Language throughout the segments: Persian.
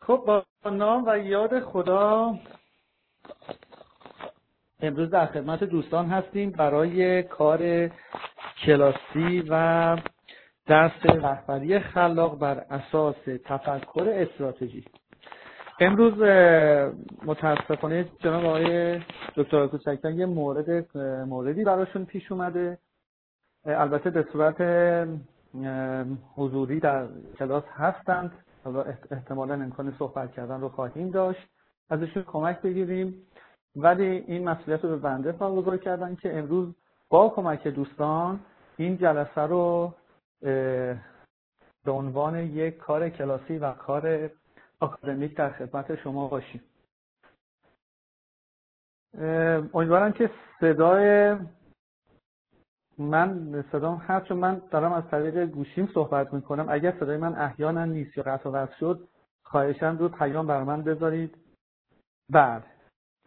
خب با نام و یاد خدا امروز در خدمت دوستان هستیم برای کار کلاسی و درس رهبری خلاق بر اساس تفکر استراتژی. امروز متاسفانه جناب آقای دکتر کوچکیان یه مورد موردی براشون پیش اومده. البته به صورت حضوری در کلاس هستند. حالا احتمالا امکان صحبت کردن رو خواهیم داشت. ازشون کمک بگیریم. ولی این مسئولیت رو به بنده واگذار کردن که امروز با کمک دوستان این جلسه رو به عنوان یک کار کلاسی و کار آکادمیک در خدمت شما باشیم. امیدوارم که صدای من صدام هست چون من دارم از طریق گوشیم صحبت می‌کنم. اگر صدای من احیانا نیست یا قطع و شد خواهشم رو پیام بر من بذارید. بعد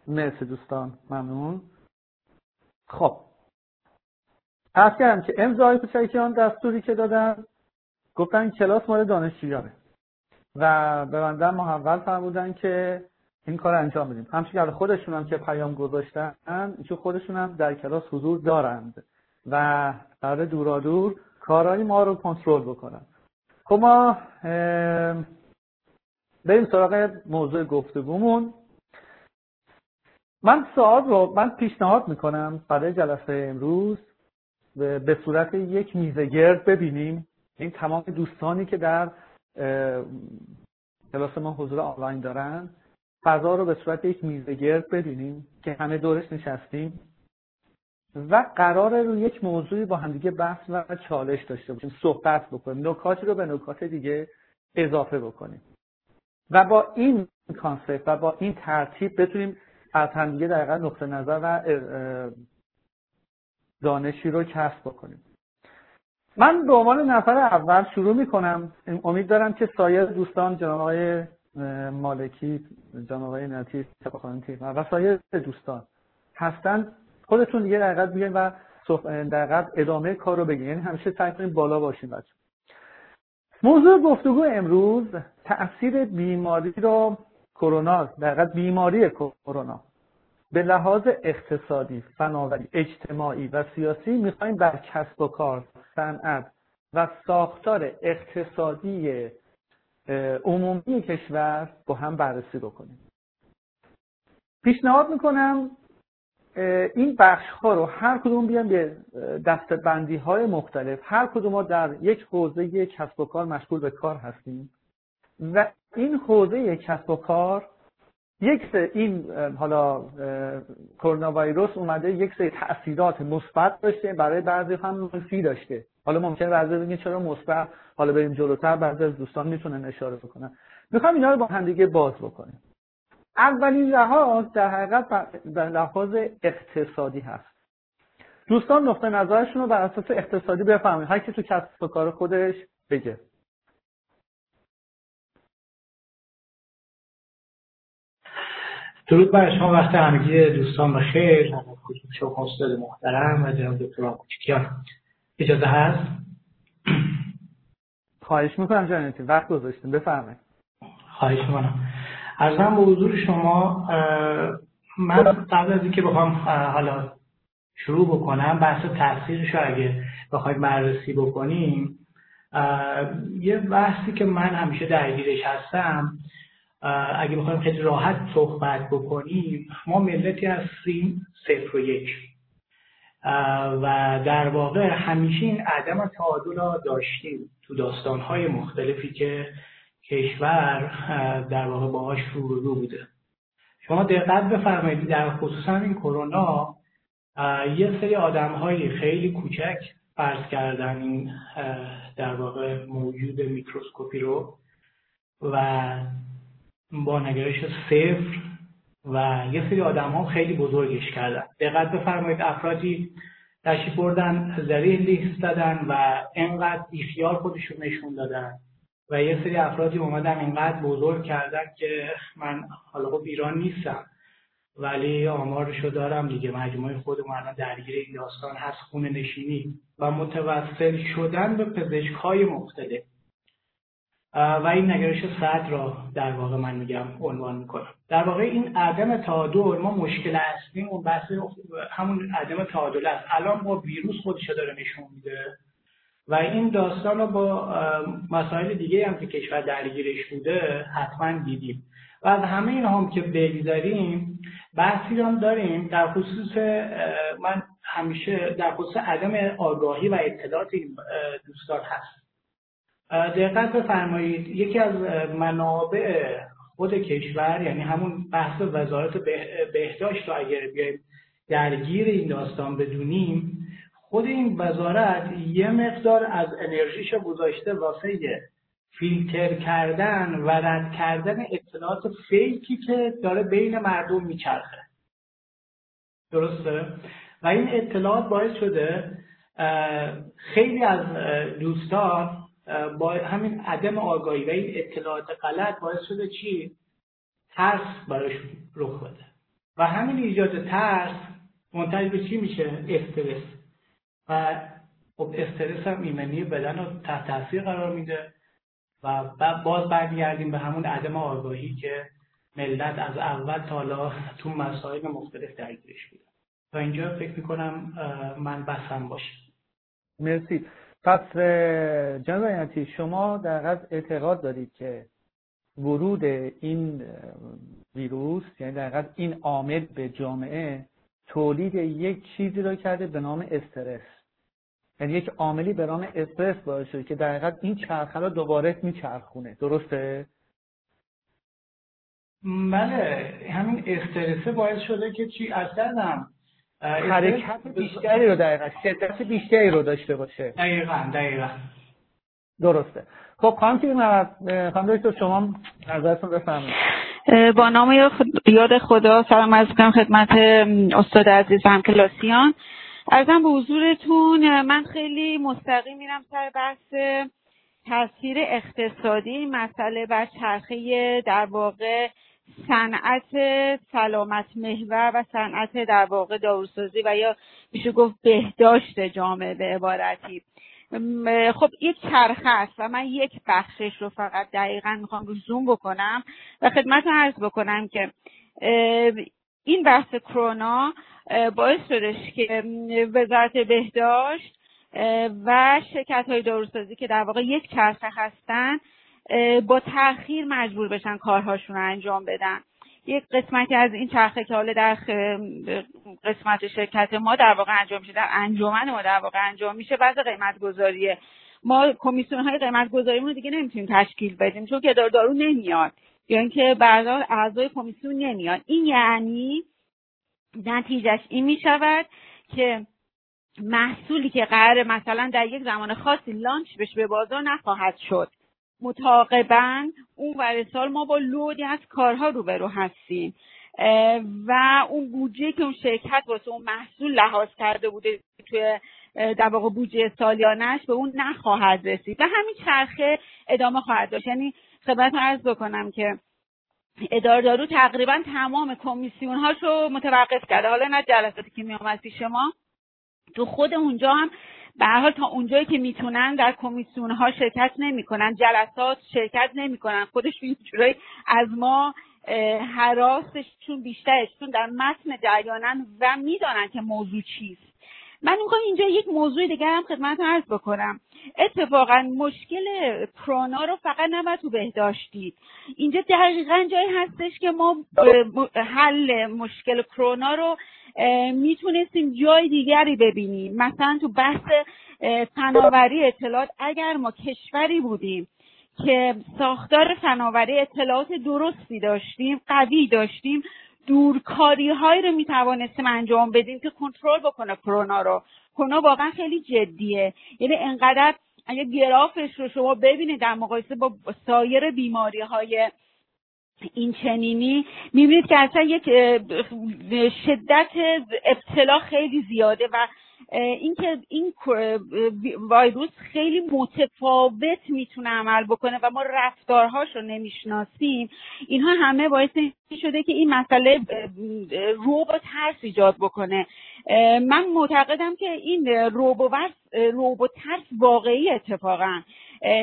مرسی دوستان. ممنون. خب. از کردم که امضای کوچکیان دستوری که دادن گفتن کلاس مال دانشجویانه. و به بنده محول فرمودن که این کار انجام بدیم. همچنین خودشون هم که پیام گذاشتن چون خودشون هم در کلاس حضور دارند. و قرار دورا دور کارهای ما رو کنترل بکنن. خب ما بریم سراغ موضوع گفتگومون. من سوال رو من پیشنهاد می‌کنم برای جلسه امروز به صورت یک میزه گرد ببینیم این تمام دوستانی که در کلاس ما حضور آنلاین دارن فضا رو به صورت یک میزه گرد ببینیم که همه دورش نشستیم. و قرار رو یک موضوعی با همدیگه بحث و چالش داشته باشیم صحبت بکنیم. نکاتی رو به نکات دیگه اضافه بکنیم. و با این کانسپت و با این ترتیب بتونیم از همدیگه دقیقا نقطه نظر و دانشی رو کسب بکنیم. من به عنوان نفر اول شروع می‌کنم. امید دارم که سایر دوستان جناب آقای مالکی جناب آقای نتی و سایر دوستان هستند خودتون دیگه دقیقت بیاین و دقیقت ادامه کار رو بگین. یعنی همیشه سعی کنیم بالا باشین بچه موضوع گفتگو امروز تاثیر بیماری رو کرونا دقیقت بیماری کرونا. به لحاظ اقتصادی، فناوری، اجتماعی و سیاسی می‌خوایم بر کسب و کار، صنعت و ساختار اقتصادی عمومی کشور با هم بررسی بکنیم. پیشنهاد می‌کنم این بخش ها رو هر کدوم بیان به بندی های مختلف. هر کدوم ما در یک حوزه کسب و کار مشغول به کار هستیم. و این حوزه کسب و کار یک سه این حالا کرونا ویروس اومده یک سری تاثیرات مثبت داشته برای بعضی هم منفی داشته. حالا ممکنه بعضی بگن چرا مثبت؟ حالا بریم جلوتر بعضی از دوستان می‌تونن اشاره بکنن. می‌خوام اینا رو با هم دیگه باز بکنیم. اولین لحاظ در حقیقت در لحاظ اقتصادی هست. دوستان نقطه نظرشون رو بر اساس اقتصادی بفهمید هر کی تو کسب و کار خودش بگه. درود بر شما. وقت همگی دوستان بخیر شما استاد محترم و جناب دکتر کوچکیان اجازه هست؟ خواهش می‌کنم جانتی وقت گذاشتیم. بفرمایید. خواهش می‌کنم. ارزم به حضور شما من قبل از اینکه بخوام حالا شروع بکنم بحث تاثیرش اگه بخوایم بررسی بکنیم یه بحثی که من همیشه درگیرش هستم اگه بخوایم خیلی راحت صحبت بکنیم ما ملتی هستیم صفر و یک. و در واقع همیشه این عدم تعادل را داشتیم تو داستانهای مختلفی که کشور در واقع باهاش رو رو بوده. شما دقت بفرمایید در خصوصا این کرونا یه سری آدم های خیلی کوچک فرض کردن این در واقع موجود میکروسکوپی رو و با نگرش صفر و یه سری آدم ها خیلی بزرگش کردن. دقت بفرمایید افرادی تشریف بردن زریح لیست دادن و انقدر بیخیال خودشون نشون دادن. و یه سری افرادی اومدن اینقدر بزرگ کردن که من حالا خب ایران نیستم ولی آمارشو دارم دیگه. مجموعه خودمون الان درگیر این داستان هست خونه نشینی. و متوسل شدن به پزشک های مختلف و این نگرش صد را در واقع من میگم عنوان می‌کنم. در واقع این عدم تعادل ما مشکل اصلی اون بحث همون عدم تعادل است الان با ویروس خودش داره نشون میده. و این داستان رو با مسائل دیگه هم که کشور درگیرش بوده حتما دیدیم. و از همه این هم که بگذاریم بحثی هم داریم در خصوص من همیشه در خصوص عدم آگاهی و اطلاعات این دوستان هست. دقت بفرمایید یکی از منابع خود کشور یعنی همون بحث وزارت بهداشت رو اگر بیایم درگیر این داستان بدونیم خود این وزارت یه مقدار از انرژیش گذاشته واسه فیلتر کردن و رد کردن اطلاعات فیکی که داره بین مردم میچرخه درسته؟ و این اطلاعات باعث شده خیلی از دوستان با همین عدم آگاهی و این اطلاعات غلط باعث شده چی؟ ترس براشون رخ بده و همین ایجاد ترس منتج به چی میشه؟ استرس و خب استرس هم ایمنی بدن رو تحت تاثیر قرار میده و باز برمیگردیم به همون عدم آگاهی که ملت از اول تا حالا تو مسائل مختلف درگیرش بوده تا اینجا فکر می‌کنم من بسم باشه مرسی. پس جناب شما در اعتقاد دارید که ورود این ویروس یعنی در این عامل به جامعه تولید یک چیزی رو کرده به نام استرس. یعنی یک عاملی به نام استرس باعث شده که در حقیقت این چرخه رو دوباره میچرخونه. درسته؟ بله همین استرس باعث شده که چی؟ اصلا هم حرکت بیشتری رو دقیقا شدت بیشتری رو داشته باشه. دقیقا دقیقا. درسته. خب خانم که خانم دکتر شما نظرتون بفرمایید. با نام یاد خدا سلام از کنم خدمت استاد عزیز و کلاسیان ارزم به حضورتون من خیلی مستقیم میرم سر بحث تاثیر اقتصادی مسئله بر چرخه در واقع صنعت سلامت محور و صنعت در واقع داروسازی و یا میشه گفت بهداشت جامعه به عبارتی. خب یک چرخه است و من یک بخشش رو فقط دقیقا می‌خوام رو زوم بکنم و خدمت عرض بکنم که این بحث کرونا باعث شدش که وزارت بهداشت و شرکت های داروسازی که در واقع یک چرخه هستن با تاخیر مجبور بشن کارهاشون رو انجام بدن. یک قسمتی از این چرخه که حالا در قسمت شرکت ما در واقع انجام میشه در انجمن ما در واقع انجام میشه بعض قیمت گذاریه ما کمیسیون های قیمت گذاریمون دیگه نمی‌تونیم تشکیل بدیم چون که دارو نمیاد. یا اینکه بردار اعضای کمیسیون نمیاد این یعنی نتیجهش این می‌شود که محصولی که قرار مثلا در یک زمان خاصی لانچ بشه به بازار نخواهد شد. متعاقبا اون ور سال ما با لودی از کارها روبرو هستیم. و اون بودجه که اون شرکت واسه اون محصول لحاظ کرده بوده توی در واقع بودجه سالیانش به اون نخواهد رسید. و همین چرخه ادامه خواهد داشت. یعنی خدمت عرض بکنم که اداره دارو تقریبا تمام کمیسیون هاشو متوقف کرده. حالا نه جلساتی که میامد پیش ما تو خود اونجا هم به حال تا اونجایی که می‌تونن در کمیسیون ها شرکت نمی‌کنن جلسات شرکت نمی‌کنن. خودشون جورایی از ما حراسشون بیشتره چون در متن جریانن و می‌دانن که موضوع چیست. من می‌خوام اینجا یک موضوع دیگر هم خدمت عرض بکنم. اتفاقا مشکل کرونا رو فقط نباید تو بهداشتید اینجا دقیقا جایی هستش که ما حل مشکل کرونا رو می‌تونستیم جای دیگری ببینیم. مثلا تو بحث فناوری اطلاعات اگر ما کشوری بودیم که ساختار فناوری اطلاعات درستی داشتیم قوی داشتیم دورکاری هایی رو می‌توانستیم انجام بدیم که کنترل بکنه کرونا رو. کرونا واقعا خیلی جدیه. یعنی انقدر اگه گرافش رو شما ببینید در مقایسه با سایر بیماری های این چنینی می‌بینید که اصلا یک شدت ابتلا خیلی زیاده و اینکه این ویروس خیلی متفاوت می‌تونه عمل بکنه و ما رفتارهاش رو نمی‌شناسیم اینها همه باعث شده که این مسئله رو با ترس ایجاد بکنه. من معتقدم که این روبو روبو ترس واقعی اتفاقا.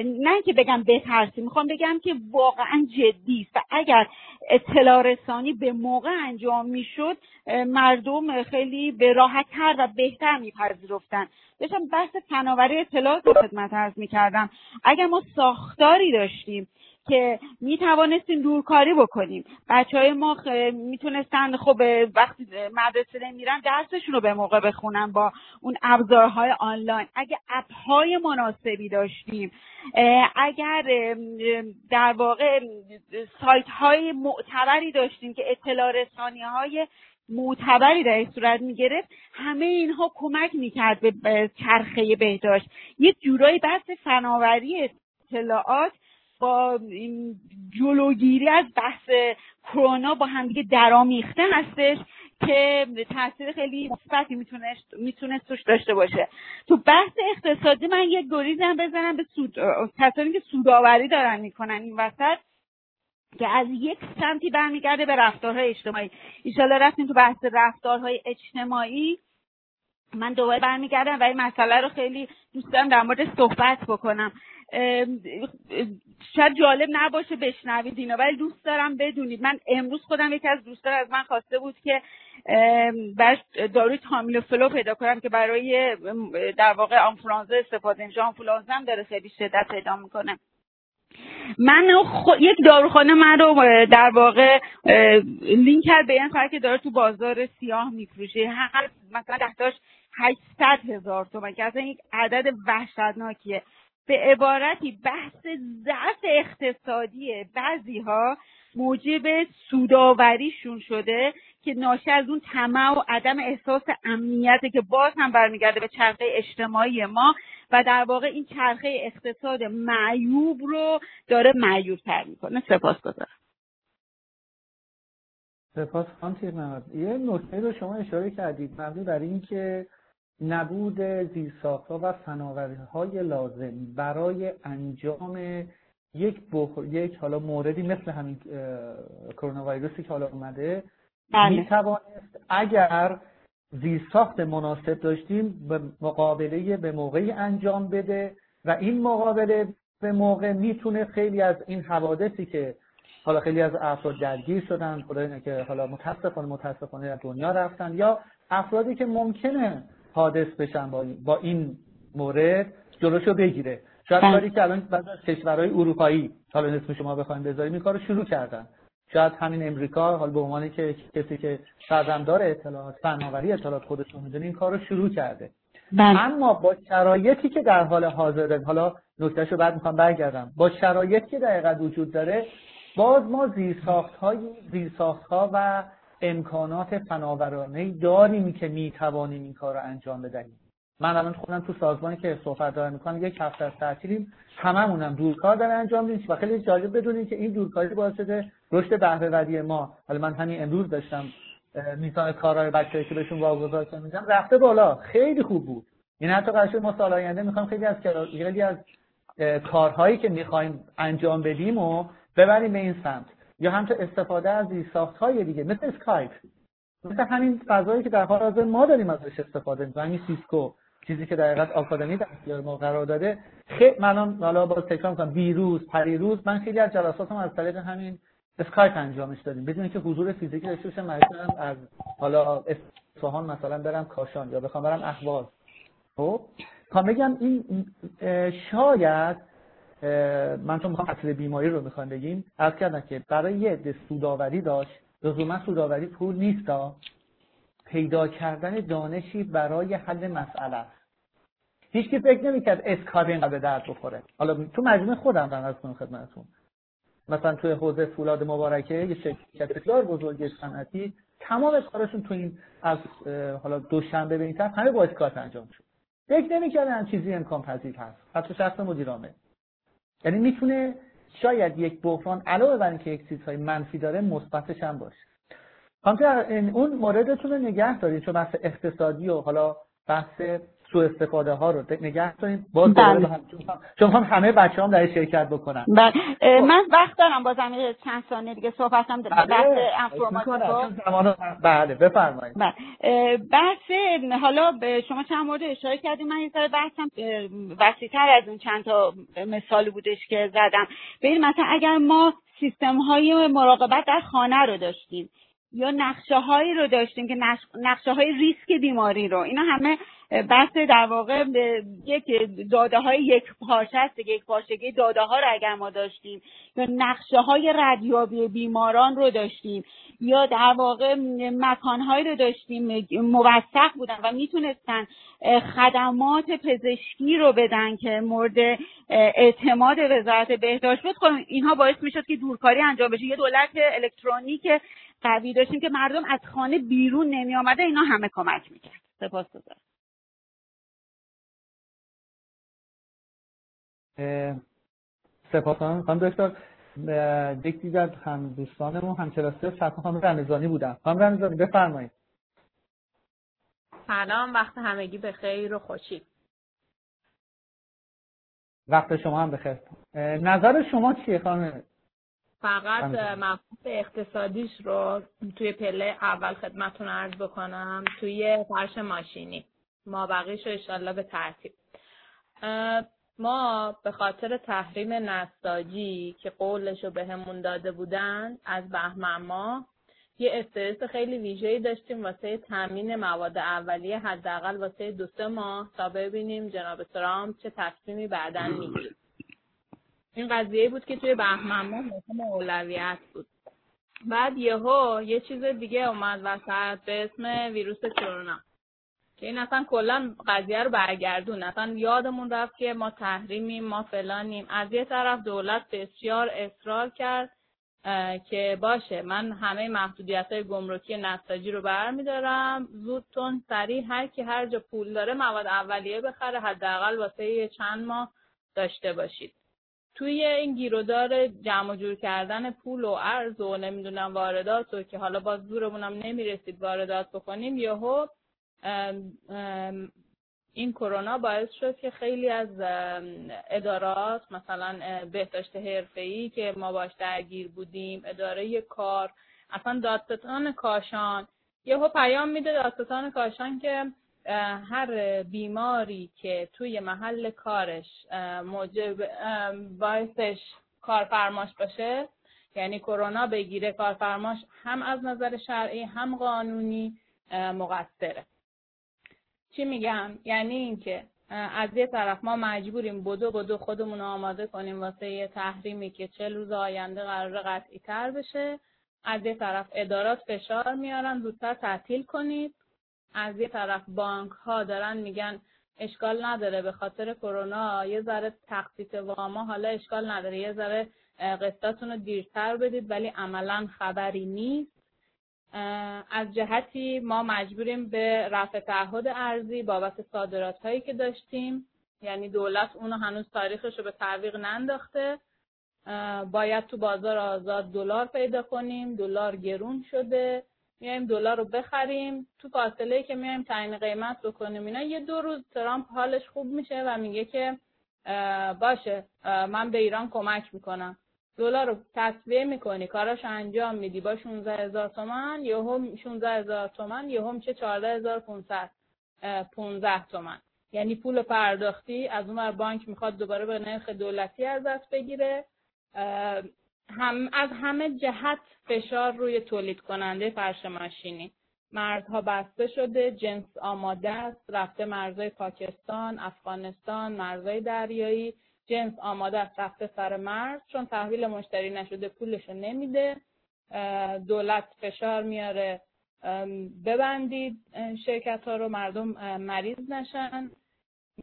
نه که بگم بترسیم می‌خوام بگم که واقعا جدی است و اگر اطلاع رسانی به موقع انجام می‌شد مردم خیلی به راحت تر و بهتر میپذیرفتن. داشتم بحث فناوری اطلاعات رو خدمت ارز می‌کردم. اگر ما ساختاری داشتیم که می توانستیم دورکاری بکنیم. بچه های ما می‌تونستن خب وقتی مدرسه نمیرن درسشون رو به موقع بخونن با اون ابزارهای آنلاین. اگه اپ های مناسبی داشتیم اگر در واقع سایت های معتبری داشتیم که اطلاع رسانی های معتبری در این صورت می‌گرفت همه اینها کمک می‌کرد به چرخه بهداشت. یه جورایی بحث فناوری اطلاعات با جلوگیری از بحث کرونا با همدیگه درامیخته هستش که تاثیر خیلی مثبتی می‌تونست توش داشته باشه. تو بحث اقتصادی من یک گریزم بزنم به سود کسانی که سوداوری دارن می‌کنن این وسط که از یک سمتی برمیگرده به رفتارهای اجتماعی. ایشالا رفتیم تو بحث رفتارهای اجتماعی. من دوباره برمیگردم و این مسئله رو خیلی دوست دارم در مورد صحبت بکنم. شاید جالب نباشه بشنوید اینا ولی دوست دارم بدونید. من امروز خودم یکی از دوستان از من خواسته بود که برش داروی تامیلوفلو پیدا کنم که برای در واقع آنفولانزا استفاده میشه. آنفولانزا هم داره خیلی شدت پیدا می‌کنه. من یک داروخانه من رو در واقع لینک کرد به این که داره تو بازار سیاه میفروشه. مثلا دهتاش 800 هزار تومن که اصلا یک عدد وحشتناکیه. به عبارتی بحث ضعف اقتصادی بعضی ها موجب سوداوریشون شده که ناشی از اون طمع و عدم احساس امنیته که باز هم برمیگرده به چرخه اجتماعی ما و در واقع این چرخه اقتصاد معیوب رو داره معیوب تر می‌کنه. سپاس گذارم. سپاس خانم یه نکته رو شما اشاره کردید. مبنی بر اینکه نبود زیرساختها و های لازم برای انجام یک یک حالا موردی مثل همین کرونا ویروسی که حالا اومده بله. می توانست اگر زیرساخت مناسب داشتیم به مقابله به موقعی انجام بده و این مقابله به موقع می‌تونه خیلی از این حوادثی که حالا خیلی از افراد درگیر شدن خدای که حالا متاسفانه متاسفانه دنیا رفتن یا افرادی که ممکنه حادث بشن با این, با این مورد جلوشو بگیره شاید بله. کاری که الان بعضی از کشورهای اروپایی حالا اسم شما بخوایم بذاریم این کارو شروع کردن شاید همین امریکا حال به عنوان که کسی که سرزمدار اطلاعات فناوری اطلاعات خودشون می‌دونه این کار رو شروع کرده بله. اما با شرایطی که در حال حاضر حالا نکتهشو بعد می‌خوام برگردم با شرایطی که دقیقا وجود داره باز ما زیرساخت های زیرساخت ها و امکانات فناورانه داریم که می‌توانیم این کار رو انجام بدهیم. من الان خودم تو سازمانی که صحبت دارم می‌کنم یک هفته از تعطیلیم هممونم دورکار داره انجام میدیم. و خیلی جالب بدونیم که این دورکاری باعث شده رشد بهره ما. حالا من همین امروز داشتم میزان کارهای بچه‌ای که بهشون واگذار میدم رفته بالا. خیلی خوب بود. این حتی قرار ما سال آینده می‌خوام خیلی از خیلی از کارهایی که می‌خوایم انجام بدیم و ببریم به این سمت. یا همچین استفاده از زیرساخت های دیگه مثل اسکایپ مثل همین فضایی که در حال حاضر ما داریم ازش استفاده می‌کنیم. همین Cisco چیزی که در حقیقت آکادمی در اختیار ما قرار داده. خیلی من حالا با تکرار می‌کنم دیروز پریروز من خیلی از جلساتم از طریق همین اسکایپ انجامش دادیم. بدون اینکه حضور فیزیکی داشته باشم مثلا از حالا اصفهان مثلا برم کاشان یا بخوام برم اهواز. خب؟ بگم این شاید من چون می‌خوام اصل بیماری رو می‌خوام بگیم از کردم که برای یه عده سوداوری داشت لزوما سوداوری پول نیستا پیدا کردن دانشی برای حل مسئله. است هیچ کی فکر نمی‌کرد اسکایپ اینقدر به درد بخوره. حالا تو مجموعه خودم دارم از کنم خدمتتون. مثلا توی حوزه فولاد مبارکه یه شرکت بسیار بزرگ صنعتی تمام کارشون تو این از حالا دوشنبه به این طرف همه با اسکایپ انجام شد. فکر نمی‌کردن چیزی امکان پذیر هست. حتی شخص مدیرامه یعنی می‌تونه شاید یک بحران علاوه بر اینکه یک چیزهای منفی داره مثبتش هم باشه. کامپیوتر اون موردتون رو نگه دارید چون بحث اقتصادی و حالا بحث سوء استفاده ها رو نگه داریم باز بله. هم چون هم همه بچه هم در شرکت بکنن بله. من وقت دارم بازم چند ثانیه دیگه صحبت هم بله. بله بفرمایید بله. بحث حالا شما چند مورد اشاره کردیم من یه ذره بحثم وسیعتر از اون چند تا مثال بودش که زدم ببین مثلا اگر ما سیستم های مراقبت در خانه رو داشتیم یا نقشه هایی رو داشتیم که نقشه های ریسک بیماری رو. اینا همه بحث در واقع یک داده های یک پارچه است یک پارچگی داده ها رو اگر ما داشتیم یا نقشه های ردیابی بیماران رو داشتیم یا در واقع مکانهایی رو داشتیم موثق بودن و می‌تونستن خدمات پزشکی رو بدن که مورد اعتماد وزارت بهداشت بود. خب اینها باعث می‌شد که دورکاری انجام بشه. یه دولت الکترونیک قوی داشتیم که مردم از خانه بیرون نمی آمده اینا همه کمک می‌کرد. سپاس گذارم. سپاس خانم دکتر یک دیگر هم دوستانمون هم کلاسی فتح خانم رمزانی بودن. خانم رمزانی بفرمایید. سلام وقت همگی به خیر و خوشی. وقت شما هم بخیر نظر شما چیه خانم فقط مفهوم اقتصادیش رو توی پله اول خدمتون عرض بکنم توی فرش ماشینی. ما بقیش رو اشالله به ترتیب. ما به خاطر تحریم نساجی که قولش رو بهمون داده بودن از بهمن ما یه استرس خیلی ویژه‌ای داشتیم واسه تامین مواد اولیه حداقل واسه دو سه ماه تا ببینیم جناب ترامپ چه تصمیمی بعدا می‌گیره. این قضیه بود که توی بهمن ماه مهم اولویت بود. بعد یهو یه چیز دیگه اومد وسط به اسم ویروس کرونا که این اصلا کلا قضیه رو برگردون اصلا یادمون رفت که ما تحریمیم ما فلانیم. از یه طرف دولت بسیار اصرار کرد که باشه من همه محدودیت های گمرکی نساجی رو برمیدارم. زود تون سریع هر کی هر جا پول داره مواد اولیه بخره حداقل واسه چند ماه داشته باشید. توی این گیرودار جمع جور کردن پول و ارز و نمی‌دونم واردات و که حالا باز زورمونم نمی‌رسید واردات بکنیم یهو این کرونا باعث شد که خیلی از ادارات مثلا بهداشت حرفه‌ای که ما باش درگیر بودیم اداره کار اصلا دادستان کاشان یهو پیام میده دادستان کاشان که هر بیماری که توی محل کارش موجب باعثش کارفرماش باشه یعنی کرونا بگیره کارفرماش هم از نظر شرعی هم قانونی مقصره. چی میگم؟ یعنی اینکه از یه طرف ما مجبوریم بدو بدو خودمون آماده کنیم واسه یه تحریمی که چه روز آینده قرار قطعی تر بشه. از یه طرف ادارات فشار میارن زودتر تعطیل کنید. از یه طرف بانک ها دارن میگن اشکال نداره به خاطر کرونا یه ذره تخصیص واما حالا اشکال نداره. یه ذره قسطاتون رو دیرتر بدید ولی عملا خبری نیست. از جهتی ما مجبوریم به رفع تعهد ارزی بابت صادرات هایی که داشتیم. یعنی دولت اونو هنوز تاریخش رو به تعویق ننداخته. باید تو بازار آزاد دلار پیدا کنیم. دلار گرون شده. میایم دلار رو بخریم. تو فاصله که میایم تعیین قیمت بکنیم. اینا یه دو روز ترامپ حالش خوب میشه و میگه که باشه من به ایران کمک می‌کنم. دلار رو تصویه می‌کنی کاراش انجام میدی. با 16 هزار تومن یهو 16 هزار تومن یهو میشه 14 هزار 500 15 تومن یعنی پول پرداختی از اون بانک می‌خواد دوباره به نرخ دولتی ازت بگیره. هم از همه جهت فشار روی تولید کننده فرش ماشینی. مرزها بسته شده جنس آماده است. رفته مرزهای پاکستان افغانستان مرزهای دریایی. جنس آماده است رفته سر مرز. چون تحویل مشتری نشده پولشو نمیده. دولت فشار میاره. ببندید شرکت ها رو مردم مریض نشن.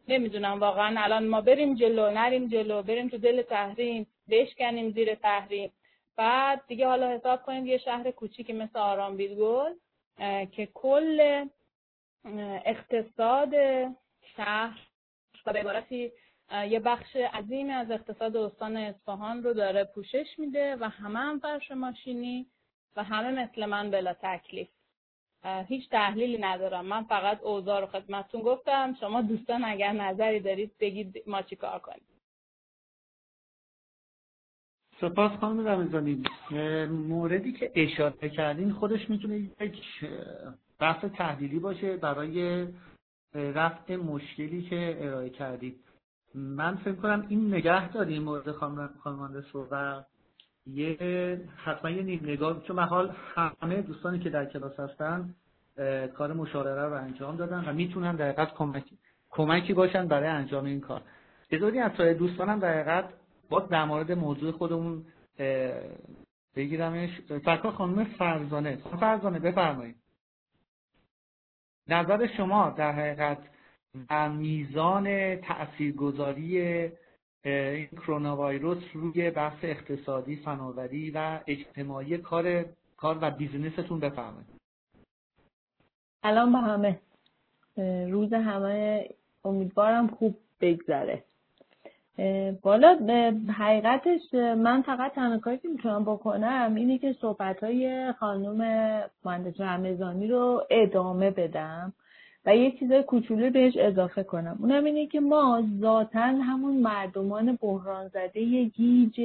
نمی‌دونم واقعا. الان ما بریم جلو نریم جلو بریم تو دل تحریم بشکنیم زیر تحریم. بعد دیگه حالا حساب کنید یه شهر کوچیکی مثل آرام بیلگل که کل اقتصاد شهر به عبارتی یه بخش عظیمی از اقتصاد استان اصفهان رو داره پوشش میده و همه هم فرش ماشینی و همه مثل من بلا تکلیف. هیچ تحلیلی ندارم. من فقط اوضاع رو خدمتتون گفتم. شما دوستان اگر نظری دارید بگید ما چی کار کنیم. سپاس خانم رمزانی موردی که اشاره کردین خودش می‌تونه یک بحث تحلیلی باشه برای رفع مشکلی که ارائه کردید. من فکر کنم این نگه داریم مورد خانم و یه حتما یه نگاه چون حال همه دوستانی که در کلاس هستن کار مشاوره رو انجام دادن و می‌تونن در حقیقت کمکی کمکی باشن برای انجام این کار. بذاری از دوستانم در حقیقت با در مورد موضوع خودمون بگیرمش. فکر خانم فرزانه. فرزانه بفرمایید. نظر شما در حقیقت و میزان تاثیرگذاری این کرونا ویروس روی بحث اقتصادی فناوری و اجتماعی کار کار و بیزینستون بفرمایید. سلام به همه. روز همه امیدوارم خوب بگذره. بالا حقیقتش من فقط تنها کاری که می‌تونم بکنم اینه که صحبت های خانم مهندس رمزانی رو ادامه بدم. و یه چیزای کوچولو بهش اضافه کنم. اونم اینه که ما ذاتا همون مردمان بحران زده گیج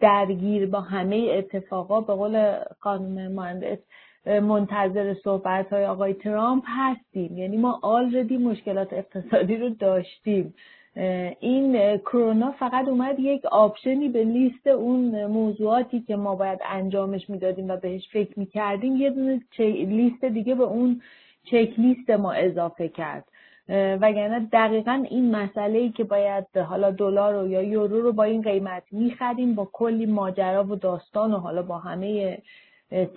درگیر با همه اتفاقا به قول خانم مهندس منتظر صحبت های آقای ترامپ هستیم. یعنی ما already مشکلات اقتصادی رو داشتیم. این کرونا فقط اومد یک option ی به لیست اون موضوعاتی که ما باید انجامش می‌دادیم و بهش فکر می‌کردیم. یه دونه لیست دیگه به اون چک لیست ما اضافه کرد. وگرنه دقیقا این مسئله ای که باید حالا دلار رو یا یورو رو با این قیمت می‌خریم با کلی ماجرا و داستان و حالا با همه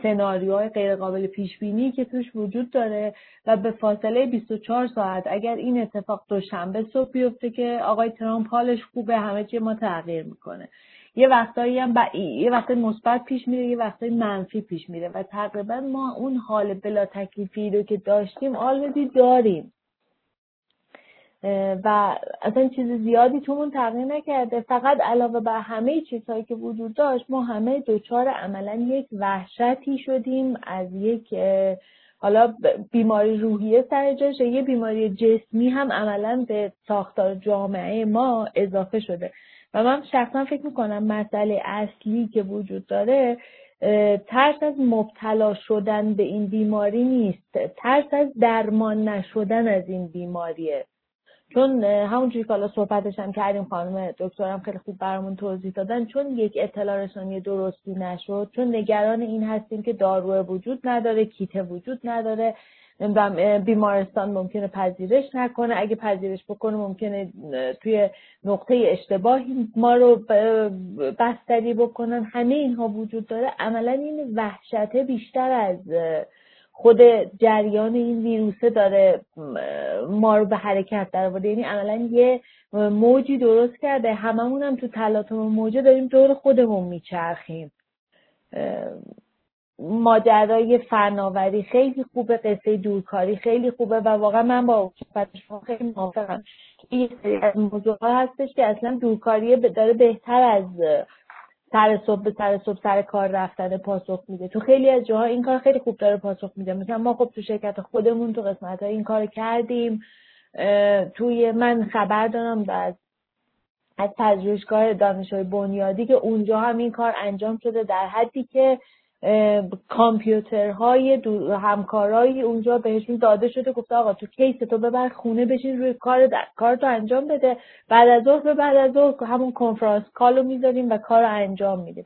سناریوهای غیر قابل پیش بینی که توش وجود داره و به فاصله 24 ساعت اگر این اتفاق دوشنبه صبح بیفته که آقای ترامپ حالش خوبه همه چی ما تغییر می‌کنه. یه وقتایی هم با... یه وقت مثبت پیش میره یه وقتایی منفی پیش میره و تقریبا ما اون حال بلا تکلیفی رو که داشتیم آلردی داریم. و اصلا چیز زیادی تومون تغییر نکرده. فقط علاوه بر همه چیزهایی که وجود داشت ما همه دوچار عملا یک وحشتی شدیم از یک حالا بیماری روحیه سر یه بیماری جسمی هم عملا به ساختار جامعه ما اضافه شده. و من شخصا فکر می‌کنم مسئله اصلی که وجود داره ترس از مبتلا شدن به این بیماری نیست. ترس از درمان نشدن از این بیماریه. چون همونجوری که حالا صحبتش هم کردیم خانم دکترم خیلی خوب برامون توضیح دادن چون یک اطلاع رسانی درستی نشد چون نگران این هستیم که دارو وجود نداره کیت وجود نداره. بیمارستان ممکنه پذیرش نکنه. اگه پذیرش بکنه ممکنه توی نقطه اشتباهی ما رو بستری بکنن. همه اینها وجود داره. عملا این وحشته بیشتر از خود جریان این ویروسه داره ما رو به حرکت در یعنی عملا یه موجی درست کرده. هممون هم تو تلاطم موجه داریم دور خودمون میچرخیم. ماجرای فناوری خیلی خوبه قصه دورکاری خیلی خوبه و واقعا من با شما خیلی موافقم. از موضوع هستش که اصلا دورکاری داره بهتر از سر صبح به سر صبح سر کار رفتن پاسخ میده. تو خیلی از جاها این کار خیلی خوب داره پاسخ میده. مثلا ما خب تو شرکت خودمون تو قسمت های این کار کردیم. توی من خبر دارم از از پژوهشگاه دانشگاه بنیادی که اونجا هم این کار انجام شده در حدی که کامپیوترهای همکارایی اونجا بهشون داده شده گفته آقا تو کیس تو ببر خونه بشین روی کار کار تو انجام بده. بعد از ظهر به بعد از ظهر همون کنفرانس کالو می‌ذاریم و کار انجام میدیم.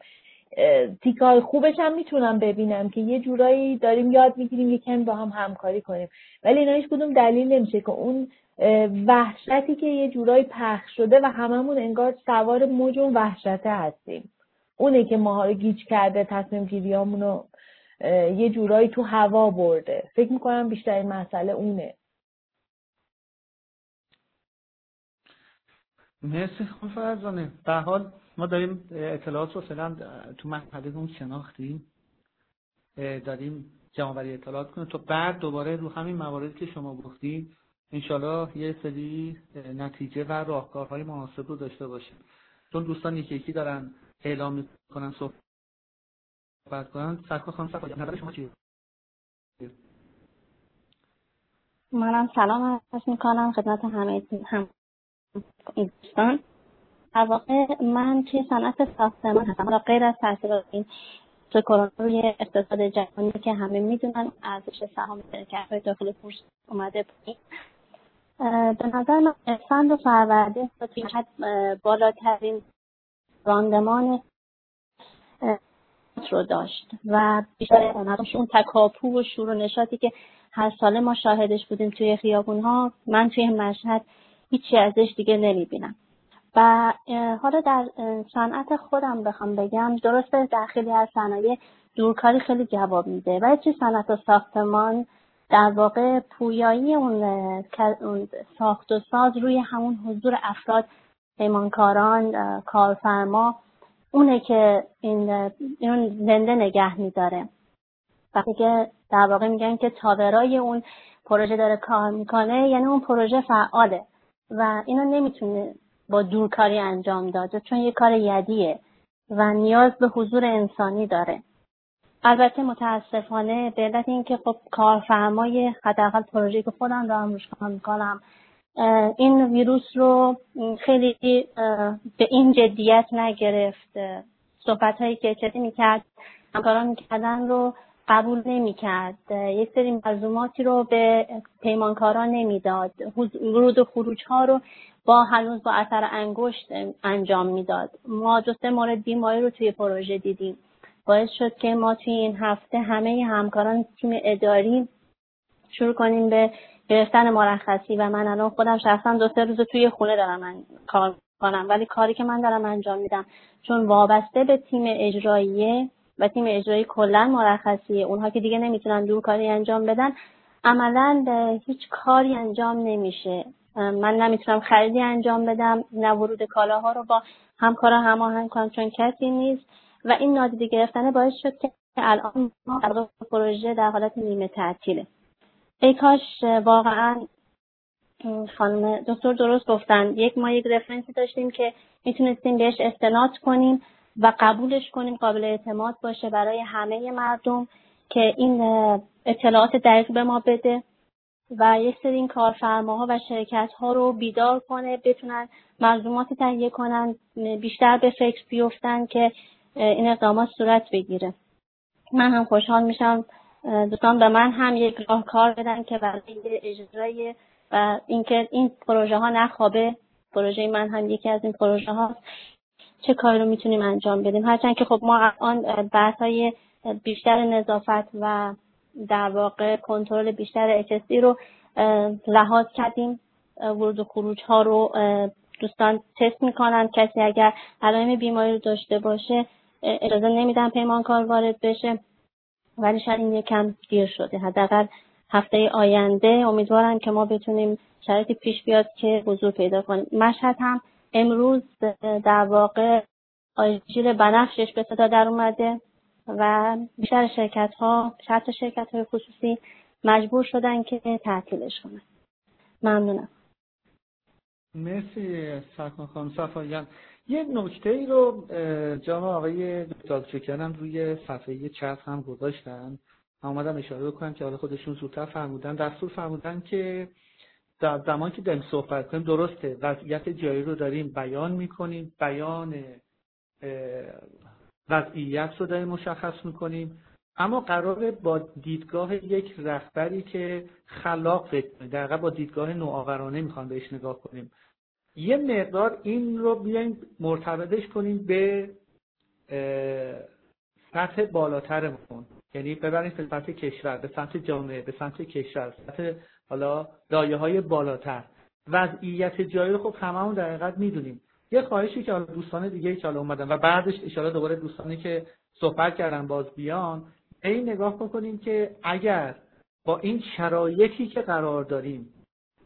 تیکای خوبش هم می‌تونم ببینم که یه جورایی داریم یاد می‌گیریم یه کمی با هم همکاری کنیم. ولی اینا هیچ کدوم دلیل نمیشه که اون وحشتی که یه جورایی پخش شده و هممون انگار سوار موج اون وحشته هستیم. اونه که ماها رو گیج کرده تصمیم گیریامون رو یه جورایی تو هوا برده. فکر می‌کنم بیشترین مسئله اونه. مرسی خانم فرزانه. به حال ما داریم اطلاعات رو فعلا تو مرحله اون شناختیم. داریم جمعوری اطلاعات کنیم. تا بعد دوباره رو همین مواردی که شما گفتیم انشالله یه سری نتیجه و راهکارهای مناسب رو داشته باشیم. چون دوستان یکی یکی دارن اعلام می‌کنن صحبت کنن. سرکار خانم نظر شما چیه؟ منم سلام عرض می‌کنم خدمت همه هم دوستان. در واقع من توی صنعت ساختمان هستم. حالا غیر از تاثیرات این تو کرونا روی اقتصاد جهانی که همه می‌دونن ارزش سهام شرکت های داخل بورس اومده پایین. به نظر من اسفند و فروردین بالاترین راندمان رو داشت و بیشتر اون تکاپو و شور و نشاطی که هر ساله ما شاهدش بودیم توی خیابون ها من توی مشهد هیچی ازش دیگه نمی‌بینم. و حالا در صنعت خودم بخوام بگم درسته در خیلی از صنایع دورکاری خیلی جواب میده ولی توی صنعت و ساختمان در واقع پویایی اون ساخت و ساز روی همون حضور افراد پیمانکاران کارفرما اونه که این اون زنده نگه میداره. وقتی که در واقع میگن که تاورای اون پروژه داره کار می‌کنه یعنی اون پروژه فعاله و اینو نمی‌تونه با دورکاری انجام داد چون یه کار یدیه و نیاز به حضور انسانی داره. البته متاسفانه به علت اینکه خب کارفرمای حداقل پروژه که خودم دارم روش کار می‌کنم این ویروس رو خیلی به این جدیت نگرفت. صحبت هایی که چطی می‌کرد همکاران می‌کردن رو قبول نمی‌کرد. یک سری ملزوماتی رو به پیمانکاران نمی‌داد. ورود و خروج ها رو با هنوز با اثر انگشت انجام می‌داد. ما دو سه مورد بیماری رو توی پروژه دیدیم. باعث شد که ما توی این هفته همه همکاران تیم اداری شروع کنیم به گرفتن مرخصی و من الان خودم شخصا دو سه روز توی خونه دارم من کار کنم ولی کاری که من دارم انجام میدم چون وابسته به تیم اجراییه و تیم اجرایی کلا مرخصیه اونها که دیگه نمی‌تونن دور کاری انجام بدن عملا هیچ کاری انجام نمیشه. من نمی‌تونم خریدی انجام بدم نه ورود کالاها رو با همکارا هماهنگ کنم چون کسی نیست. و این نادیده گرفتن باعث شد که الان ما پروژه در حالت نیمه تعطیله. ای کاش واقعا خانم دکتر درست گفتن. یک ما یک رفرنسی داشتیم که می‌تونستیم بهش استناد کنیم و قبولش کنیم قابل اعتماد باشه برای همه مردم که این اطلاعات دقیق به ما بده و یک سری این کارفرماها و شرکت ها رو بیدار کنه بتونن ملزوماتی تهیه کنن بیشتر به فکر بیفتن که این اقدامات صورت بگیره. من هم خوشحال میشم دوستان به من هم یک راه کار بدن که برای اجرای و اینکه این پروژه ها نخوابه. پروژه من هم یکی از این پروژه ها چه کاری رو می‌تونیم انجام بدیم؟ هرچند که خب ما الان بحث های بیشتر نظافت و در واقع کنترل بیشتر HSC رو لحاظ کردیم. ورود و خروج ها رو دوستان تست می‌کنن. کسی اگر علائم بیماری رو داشته باشه اجازه نمیدن پیمانکار وارد بشه. ولی شاید این یکم دیر شده. حداقل هفته آینده امیدوارم که ما بتونیم شرایطی پیش بیاد که حضور پیدا کنیم. مشهد هم امروز در واقع آژیر بنفشش به صدا در اومده و بیشتر شرکت ها شرط شرکت های خصوصی مجبور شدن که تعطیلش کنن. ممنونم. مرسی سرکان خانم صفایان یه نکته ای رو جناب آقای دکتر روی صفحه چت هم گذاشتن. آمدم اشاره بکنم که حالا خودشون زودتر فرمودن. دستور فرمودن که در زمان که داریم صحبت کنیم درسته وضعیت جایی رو داریم بیان می‌کنیم بیان وضعیت رو داریم مشخص می‌کنیم. اما قراره با دیدگاه یک رهبری که خلاق فکر کنیم با دیدگاه نوآورانه می‌خوان بهش نگاه کنیم. یه مقدار این رو بیایم مرتبطش کنیم به سطح بالاترمون. یعنی ببریم به سطح کشور به سطح جامعه به سطح کشور سطح حالا دایه های بالاتر. وضعیت جایی رو خب هممون در حقیقت می‌دونیم. یه خواهشی که دوستان دیگه که حالا اومدن و بعدش اشاره دوباره دوستانی که صحبت کردن باز بیان این نگاه بکنیم که اگر با این شرایطی که قرار داریم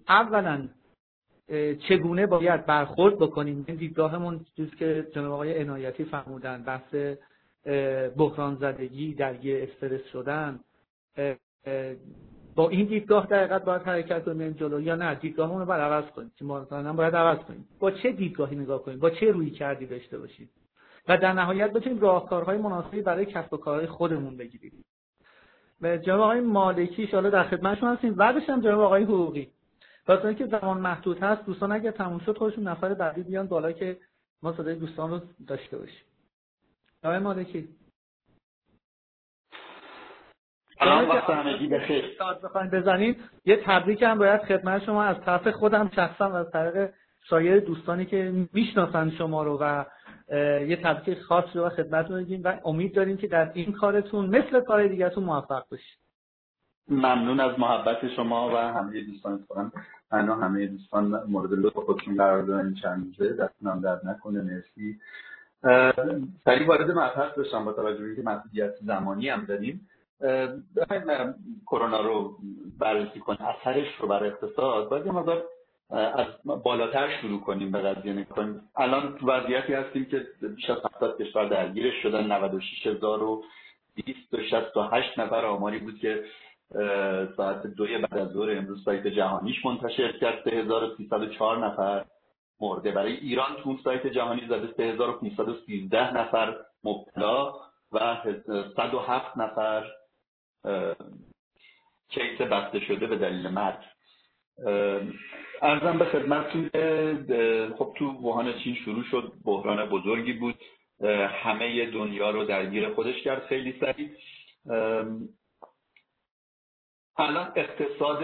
اولا چگونه باید برخورد بکنیم؟ این دیدگاهمون چیزی که جناب آقای عنایتی فرمودن بحث بحران زدگی درگیر استرس شدن. با این دیدگاه در باید حرکت کنیم جلو یا نه؟ دیدگاهمون رو باید عوض کنیم. که مثلا باید عوض کنیم. با چه دیدگاهی نگاه کنیم؟ با چه روی کردی داشته باشیم؟ و در نهایت بتونیم راهکارهای مناسبی برای کسب و کارهای خودمون بگیریم. به جناب آقای مالکی شالا در خدمتشون هستیم. بعدش هم جناب آقای حقوقی. واسه اینکه زمان محدود هست دوستان اگه تموم شد خودشون نفر بعدی بیان بالا که ما صدای دوستان رو داشته باشیم. آقای مالکی. سلام وقت همگی بخیر. بزنید یه تبریک هم باید خدمت شما از طرف خودم شخصا و از طریق سایر دوستانی که می‌شناسن شما رو و یه تبریک خاص رو خدمتتون بگیم و امید داریم که در این کارتون مثل کار دیگهتون موفق باشید. ممنون از محبت شما و همه دوستان خودم. من همه دوستان مورد لطف خودشون قرار دادن چند روزه. دستونم درد نکنه. مرسی. سریع وارد مبحث بشم با توجه به اینکه مسئولیت زمانی هم داریم. بخوایم کرونا رو بررسی کنیم. اثرش رو بر اقتصاد. باید یه مقدار از بالاتر شروع کنیم به قضیه نکنیم الان وضعیتی هستیم که بیش از 70 کشور درگیرش شدن. 96268 نفر آماری بود که ساعت دوی بعد از ظهر امروز سایت جهانیش منتشر کرد. 3304 نفر مرده. برای ایران تو سایت جهانی زده 3513 نفر مبتلا و 107 نفر کیس بسته شده به دلیل مرگ. ارزم به خدمتتون خب تو ووهان چین شروع شد بحران بزرگی بود. همه دنیا رو درگیر خودش کرد. خیلی سریع الان اقتصاد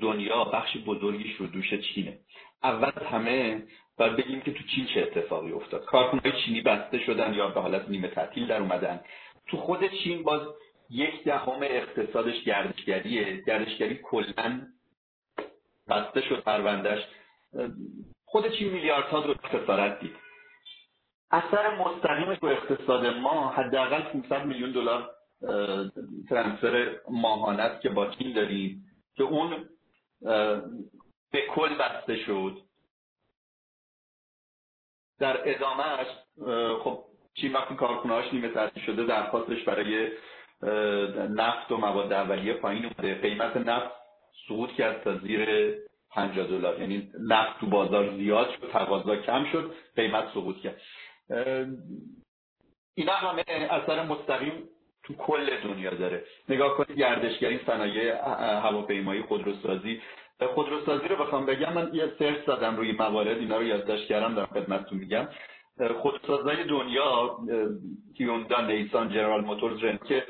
دنیا بخش بزرگیش رو دوش چینه. اول همه باید بگیم که تو چین چه اتفاقی افتاد. کارخونه‌های چینی بسته شدن یا به حالت نیمه تعطیل در اومدن. تو خود چین باز یک دهم اقتصادش گردشگریه. گردشگری کلا بسته شد پروندهش خود چین میلیاردها رو خسارت دید. اثر مستقیمش رو اقتصاد ما حداقل 500 میلیون دلار ترانسفر ماهانه است که با چین داریم که اون به کل بسته شد. در ادامهش خب چین وقتی کارخونهاش نیمه تعطیل شده درخواستش برای نفت و مواد اولیه پایین اومده. قیمت نفت سقوط کرد تا زیر 50 دلار. یعنی نفت تو بازار زیاد شد تقاضا کم شد قیمت سقوط کرد. اینا همه اثر مستقیم تو کل دنیا داره. نگاه کنید گردشگری صنایع هواپیمایی خودروسازی. خودروسازی رو بخوام بگم من یه سرچ زدم روی موارد اینا رو یادداشت کردم در خدمتتون میگم. خودروسازای دنیا هیوندای نیسان جنرال موتورز رن که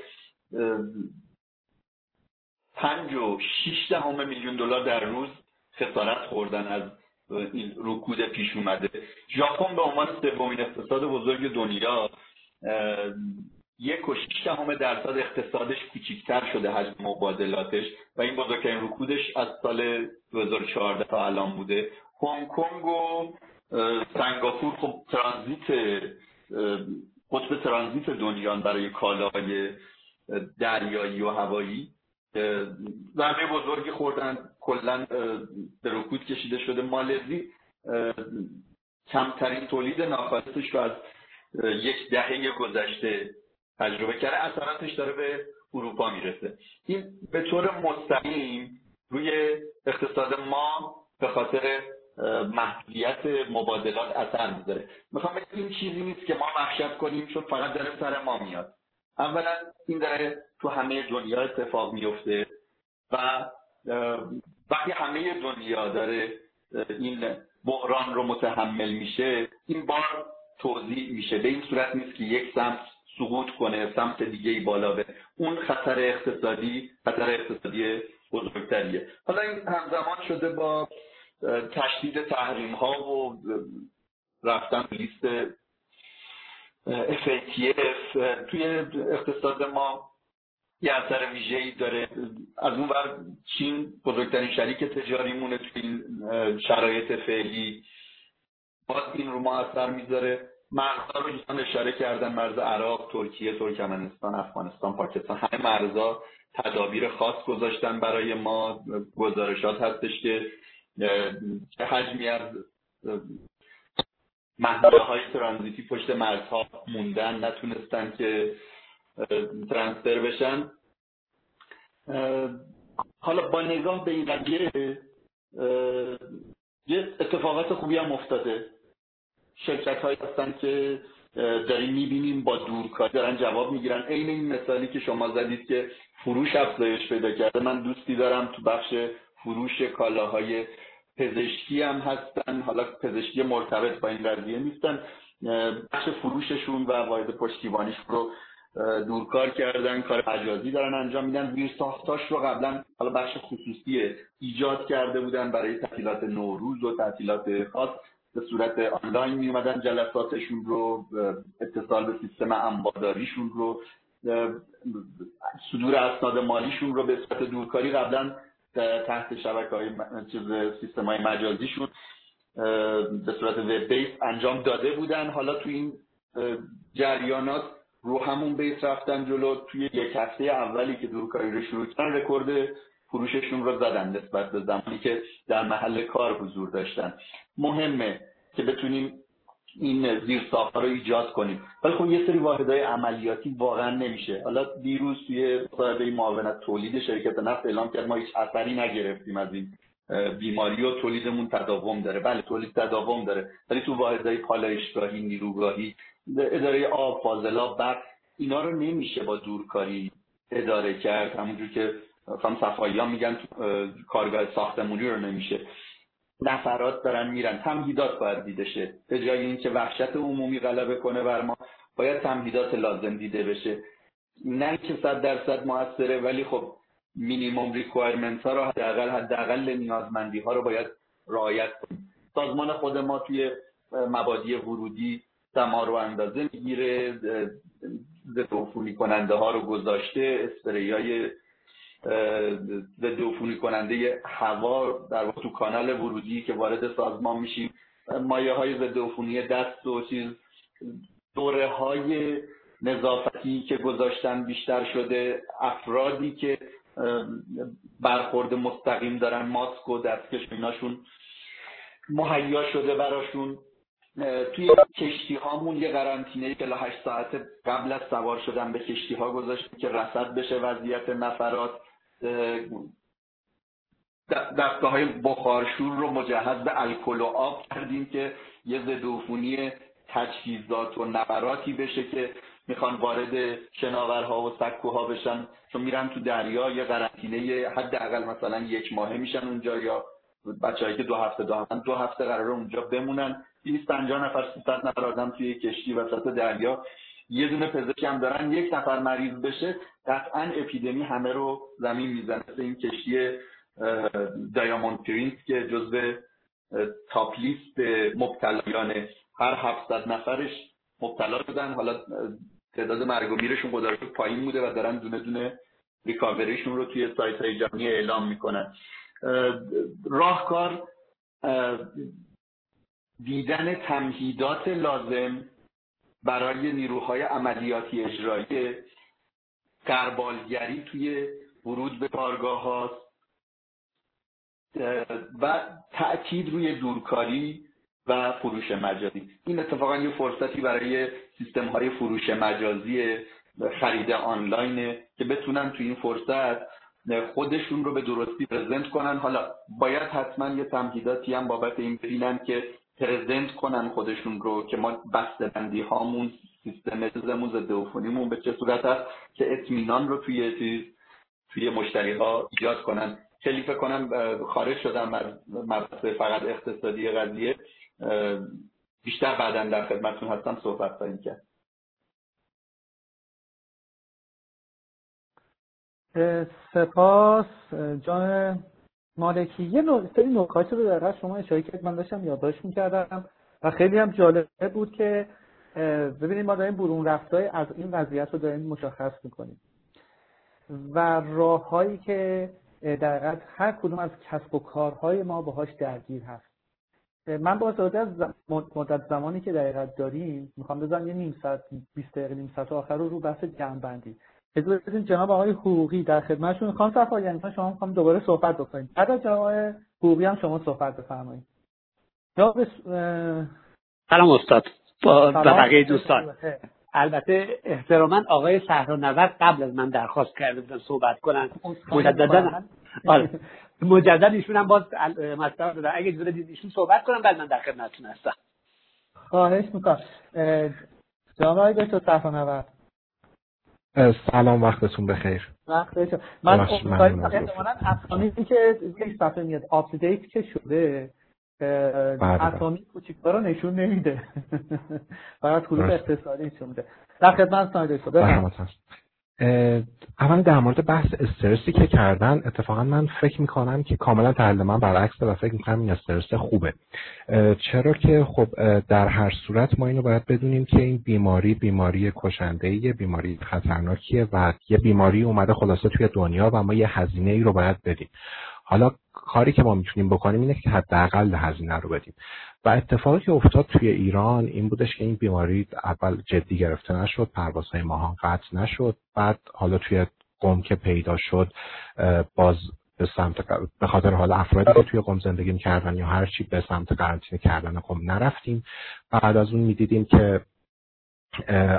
پنج و شیش دهم میلیون دلار در روز خسارت خوردن از این رکود پیش اومده. ژاپن به عنوان سومین اقتصاد بزرگ دنیا یک و دهم درصد اقتصادش کوچکتر شده حجم مبادلاتش و این بزرگترین رکودش از سال 2014 تا الان بوده. هنگ کنگ و سنگاپور خب ترانزیت قطب ترانزیت دنیا برای کالاهای دریایی و هوایی ضربه بزرگی خوردن کلا به رکود کشیده شده. مالزی کمترین تولید ناخالصش رو از یک دهه گذشته تجربه کرده اثراتش داره به اروپا می‌رسه. این به طور مستقیم روی اقتصاد ما به خاطر محدودیت مبادلات اثر می‌ذاره. می‌خوام بگم این چیزی نیست که ما وحشت کنیم چون فقط داره سر ما میاد. اولا این داره تو همه دنیا اتفاق میفته و وقتی همه دنیا داره این بحران رو متحمل میشه این بار توضیح میشه. به این صورت نیست که یک سمت سقوط کنه سمت دیگه ای بالا به اون خطر اقتصادی خطر اقتصادی بزرگتریه. حالا این همزمان شده با تشدید تحریم ها و رفتن لیست FATF توی اقتصاد ما یه اثر ویژه‌ای داره. از اون ور چین بزرگترین شریک تجاری مونه توی این شرایط فعلی. باز این رو ما اثر می‌ذاره. مرزها رو دوستان اشاره کردن مرز عراق ترکیه ترکمنستان افغانستان پاکستان همه مرزها تدابیر خاص گذاشتن برای ما گزارشات هستش که چه حجمی از محدوده های ترانزیتی پشت مرزها موندن نتونستن که ترانسفر بشن. حالا با نگاه به این قضیه یه اتفاقات خوبی هم افتاده. شرکت هایی هستن که داریم می‌بینیم با دورکاری دارن جواب می‌گیرن. عین این مثالی که شما زدید که فروش افزایش پیدا کرده من دوستی دارم تو بخش فروش کالاهای پزشکی هم هستن. حالا پزشکی مرتبط با این قضیه نیستن. بخش فروششون و واحد پشتیبانیش رو دورکار کردن کار مجازی دارن انجام میدن. زیر ساختاش رو قبلا حالا بخش خصوصی ایجاد کرده بودن برای تعطیلات نوروز و تعطیلات خاص. به صورت آنلاین می اومدن جلساتشون رو اتصال به سیستم انباداریشون رو صدور اسناد مالیشون رو به صورت دورکاری قبلا تحت شبکه های چیز سیستم های مجازیشون به صورت وب بیس انجام داده بودن. حالا تو این جریانات رو همون بیس رفتن جلو. توی یک هفته اولی که دورکاری رو شروع کردن رکورد فروششون رو زدن نسبت به زمانی که در محل کار حضور داشتن. مهمه که بتونیم این زیر رو ایجاد کنیم. ولی خب یه سری واحدهای عملیاتی واقعا نمیشه. حالا دیروز توی مصاحبه معاونت تولید شرکت نفت اعلام کرد ما هیچ اثری نگرفتیم از این بیماری و تولیدمون تداوم داره. بله تولید تداوم داره. ولی تو واحدهای پالایشگاهی نیروگاهی اداره آب فاضلاب برق اینا رو نمیشه با دورکاری اداره کرد. همونجور که فهم صفایی ها میگن کارگاه ساختمونی رو نمیشه. نفرات دارن میرن. تمهیدات باید دیده شه. به جای اینکه وحشت عمومی غلبه کنه بر ما باید تمهیدات لازم دیده بشه. نه که صد درصد موثره ولی خب minimum requirement ها رو حداقل حداقل نیازمندی ها رو باید رعایت کنیم. سازمان خود ما توی مبادی ورودی دما رو اندازه می‌گیره. ضد کننده ها رو گذاشته. اسپری ضد عفونی کننده هوا در تو کانال ورودی که وارد سازمان میشیم. مایع های ضد عفونی دست و چیز دوره های نظافتی که گذاشتن بیشتر شده افرادی که برخورد مستقیم دارن ماسک و دستکش ایناشون مهیا شده براشون. توی کشتی هامون یه قرنطینه 48 ساعت قبل از سوار شدن به کشتی ها گذاشتیم که رسد بشه وضعیت نفرات. دستگاه های بخارشور رو مجهز به الکل و آب کردیم که یه ضد تجهیزات و نفراتی بشه که می‌خوان وارد شناورها و سکوها بشن. چون میرن تو دریا یه قرنطینه حداقل مثلا یک ماهه میشن اونجا یا بچه‌ای که دو هفته دو هفته دو هفته قراره اونجا بمونن. 250 نفر 300 نفر آدم توی کشتی وسط دریا. یه دونه پزشک هم دارن یک نفر مریض بشه قطعا اپیدمی همه رو زمین می‌زنه. این کشتی دایاموند پرینس که جزو تاپ لیست مبتلایان هر 700 نفرش مبتلا شدن. حالا تعداد مرگ و میرشون خدا پایین بوده و دارن دونه دونه ریکاوریشون رو توی سایت های جهانی اعلام می‌کنن. راهکار دیدن تمهیدات لازم برای نیروهای عملیاتی اجرایی قربالگری توی ورود به کارگاه هاست و تأکید روی دورکاری و فروش مجازی. این اتفاقا یه فرصتی برای سیستم های فروش مجازی خرید آنلاینه که بتونن توی این فرصت خودشون رو به درستی پرزنت کنن. حالا باید حتما یه تمهیداتی هم بابت این ببینن که پرزنت کنن خودشون رو که ما بندی هامون سیستم چیزمون ضد عفونیمون به چه صورت هست که اطمینان رو توی چیز توی مشتری ها ایجاد کنن. خیلی فکر کنم خارج شدم از مبحث فقط اقتصادی قضیه. بیشتر بعدا در خدمتتون هستم صحبت خواهیم کرد. سپاس جان مالکی. یه سری نکاتی رو در شما اشاره کرد من داشتم یادداشت می‌کردم و خیلی هم جالب بود که ببینید ما داریم برون رفتای از این وضعیت رو داریم مشخص می‌کنیم. و راههایی که در هر کدوم از کسب و کارهای ما باهاش درگیر هست. من با استفاده از مدت زمانی که دقیقت داریم می‌خوام بزنم یه نیم ساعت 20 دقیقه نیم ساعت آخر رو رو بحث جمع بندی اجازه بدین جناب آقای حقوقی در خدمتشون خانم یعنی شما می‌خوام دوباره صحبت بکنیم. بعد از جناب آقای حقوقی هم شما صحبت بفرمایید. جناب سلام استاد. با بقیه دوستان. البته احتراما آقای نور قبل از من درخواست کرده بودن صحبت کنن. مجددا آره. مجدد ایشون هم باز مطلب دادن اگه اجازه بدید ایشون صحبت کنم بعد من در خدمتتون هستم. خواهش می‌کنم. جناب آقای دکتر صفانورد سلام وقتتون بخیر. وقت من اسامی که یک صفحه میاد update که شده بله، بله. اسامی کوچیک‌ها رو نشون نمیده. فقط حروف اختصاری نشون میده. در خدمت بله، اول در مورد بحث استرسی که کردن اتفاقا من فکر می‌کنم که کاملا تحلیل من برعکس و فکر می‌کنم این استرس خوبه. چرا که خب در هر صورت ما اینو باید بدونیم که این بیماری بیماری کشنده یه بیماری خطرناکیه و یه بیماری اومده خلاصه توی دنیا و ما یه هزینه ای رو باید بدیم. حالا کاری که ما می‌تونیم بکنیم اینه که حداقل هزینه رو بدیم. و اتفاقی که افتاد توی ایران این بودش که این بیماری اول جدی گرفته نشد پروازهای ماهان قطع نشد. بعد حالا توی قوم که پیدا شد باز به سمت به خاطر حال افرادی که توی قوم زندگی می‌کردن یا هر چی به سمت قرنطینه کردن قوم نرفتیم. بعد از اون می‌دیدیم که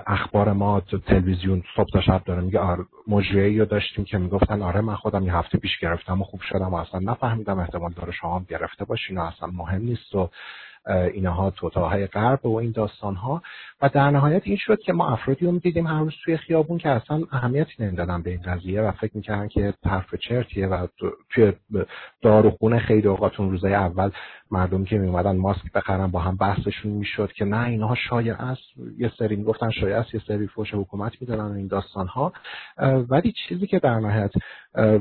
اخبار ما تو تلویزیون صبح تا شب داره. میگه آره مجریه رو داشتیم که می‌گفتن آره من خودم یه هفته پیش گرفتم و خوب شدم و اصلا نفهمیدم احتمال داره شما هم گرفته باشین و اصلا مهم نیست و اینها توتاهای غرب و این داستان ها و در نهایت این شد که ما افرادی رو دیدیم هر روز توی خیابون که اصلا اهمیتی نمی‌دادن به این قضیه و فکر می‌کردن که طرف چرتیه و توی داروخونه خیلی اوقات اون روزای اول مردم که میومدن ماسک بخرن با هم بحثشون می‌شد که نه اینها شایع است. یه سری می‌گفتن شایع است یه سری فوش حکومت می‌دادن این داستان ها ولی چیزی که در نهایت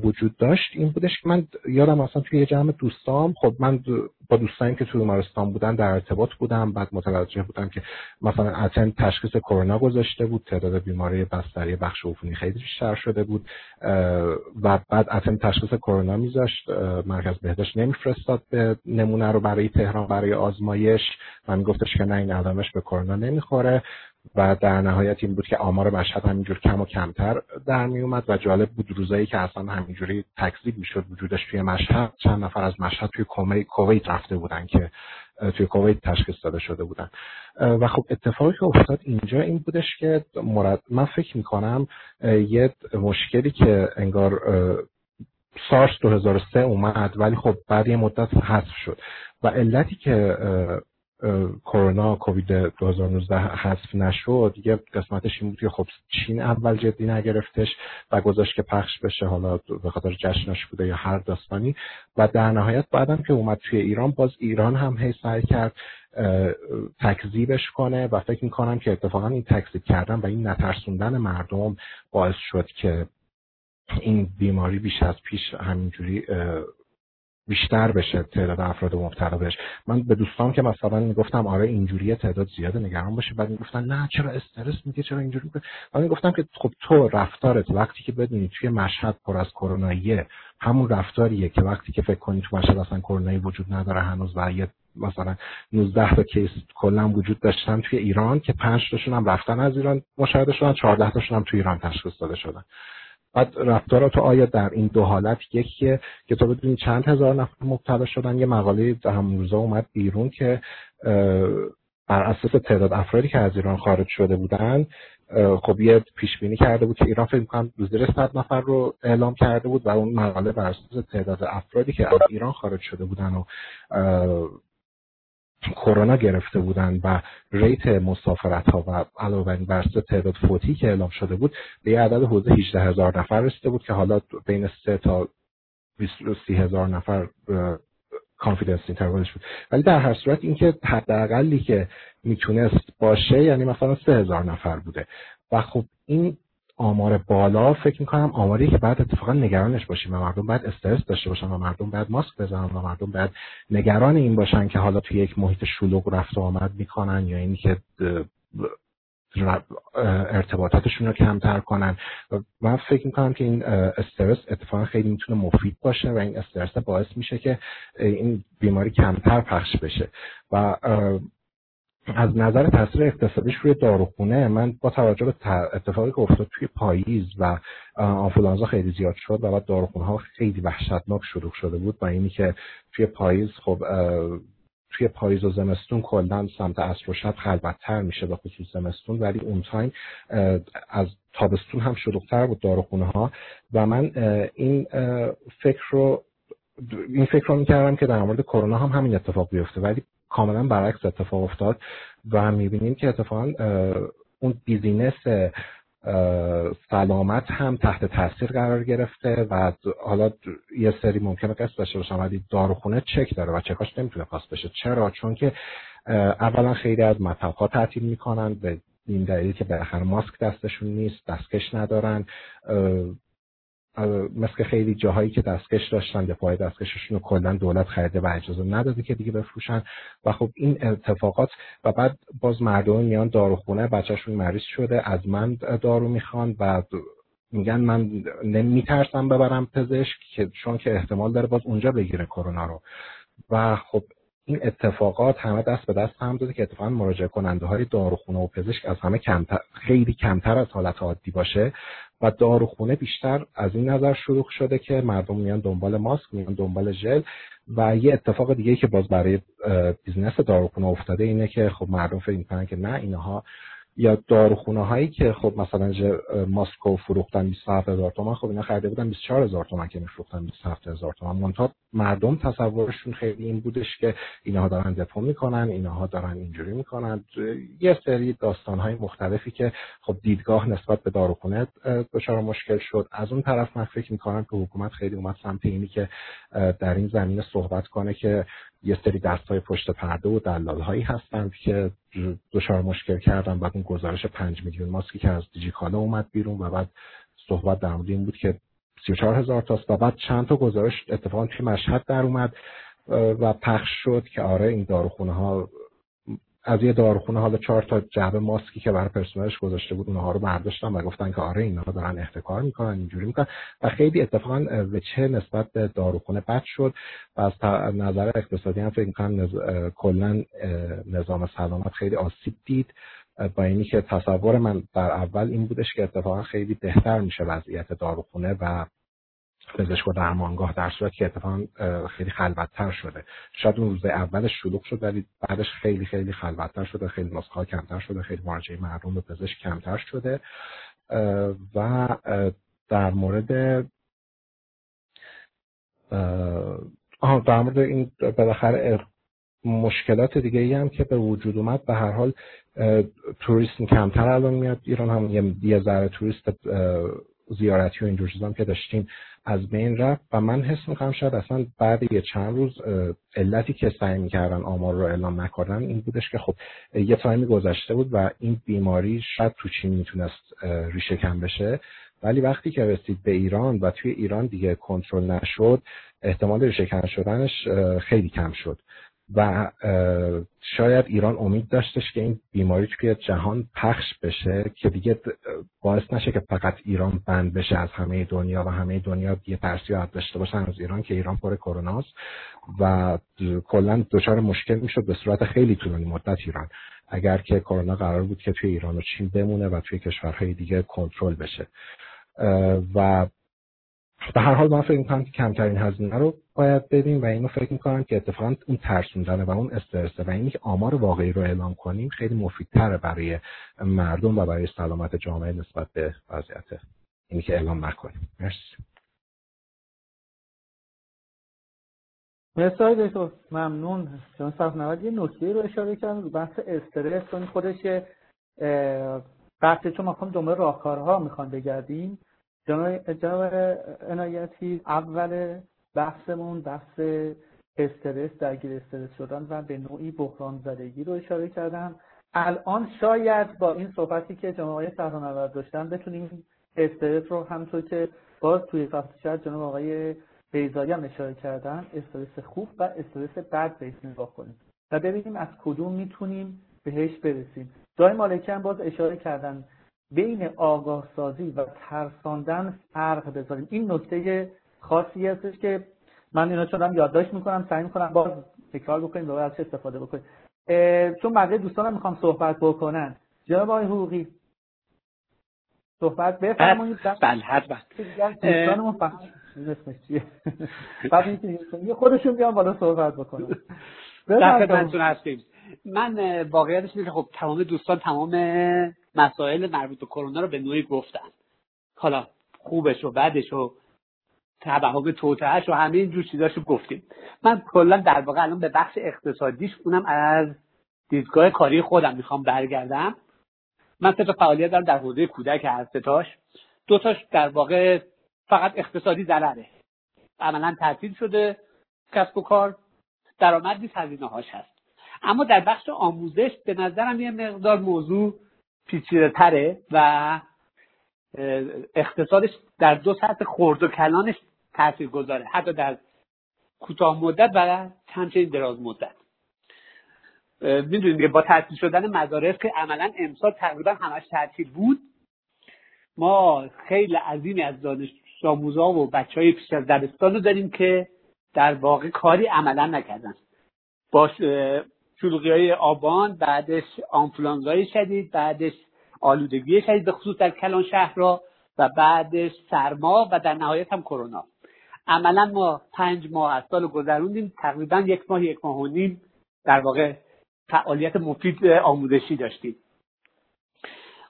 وجود داشت این بودش که من یادم اصلا توی یه جمع دوستام خب من با دوستانی که توی بیمارستان بودن در ارتباط بودم بعد متوجه بودم که مثلا اتن تشخیص کرونا گذاشته بود تعداد بیماری بستری بخش عفونی خیلی بیشتر شده بود. و بعد اتن تشخیص کرونا میذاشت. مرکز بهداشت نمیفرستاد به نمونه رو. برای تهران برای آزمایش. و میگفتش که نه این علامش به کرونا نمی‌خوره. و در نهایت این بود که آمار مشهد همینجور کم و کمتر در می اومد و جالب بود روزایی که اصلا همینجوری تکذیب می‌شد وجودش توی مشهد. چند نفر از مشهد توی کویت رفته بودن که توی کویت تشخیص داده شده بودن. و خب اتفاقی که افتاد اینجا این بودش که مرد... من فکر می‌کنم یه مشکلی که انگار سارس 2003 اومد ولی خب بعد یه مدت حذف شد. و علتی که کرونا کووید 2019 حذف نشد یه قسمتش این بود که خب چین اول جدی نگرفتش و گذاشت که پخش بشه حالا به خاطر جشنش بوده یا هر داستانی. و در نهایت بعدم که اومد توی ایران باز ایران هم هی سعی کرد تکذیبش کنه و فکر می‌کنم که اتفاقا این تکذیب کردن و این نترسوندن مردم باعث شد که این بیماری بیش از پیش همینجوری بیشتر بشه تعداد افراد مبتلا بهش. من به دوستان که مثلا می‌گفتم آره اینجوری تعداد زیاده نگران باشه. بعد می‌گفتن نه چرا استرس میگه چرا اینجوری؟ میگه من می‌گفتم که خب تو رفتارت وقتی که بدونی توی مشهد پر از کروناییه همون رفتاریه که وقتی که فکر کنی تو مشهد اصلا کرونایی وجود نداره هنوز و یه مثلا 19 تا کیس کلا وجود داشتن توی ایران که 5 تاشون هم رفتن از ایران مشاهده شدن 14 تاشون هم توی ایران تشخیص داده شدن. بعد رفتارات آیا در این دو حالت یکیه که تو بدونی چند هزار نفر مبتلا شدن؟ یه مقاله در همون روزا اومد بیرون که بر اساس تعداد افرادی که از ایران خارج شده بودن خب یه پیش بینی کرده بود که ایران فکر می‌کنم زیر 100 نفر رو اعلام کرده بود و اون مقاله بر اساس تعداد افرادی که از ایران خارج شده بودن و کرونا گرفته بودن و rate مسافرت ها و علاوه بر تعداد فوتی که اعلام شده بود به یه عدد حوزه 18 هزار نفر رسیده بود که حالا بین 3 تا 30 هزار نفر confidence interval ش بود. ولی در هر صورت اینکه حداقلی که می‌تونست باشه یعنی مثلا 3 هزار نفر بوده. و خب این آمار بالا فکر می‌کنم آماری که بعد اتفاقا نگرانش باشیم و مردم باید استرس داشته باشن و مردم باید ماسک بزنن و مردم باید نگران این باشن که حالا توی یک محیط شلوغ رفت و آمد می‌کنن یا اینی که ارتباطاتشون رو کمتر کنن. و من فکر می‌کنم که این استرس اتفاقا خیلی می‌تونه مفید باشه و این استرس باعث میشه که این بیماری کمتر پخش بشه. و از نظر تاثیر اقتصادیش روی داروخونه من با توجه به اتفاقی که افتاد توی پاییز و آنفولانزا خیلی زیاد شد و بعد داروخونه ها خیلی وحشتناک شروع شده بود و اینی که توی پاییز خب توی پاییز و زمستون کلا سمت عصر و شب خلوتتر میشه به خصوص زمستون ولی اون تایم از تابستون هم شلوغتر بود داروخونه ها و من این فکر رو این فکر رو می‌کردم که در مورد کرونا هم همین اتفاق بیفته ولی کاملا برعکس اتفاق افتاد و می‌بینیم که اتفاقا اون بیزینس سلامت هم تحت تاثیر قرار گرفته و حالا یه سری ممکنه قصد داشته باشم ولی داروخونه چک داره و چکاش نمی‌تونه پاس بشه. چرا؟ چون که اولا خیلی از مطبها تعطیل می‌کنن به این دلیل که بالاخره ماسک دستشون نیست دستکش ندارن مثل خیلی جاهایی که دستکش داشتن دفاع دستکششون رو کلا دولت خریده و اجازه نداده که دیگه بفروشن. و خب این اتفاقات و بعد باز مردم میان داروخونه بچهشون مریض شده از من دارو می‌خوان و میگن من نمیترسم ببرم پزشک که چون که احتمال داره باز اونجا بگیره کرونا رو. و خب این اتفاقات همه دست به دست هم داده که اتفاقا مراجعه کننده های داروخونه و پزشک از همه کمتر خیلی کمتر از حالت عادی باشه و داروخونه بیشتر از این نظر شروع شده که مردم میان دنبال ماسک میان دنبال ژل و یه اتفاق دیگه که باز برای business داروخونه افتاده اینه که خب مردم فکر می‌کنن که نه اینها یا داروخونه هایی که خب مثلا ماسکو فروختن 27 هزار تومن خب اینا خریده بودن 24 هزار که میفروختن 27 هزار تومن منتها مردم تصورشون خیلی این بودش که اینها دارن دپو می‌کنن اینها دارن اینجوری می‌کنن. یه سری داستان های مختلفی که خب دیدگاه نسبت به داروخونه دچار مشکل شد. از اون طرف من فکر می‌کنم که حکومت خیلی اومد سمت اینی که در این زمینه صحبت کنه که یه سری دست های پشت پرده و دلال هایی هستند که دچار مشکل کردن. بعد اون گزارش پنج میلیون ماسکی که از دیجیکالا اومد بیرون و بعد صحبت در مورد این بود که 34 هزار تاست و بعد چند تا گزارش اتفاقا توی مشهد در اومد و پخش شد که آره این داروخونه ها از یه داروخونه حالا چهار تا جعبه ماسکی که برای پرسنلش گذاشته بود اونها رو برداشتن و گفتن که آره اینا دارن احتکار می‌کنن اینجوری می‌کنن. و خیلی اتفاقا چه نسبت به داروخونه بد شد و از نظر اقتصادی هم فکر می‌کنم نز... کلا نظام سلامت خیلی آسیب دید. با اینی که تصور من در اول این بودش که اتفاقا خیلی بهتر میشه وضعیت داروخونه و پزشک و درمانگاه در صورت که اتفاقا خیلی خلوتتر شده. شاید اون روز اولش شلوغ شد ولی بعدش خیلی خیلی خلوتتر شده خیلی نسخه کمتر شده خیلی مراجعه مردم به پزشک کمتر شده. و در مورد آها در مورد این بالاخره مشکلات دیگه ای هم که به وجود اومد. به هر حال توریست کمتر الان میاد ایران. هم یه ذره توریست زیارتی و اینجور چیزام که داشتیم از بین رفت. و من حس می‌کنم شاید اصلا بعد یه چند روز علتی که سعی می‌کردن آمار رو اعلام نکردن این بودش که خب یه تایمی گذشته بود و این بیماری شاید تو چین می‌تونست ریشه کم بشه. ولی وقتی که رسید به ایران و توی ایران دیگه کنترل نشد احتمال ریشه کم شدنش خیلی کم شد. و شاید ایران امید داشتش که این بیماری توی جهان پخش بشه که دیگه باعث نشه که فقط ایران بند بشه از همه دنیا و همه دنیا یه ترسیات داشته باشن از ایران که ایران پر کروناست و کلا دچار مشکل می‌شد به صورت خیلی طولانی مدت ایران. اگر که کرونا قرار بود که توی ایران و چین بمونه و توی کشورهای دیگه کنترل بشه. و به هر حال من فکر می‌کنم که کمترین هزینه رو باید بدیم و اینو فکر می‌کنم که اتفاقا اون ترسوندن و اون استرسه و اینی که آمار واقعی رو اعلام کنیم خیلی مفیدتره برای مردم و برای سلامت جامعه نسبت به وضعیت اینی که اعلام نکنیم. مرسی. مرسی دکتر. ممنون. چون صرف نوید یه نکته رو اشاره کردم بحث استرس. چون خودش بحث چون ما دنبال راهکارها می‌خوان بگردیم. جناب عنایتی اول بحثمون بحث استرس درگیر استرس شدن و به نوعی بحران زدگی رو اشاره کردم. الان شاید با این صحبتی که جناب آقای سهرانورد داشتن بتونیم استرس رو همطور که باز توی قبل شاید جناب آقای بیزایی هم اشاره کردن استرس خوب و استرس بد بهش نگاه کنیم. و ببینیم از کدوم می‌تونیم بهش برسیم. جای مالکی هم باز اشاره کردن. بین آگاه سازی و ترساندن فرق بذاریم. این نکته خاصی هستش که من اینا چون یادداشت می‌کنم سعی می‌کنم باز تکرار بکنیم و از استفاده بکنیم. چون بقیه دوستانم می‌خوام صحبت بکنن. جناب آقای حقوقی. صحبت بفرمایید. بله حتما. دوستانمون بعد یه خودشون بیان بالا صحبت بکنن. در خدمتتون هستیم. من واقعیتش اینه که خب تمام دوستان تمام مسائل مربوط به کرونا رو به نوعی گفتن. حالا خوبش و بدش و توهم توتهش و همه این جور چیزاشو گفتیم. من کلا در واقع الان به بخش اقتصادیش اونم از دیدگاه کاری خودم می‌خوام برگردم. من سه فعالیت دارم در حوزه کودک هر تاش. دو تاش در واقع فقط اقتصادی ضرره. عملا تعطیل شده کسب و کار. درآمد نیست هزینه هاش هست. اما در بخش آموزش به نظرم یه مقدار موضوع پیچیده تره و اقتصادش در دو سطح خرد و کلانش تاثیر گذاره حتی در کوتاه مدت و همچنین دراز مدت. می‌دونید که با تعطیل شدن مدارس که عملا امسال تقریبا همش تعطیل بود ما خیلی عظیمی از دانش آموزا و بچه های پیش از دبستان رو داریم که در واقع کاری عملا نکردن. با شلوغی های آبان بعدش آنفلانزای شدید بعدش آلودگی شدید به خصوص در کلان شهرها و بعدش سرما و در نهایت هم کرونا. عملا ما پنج ماه از سال گذروندیم تقریبا یک ماه یک ماه و نیم در واقع فعالیت مفید آموزشی داشتیم.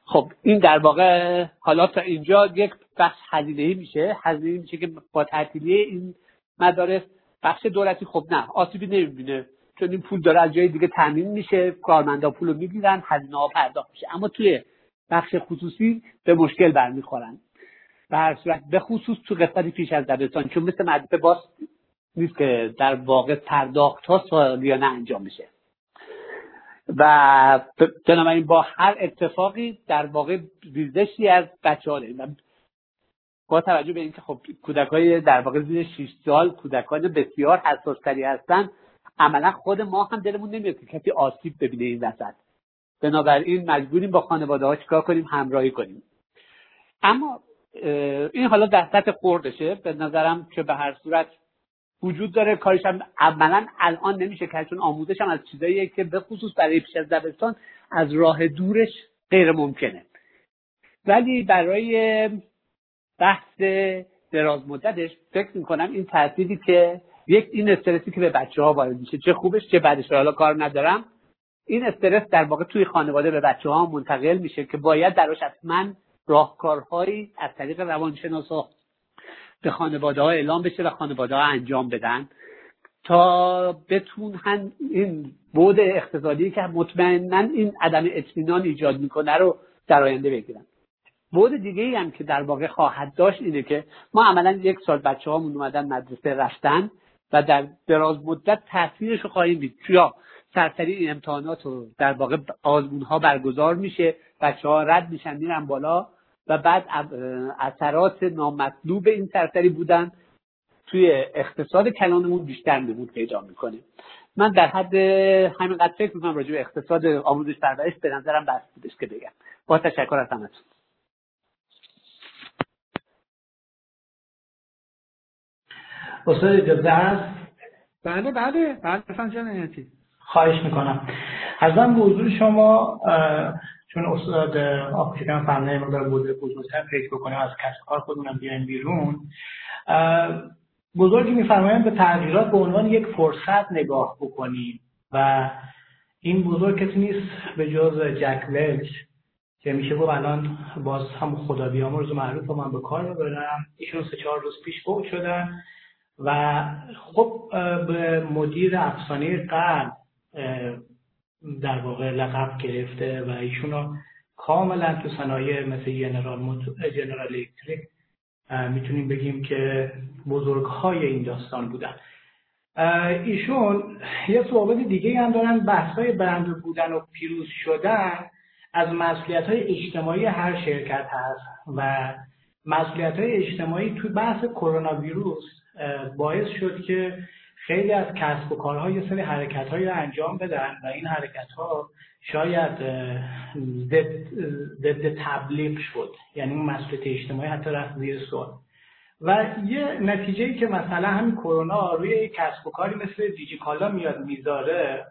خب این در واقع حالا تا اینجا یک بخش هزینه میشه. هزینه میشه که با تعطیلی این مدارس بخش دولتی خب نه آسیبی نمی‌بینه. چون این پول داره از جای دیگه تامین میشه کارمندا پول رو می‌گیرن هزینه ها پرداخت میشه. اما توی بخش خصوصی به مشکل برمیخورن. به هر صورت به خصوص تو قسمتی پیش از دبستان چون مثل مدرسه باز نیست که در واقع پرداخت ها سالیانه انجام میشه. و بنابراین با هر اتفاقی در واقع ریزشی از بچه ها با توجه به اینکه خب کودک های در واقع زیر 6 سال کودکان بسیار حساستری هستن عملا خود ما هم دلمون نمیاد که کسی آسیب ببینه این وسط. بنابراین مجبوریم با خانواده ها چیکار کنیم؟ همراهی کنیم. اما این حالا در سطح خوردشه. به نظرم که به هر صورت وجود داره. کارش هم عملا الان نمیشه کرد چون آموزش هم از چیزاییه که به خصوص برای پیش از دبستان از راه دورش غیر ممکنه ولی برای بحث دراز مدتش فکر می‌کنم این تأثیری که یک این استرسی که به بچه ها وارد میشه چه خوبش چه بعدش حالا کار ندارم. این استرس در واقع توی خانواده به بچه ها منتقل میشه که باید دراش حتما راهکارهایی از طریق روانشناسا به خانواده ها اعلام بشه و خانواده ها انجام بدن تا بتونن این بود اقتصادی که مطمئنا این عدم اطمینان ایجاد می‌کنه رو در آینده بگیرن. بود دیگه ای هم که در واقع خواهد داشت اینه که ما عملا یک سال بچه هامون اومدن مدرسه رفتن. و در دراز مدت تاثیرش رو خواهیم دید. چیا سرسری این امتحانات رو در واقع آزمون ها برگزار میشه بچه ها رد میشن میرن بالا و بعد اثرات نامطلوب این سرسری بودن توی اقتصاد کلانمون بیشتر نمود پیدا می‌کنه. من در حد همینقدر فکر می‌کنم راجع به اقتصاد آموزش پرورش به نظرم بس بودش که بگم. با تشکر از همتون. استاد اجازه هست؟ بله بله بله جان خواهش می‌کنم. از من موضوع شما چون استاد آفریکان فهمه مقدار بوده بزرگتر فکر بکنیم از کسب کار خودمونم بیایم بیرون بزرگی میفرمایند به تغییرات به عنوان یک فرصت نگاه بکنیم و این بزرگ کسی نیست به جز جک ولچ که میشه گفت الان باز هم خدا بیامرز و معروف من به کار می‌برم ایشون سه چهار روز پیش بود شدن. و خب به مدیر افسانه قلب در واقع لقب گرفته و ایشون کاملا تو صنایع مثل جنرال, جنرال الکتریک می‌تونیم بگیم که بزرگ های این داستان بودن. ایشون یه صحبت دیگه هم دارن بحث های برند بودن و پیروز شدن از مسئولیت های اجتماعی هر شرکت هست و مسئولیت های اجتماعی توی بحث کرونا ویروس باعث شد که خیلی از کسب و کارها یه سری حرکت های انجام بدن و این حرکت ها شاید ضد تبلیغ شد. یعنی اون مسئولیت اجتماعی حتی رفت زیر سوال. و یه نتیجه که مثلا همین کرونا روی کسب و کاری مثل دیجیکالا میاد می‌ذاره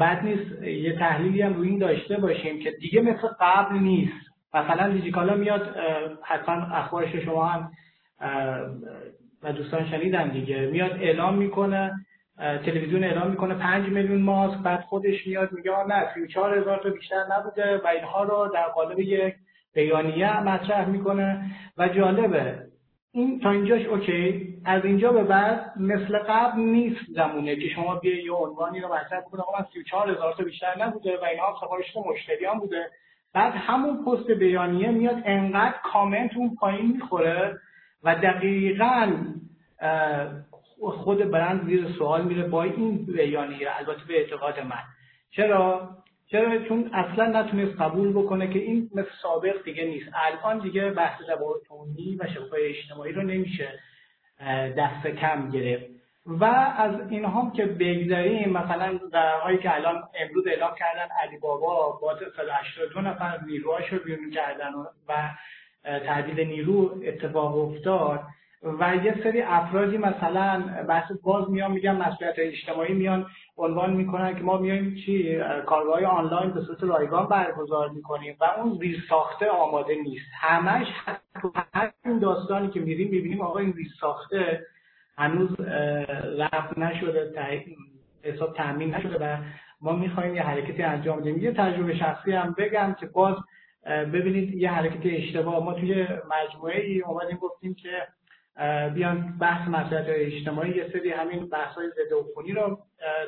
بعد نیست. یه تحلیلی هم روی این داشته باشیم که دیگه مثل قبل نیست. مثلا دیجیکالا میاد حتما اخبارش شما هم و دوستان شنیدن دیگه. میاد اعلام می‌کنه تلویزیون اعلام می‌کنه 5 میلیون ماسک بعد خودش میاد میگه نه 34 هزار تا بیشتر نبوده و اینها رو در قالب یک بیانیه مطرح می‌کنه. و جالبه این تا اینجاش اوکی از اینجا به بعد مثل قبل نیست زمونه که شما بیا یه عنوانی رو مطرح بکنه آقا 34 هزار تا بیشتر نبوده و اینها سفارش مشتریان بوده. بعد همون پست بیانیه میاد انقدر کامنت اون پایین می‌خوره و دقیقا خود برند زیر سوال میره با این بیانیه البته به اعتقاد من. چرا؟ چرا؟ چون اصلا نتونست قبول بکنه که این مثل سابق دیگه نیست. الان دیگه بحث روابط و شبکه اجتماعی رو نمیشه دست کم گرفت. و از این هم که بگذاریم مثلا هایی که الان امروز اعلام کردن علی بابا با 182 نفر نیروهاش رو بیرون کردن و تعدیل نیرو اتفاق افتاد و یه سری افرادی مثلا بحث باز میان میگن مسئولیت اجتماعی میان عنوان می‌کنن که ما میایم چی؟ کارگاه آنلاین به صورت رایگان برگزار می‌کنیم و اون زیر ساخته آماده نیست. همش هر این داستانی که میریم می‌بینیم آقا این زیر ساخته هنوز رفت نشده حساب تامین نشده و ما می‌خوایم یه حرکتی انجام بدیم. یه تجربه شخصی هم بگم که باز ببینید یه حرکت اشتباه. ما توی مجموعه ای اومدیم گفتیم که بیان بحث مسئله اجتماعی یه سری همین بحث های ضد عفونی رو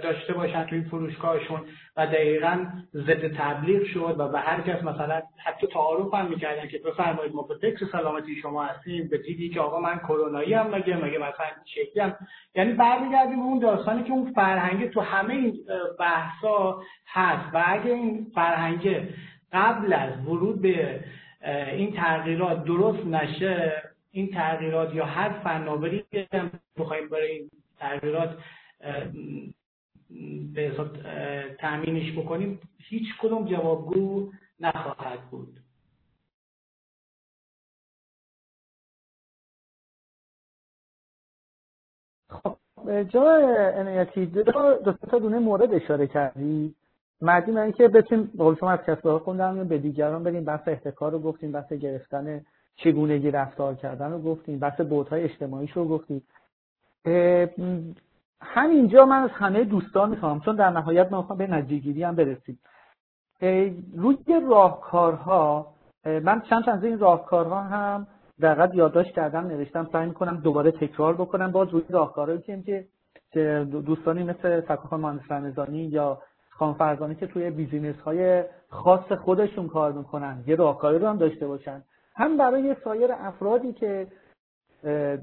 داشته باشن توی فروشگاهشون و دقیقا ضد تبلیغ شد و به هر کس مثلا حتی تعارف هم می‌کردن که بفرمایید ما به فکر سلامتی شما هستیم به دیدی که آقا من کرونایی هم مگه مگه مثلا شکلی هم یعنی برمیگردیم اون داستانی که اون فرهنگ تو همه این بحثا هست. و اگه این فرهنگ قبل از ورود به این تغییرات درست نشه این تغییرات یا هر فناوری هم بخوایم برای این تغییرات به حساب تأمینش بکنیم هیچ کدوم جوابگو نخواهد بود. خب جا انایتی دو تا دونه مورد اشاره کردی. مردی من که بتونیم قول شما از کسب خوندم به دیگران بریم بحث احتکار رو گفتیم بحث گرفتن چگونگی رفتار کردن رو گفتیم بحث بودهای اجتماعیش رو گفتیم. همینجا من از همه دوستان می‌خوام چون در نهایت ما به نتیجهگیری هم برسیم. روی راهکارها من چند از این راهکارها هم دقیقا یادداشت کردم نوشتم سعی می‌کنم دوباره تکرار بکنم. باز روی راهکارهایی که دوستانی مثل سکاخان مهندس رمضانی یا خان فرزانی که توی بیزینس های خاص خودشون کار می‌کنن یه راهکاری رو هم داشته باشن. هم برای سایر افرادی که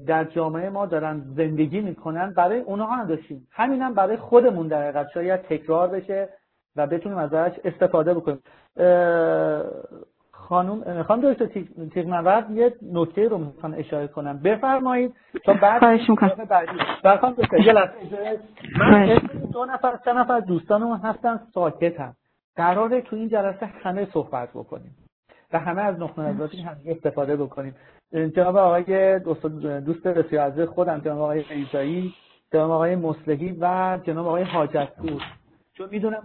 در جامعه ما دارن زندگی می‌کنن برای اونها هم داشتیم. همین هم برای خودمون در حقیقت. شاید تکرار بشه و بتونیم ازش استفاده بکنیم. خانم خانم دکتر تیغنورد یه نکته رو می‌خوام اشاره کنم. بفرمایید تا بعد خواهش می‌کنم. خانم دکتر یه لحظه من دو نفر سه نفر دوستانمون هستن ساکت هم. قراره تو این جلسه همه صحبت بکنیم و همه از نقطه نظرات هم استفاده بکنیم. جناب آقای دوست بسیار عزیز خودم جناب آقای ایزایی جناب آقای مسلحی و جناب آقای حاجتپور. چون می‌دونم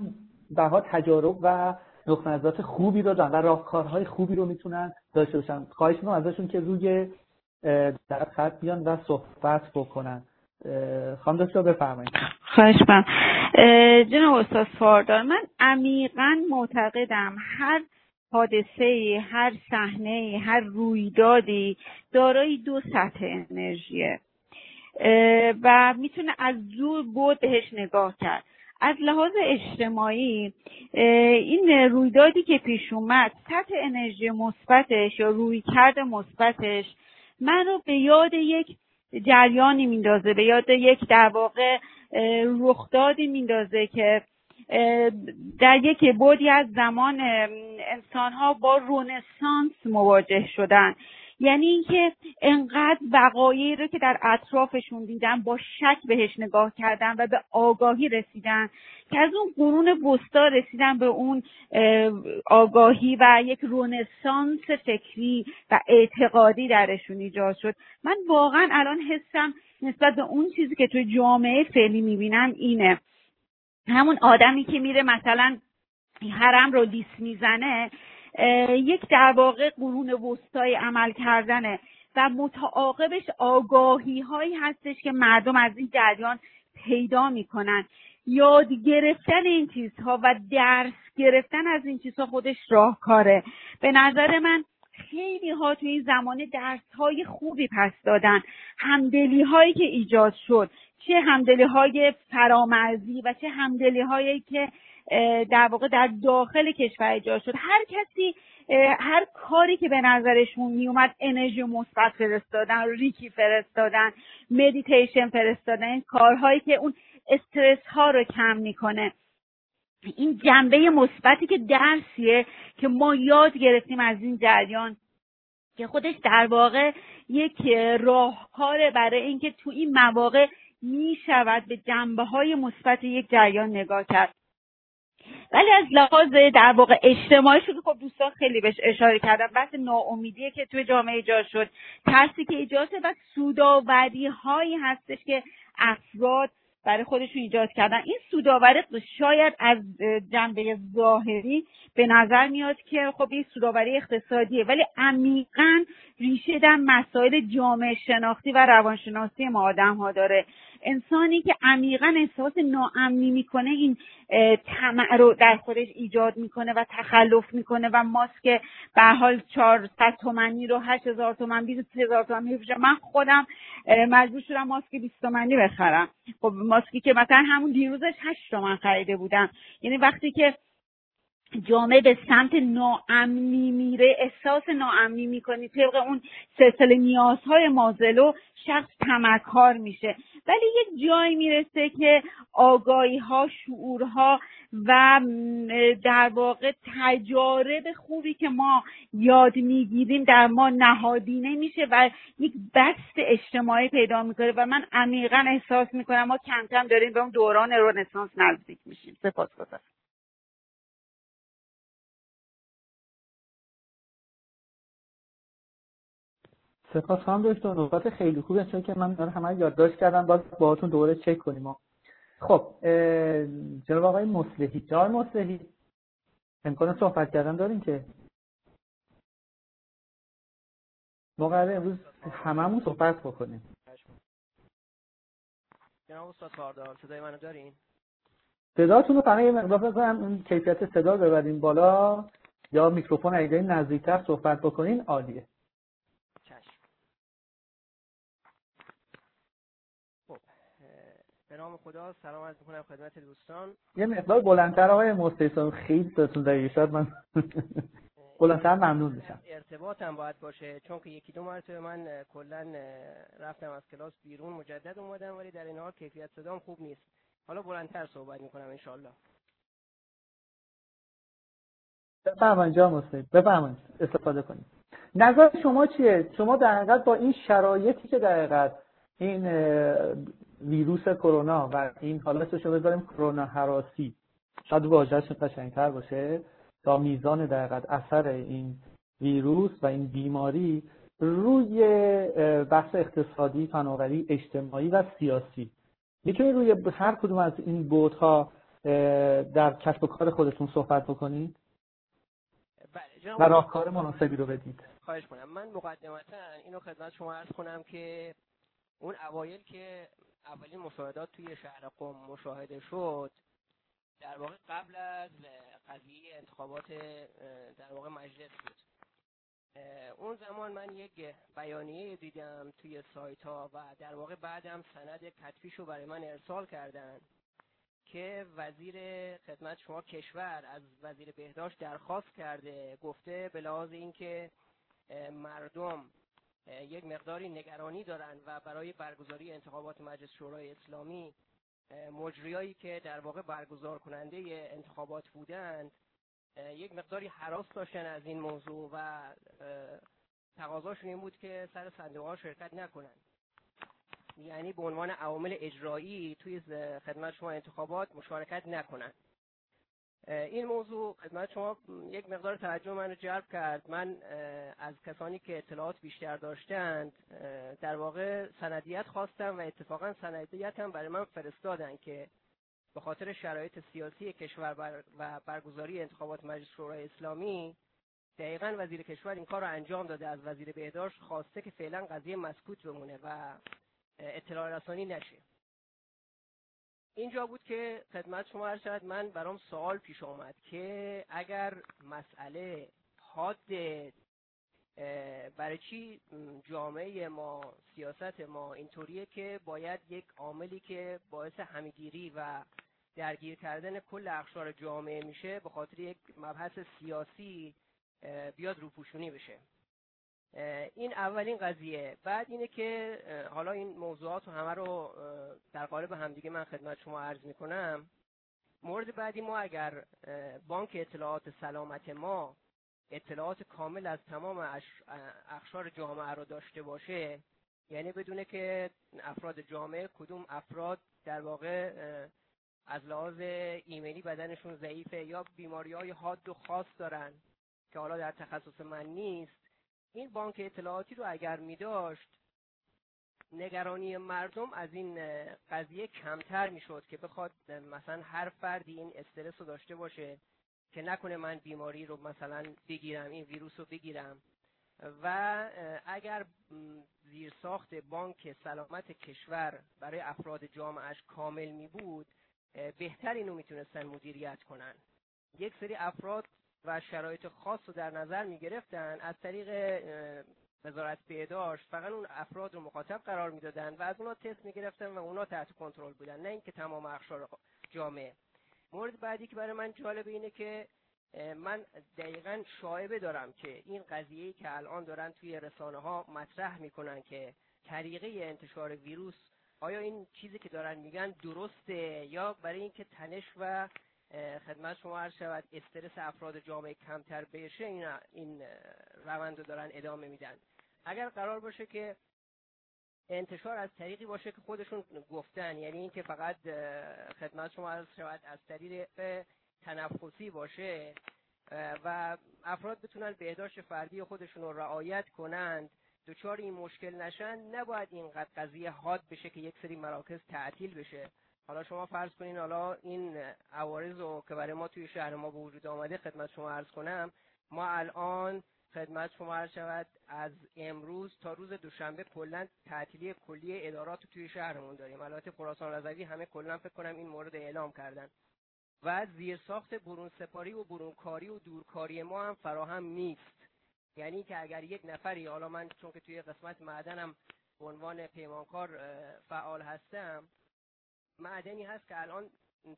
بها تجارب و نقطه خوبی رو دارن و راهکارهای خوبی رو می‌تونن داشته باشن. خواهش می‌کنم ازشون که روی در خط بیان و صحبت بکنن. خانم دکتر بفرمایید. خواهش من جناب استاد فاردار من عمیقا معتقدم هر حادثه هر صحنه هر رویدادی دارای دو سطح انرژیه. و می‌تونه از دور بود بهش نگاه کرد. از لحاظ اجتماعی این رویدادی که پیش اومد سطح انرژی مثبتش یا روی کرد مثبتش من رو به یاد یک جریانی میندازه به یاد یک در واقع رخدادی میندازه که در یک بودی از زمان انسان ها با رونسانس مواجه شدن. یعنی اینکه انقدر وقایعی رو که در اطرافشون دیدن با شک بهش نگاه کردن و به آگاهی رسیدن که از اون قرون بستا رسیدن به اون آگاهی و یک رونسانس فکری و اعتقادی درشون ایجاد شد. من واقعا الان حسم نسبت به اون چیزی که توی جامعه فعلی می‌بینم اینه. همون آدمی که میره مثلا حرم رو لیس می‌زنه یک در واقع قرون وسطای عمل کردنه و متعاقبش آگاهی هایی هستش که مردم از این جریان پیدا می‌کنن. یاد گرفتن این چیزها و درس گرفتن از این چیزها خودش راهکاره. به نظر من خیلی ها توی این زمانه درس های خوبی پس دادن. همدلی هایی که ایجاد شد چه همدلی های فرامرزی و چه همدلی هایی که در واقع در داخل کشور ایجاد شد. هر کسی هر کاری که به نظرشون میومد انرژی مثبت فرستادن ریکی فرستادن مدیتیشن فرستادن کارهایی که اون استرس ها رو کم می‌کنه. این جنبه مثبتی که درسیه که ما یاد گرفتیم از این جریان که خودش در واقع یک راهکار برای اینکه تو این مواقع می شود به جنبه های مثبت یک جریان نگاه کرد. ولی از لحاظ در واقع اجتماعی شد خب دوستان خیلی بهش اشاره کردم بحث ناامیدیه که توی جامعه ایجاد شد. ترسی که ایجاد شد و سوداوری هایی هستش که افراد برای خودشون ایجاد کردن. این سوداوری شاید از جنبه ظاهری به نظر میاد که خب این سوداوری اقتصادیه ولی عمیقا ریشه در مسائل جامعه شناختی و روانشناسی ما آدم ها داره. انسانی که عمیقا احساس ناامنی می‌کنه این طمع رو در خودش ایجاد می‌کنه و تخلف می‌کنه و ماسک به حال 400 تومنی رو 8000 تومن 20000 تومن میفروشه من خودم مجبور شدم ماسک 20 تومنی بخرم. خب ماسکی که مثلا همون دیروزش 8 تومن خریده بودم. یعنی وقتی که جامعه به سمت ناامنی میره. احساس ناامنی می‌کنی. طبق اون سلسله نیازهای مازلو شخص تمکار میشه. ولی یک جایی می‌رسه که آگاهی ها شعورها و در واقع تجارب خوبی که ما یاد می‌گیریم در ما نهادینه میشه و یک بست اجتماعی پیدا می‌کنه و من عمیقا احساس می‌کنم ما کم کم داریم به اون دوران رنسانس نزدیک میشیم. سپاس سپاس خواهم دکتر. نکات خیلی خوبه چون که من همه یادداشت کردم. باز باهاتون دوباره چک کنیم. خب جناب آقای مصلحی. جای مصلحی امکان صحبت کردن داریم که؟ ما قراره امروز هممون صحبت بکنیم. جناب استاد کاردار صدای منو دارین؟ صداتون رو فقط یه مقدار این کیفیت صدا ببرین بالا. یا میکروفون اگه نزدیکتر صحبت بکنین عالیه. نام خدا. سلام عرض می‌کنم خدمت دوستان. یه مقدار بلندتر آقای مستیسان خیلی صداتون دقیقه شد. من بلندتر ممنون میشم. ارتباطم باید باشه. چون که یکی دو مرتبه من کلا رفتم از کلاس بیرون مجدد اومدم ولی در این حال کیفیت صدام خوب نیست. حالا بلندتر صحبت می‌کنم انشالله بفرمایید جا مستید بفرمایید. استفاده کنید. نظر شما چیه؟ شما در با این شرایطی که در این ویروس کرونا و این حالتش رو بذاریم کرونا حراسی. شاید واژهش قشنگتر باشه. تا میزان در اثر این ویروس و این بیماری روی بحث اقتصادی، فناوری، اجتماعی و سیاسی. می‌تونید روی هر کدوم از این بودها در کسب و کار خودتون صحبت بکنید بله و راهکار مناسبی رو بدید. خواهش کنم من مقدمتا اینو خدمت شما عرض کنم که اون اوایل که اولین مشاهدات توی شهر قم مشاهده شد. در واقع قبل از قضیه انتخابات در واقع مجلس بود. اون زمان من یک بیانیه دیدم توی سایت ها و در واقع بعدم سند کتفیش رو برای من ارسال کردن که وزیر خدمت شما کشور از وزیر بهداشت درخواست کرده گفته به لحاظ اینکه مردم یک مقداری نگرانی دارند و برای برگزاری انتخابات مجلس شورای اسلامی مجریایی که در واقع برگزار کننده انتخابات بودند یک مقداری حراس داشتن از این موضوع و تقاضاشون این بود که سر صندوق ها شرکت نکنند یعنی به عنوان عوامل اجرایی توی خدمت شما انتخابات مشارکت نکنند این موضوع خدمت شما یک مقدار توجه من رو جلب کرد. من از کسانی که اطلاعات بیشتر داشتند در واقع سندیت خواستم و اتفاقا سندیت هم برای من فرستادن که به خاطر شرایط سیاسی کشور و برگزاری انتخابات مجلس شورای اسلامی دقیقا وزیر کشور این کار رو انجام داده. از وزیر بهداشت خواسته که فعلا قضیه مسکوت بمونه و اطلاع رسانی نشه. اینجا بود که خدمت شما هر شد من برام سوال پیش آمد که اگر مسئله حاد برای چی جامعه ما سیاست ما اینطوریه که باید یک عاملی که باعث همگیری و درگیر کردن کل اقشار جامعه میشه به خاطر یک مبحث سیاسی بیاد روپوشونی بشه. این اولین قضیه. بعد اینه که حالا این موضوعات رو همه رو در قالب همدیگه من خدمت شما عرض می‌کنم. مورد بعدی ما اگر بانک اطلاعات سلامت ما اطلاعات کامل از تمام اخشار جامعه رو داشته باشه یعنی بدونه که افراد جامعه کدوم افراد در واقع از لحاظ ایمنی بدنشون ضعیفه یا بیماری های حاد و خاص دارن که حالا در تخصص من نیست این بانک اطلاعاتی رو اگر می داشت نگرانی مردم از این قضیه کمتر می‌شد که بخواد مثلا هر فردی این استرس رو داشته باشه که نکنه من بیماری رو مثلا بگیرم این ویروس رو بگیرم. و اگر زیرساخت بانک سلامت کشور برای افراد جامعش کامل می بود بهتر اینو می‌تونستن مدیریت کنن. یک سری افراد و شرایط خاص رو در نظر می گرفتن از طریق وزارت بهداشت فقط اون افراد رو مخاطب قرار می‌دادن و از اونا تست می‌گرفتن و اونا تحت کنترل بودن نه اینکه تمام اخشار جامعه. مورد بعدی که برای من جالب اینه که من دقیقا شایبه دارم که این قضیه که الان دارن توی رسانه ها مطرح می‌کنن که طریقه انتشار ویروس آیا این چیزی که دارن میگن درسته یا برای اینکه تنش و خدمت شما عرض شود استرس افراد جامعه کمتر بشه این این روند رو دارن ادامه میدن. اگر قرار باشه که انتشار از طریقی باشه که خودشون گفتن یعنی اینکه فقط خدمت شما عرض شود از طریق تنفسی باشه و افراد بتونن بهداشت فردی خودشون رو رعایت کنند دچار این مشکل نشن نباید اینقدر قضیه حاد بشه که یک سری مراکز تعطیل بشه. حالا شما فرض کنین حالا این عوارض رو که برای ما توی شهر ما به وجود آمده خدمت شما عرض کنم ما الان خدمت شما عرض شود از امروز تا روز دوشنبه کلا تعطیلی کلی ادارات رو توی شهرمون داریم. البته خراسان رضوی همه کلا فکر کنم این مورد اعلام کردن. و زیرساخت برون سپاری و برونکاری و دورکاری ما هم فراهم نیست. یعنی که اگر یک نفری حالا من چون که توی قسمت معدنم به عنوان پیمانکار فعال هستم معدنی هست که الان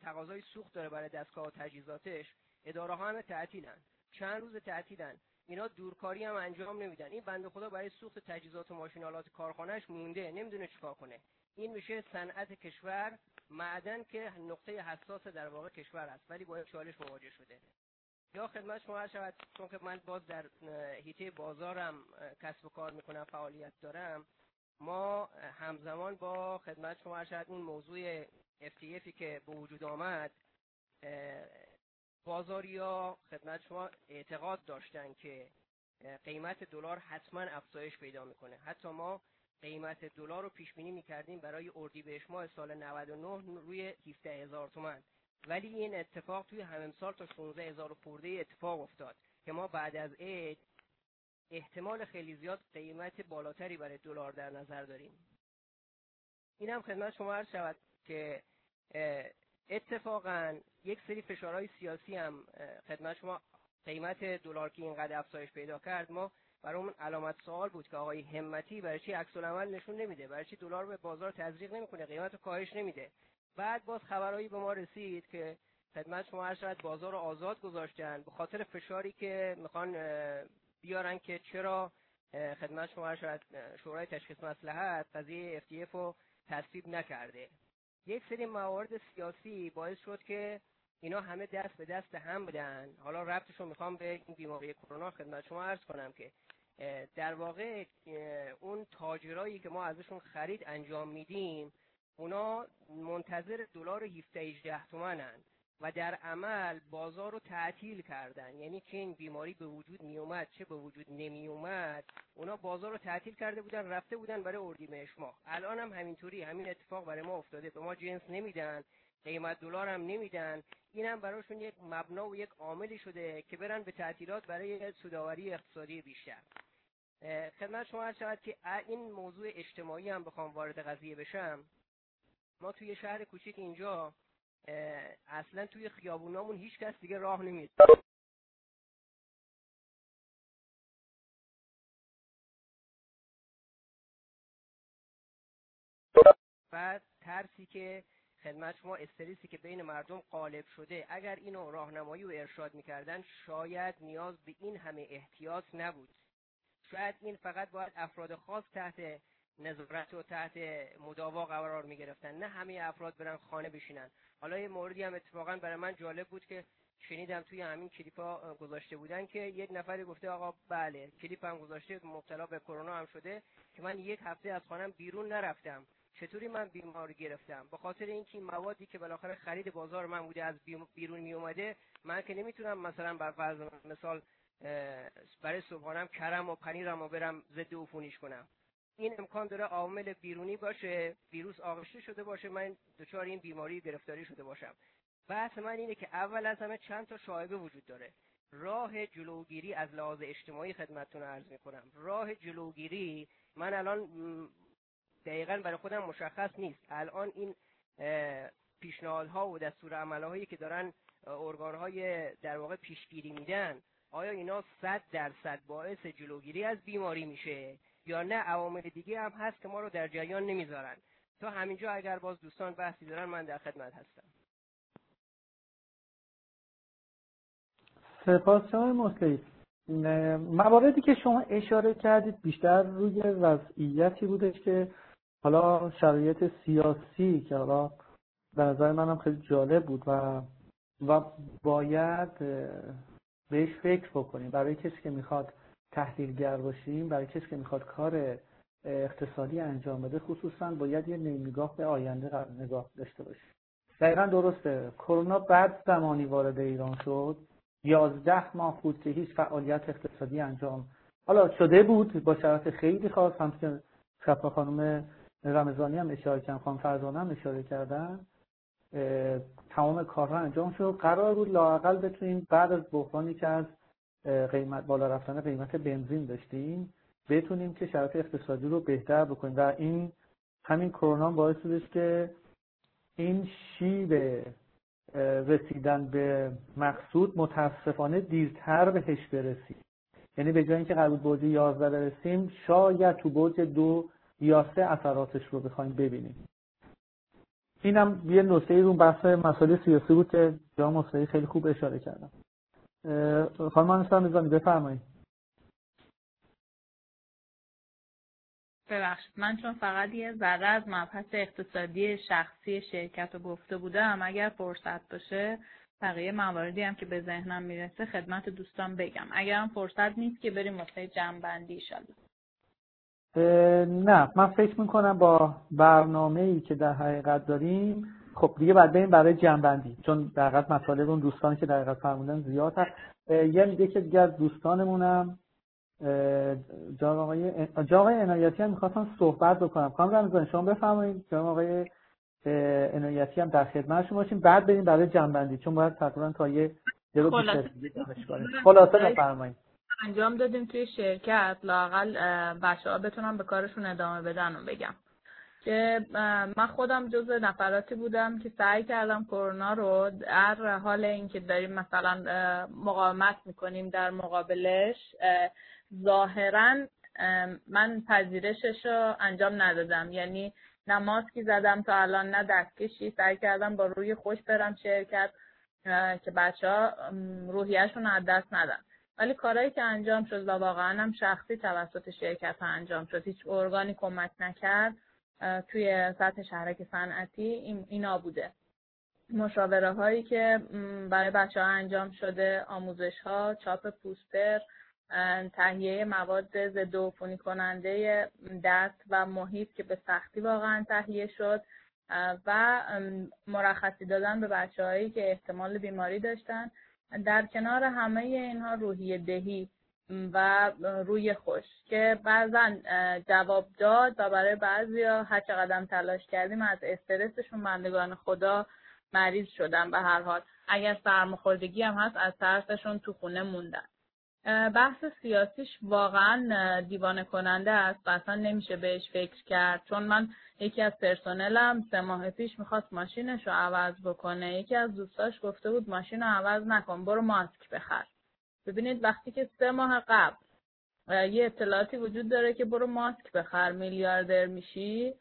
تقاضای سوخت داره برای دستگاه و تجهیزاتش. اداره ها همه تعطیلن. چند روز تعطیلن. اینا دورکاری هم انجام نمیدن. این بنده خدا برای سوخت تجهیزات و ماشینالات کارخانهش مونده. نمی‌دونه چیکار کنه. این میشه صنعت کشور معدن که نقطه حساس در واقع کشور است. ولی با چالش مواجه شده. یا خدمت شما شود چون که من باز در هیته بازارم کسب و کار می‌کنم فعالیت دارم. ما همزمان با خدمت شما شاید اون موضوع FTFی که به وجود آمد بازاریا خدمت شما اعتقاد داشتن که قیمت دلار حتما افزایش پیدا می‌کنه. حتی ما قیمت دلار رو پیش بینی می‌کردیم برای اردیبهشت ماه سال 99 روی 17 هزار تومن ولی این اتفاق توی همین سال تا 16 هزار خورده اتفاق افتاد که ما بعد از عید احتمال خیلی زیاد قیمت بالاتری برای دلار در نظر داریم. این هم خدمت شما عرض شود که اتفاقا یک سری فشارهای سیاسی هم خدمت شما قیمت دلار که اینقدر افزایش پیدا کرد ما برای اون علامت سوال بود که آقای همتی برای چی عکس العمل نشون نمیده؟ برای چی دلار به بازار تزریق نمی‌کنه؟ قیمت رو کاهش نمیده. بعد باز خبرهایی به ما رسید که خدمت شما هر شاید بازار رو آزاد گذاشتن به خاطر فشاری که می‌خوان بیارن که چرا خدمت شما شورای تشخیص مسلحت قضیه FTF رو تصویب نکرده. یک سری موارد سیاسی باعث شد که اینا همه دست به دست هم بدن حالا ربطش رو می‌خوام به این بیماری کرونا خدمت شما عرض کنم که در واقع اون تاجرایی که ما ازشون خرید انجام میدیم اونا منتظر دلار 17 18 تومنن. و در عمل بازار رو تعطیل کردن. یعنی که این بیماری به وجود می اومد چه به وجود نمی اومد اونا بازار رو تعطیل کرده بودن رفته بودن برای اردیبهشت ماه. الان هم همینطوری همین اتفاق برای ما افتاده. به ما جنس نمیدن قیمت دلار هم نمیدن. اینم براشون یک مبنا و یک عاملی شده که برن به تعطیلات برای سوداوری اقتصادی بیشتر. خدمت شما هست شود که این موضوع اجتماعی هم بخوام وارد قضیه بشم. ما توی شهر کوچیک اینجا اصلا توی خیابونامون هیچ کس دیگه راه نمیده بعد ترسی که خدمت شما استریسی که بین مردم غالب شده اگر اینو راهنمایی و ارشاد می‌کردن شاید نیاز به این همه احتیاط نبود. شاید این فقط باید افراد خاص تحت نظارت و تحت مداوا قرار می گرفتن نه همه افراد برن خانه بشینن. حالا یه موردی هم اتفاقا برای من جالب بود که شنیدم توی همین کلیپا گذاشته بودن که یک نفری گفته آقا بله کلیپ هم گذاشته مبتلا به کرونا هم شده که من یک هفته از خانم بیرون نرفتم. چطوری من بیماری گرفتم؟ به خاطر اینکه این موادی که بالاخره خرید بازار من بوده از بیرون می اومده من که نمی‌تونم مثلا بر فرض مثال برای صبحانم کرم و پنیرم و برم ضد عفونیش کنم. این امکان داره عامل بیرونی باشه ویروس آغشته شده باشه من دچار این بیماری گرفتاری شده باشم. بحث من اینه که اول از همه چند تا شایبه وجود داره. راه جلوگیری از لحاظ اجتماعی خدمتتون عرض می‌کنم. راه جلوگیری من الان دقیقا برای خودم مشخص نیست. الان این پیشنهادها و دستور عملهایی که دارن ارگانهای در واقع پیشگیری میدن آیا اینا صد درصد باعث جلوگیری از بیماری میشه؟ یا نه عوامل دیگه هم هست که ما رو در جریان نمی‌ذارن. تا همینجا اگر باز دوستان بحثی دارن من در خدمت هستم. سپاس شما مصلی مواردی که شما اشاره کردید بیشتر روی وضعیتی بودش که حالا شرایط سیاسی که حالا به نظر منم خیلی جالب بود و و باید بهش فکر بکنیم. برای کسی که می‌خواد تحلیلگر باشیم برای کسی که می‌خواد کار اقتصادی انجام بده خصوصا باید یه نگاه به آینده نگاه داشته باشیم. دقیقا درسته. کرونا بعد زمانی وارد ایران شد. یازده ماه بود که هیچ فعالیت اقتصادی انجام حالا شده بود با شرایط خیلی خاص هم که شفا خانم رمضانی هم اشاره کردن خانم فرزانه هم اشاره کردن. تمام کارها انجام شد. قرار بود لاقل بتونیم بعد از بحرانی که از قیمت بالا رفتن قیمت بنزین داشتیم. بتونیم که شرایط اقتصادی رو بهتر بکنیم. و این همین کرونا باعث شدش که این شیب رسیدن به مقصود متاسفانه دیرتر بهش برسیم. یعنی به جای اینکه قرار بود برج 11 برسیم شاید تو برج دو یا سه اثراتش رو بخوایم ببینیم. اینم یه نکته رو بحث مسائل سیاسی بود که جا مصری خیلی خوب اشاره کردم. خانم انسان میزانی بفرمایید ببخشید من چون فقط یه ذره از مبحث اقتصادی شخصی شرکت رو گفته بودم اگر فرصت باشه بقیه مواردی هم که به ذهنم می‌رسه خدمت دوستان بگم. اگر هم فرصت نیست که بریم واسه جنبندی ایشالله. نه من فکر می‌کنم با برنامه ای که در حقیقت داریم خب دیگه بعد بریم برای جنبندی چون در حقیقت مطالب اون دوستانی که در حقیقت فرمودن زیاد هست. یه دیگه دیگه از دوستانمونم جناب آقای جناب عنایتی هم می‌خواستم صحبت بکنم. خانم رمضان شما بفرمایید. جناب آقای عنایتی هم در خدمت شما باشیم. بعد بریم برای جنبندی چون باید تقریبا تا یه دو خلاصه. بفرمایید. انجام دادیم توی شرکت. لاقل بچه ها بتونم به کارشون ادامه بدن و بگم. که من خودم جز نفراتی بودم که سعی کردم کرونا رو در حال اینکه داریم مثلا مقاومت می‌کنیم در مقابلش ظاهرا من پذیرشش رو انجام ندادم. یعنی نه ماسکی زدم تا الان نه دستکشی. سعی کردم با روی خوش برم شرکت که بچه ها روحیهشون از دست ندن. ولی کارهایی که انجام شد و واقعا هم شخصی توسط شرکت ها انجام شد. هیچ ارگانی کمک نکرد. توی سطح شهرک صنعتی اینا بوده. مشاوره هایی که برای بچه ها انجام شده آموزش ها چاپ پوستر تهیه مواد ضد عفونی کننده دست و محیط که به سختی واقعا تهیه شد و مرخصی دادن به بچه هایی که احتمال بیماری داشتن. در کنار همه اینها روحیه دهی و روی خوش که بعضا جواب داد و برای بعضی ها هر قدم تلاش کردیم از استرسشون بندگان خدا مریض شدن به هر حال. اگر سرماخوردگی هم هست از ترسشون تو خونه موندن. بحث سیاسیش واقعا دیوانه کننده است و اصلا نمیشه بهش فکر کرد. چون من یکی از پرسنلم سه ماه پیش می‌خواست ماشینش رو عوض بکنه. یکی از دوستاش گفته بود ماشین رو عوض نکن برو ماسک بخر. ببینید وقتی که سه ماه قبل یه اطلاعاتی وجود داره که برو ماسک بخر میلیاردر میشی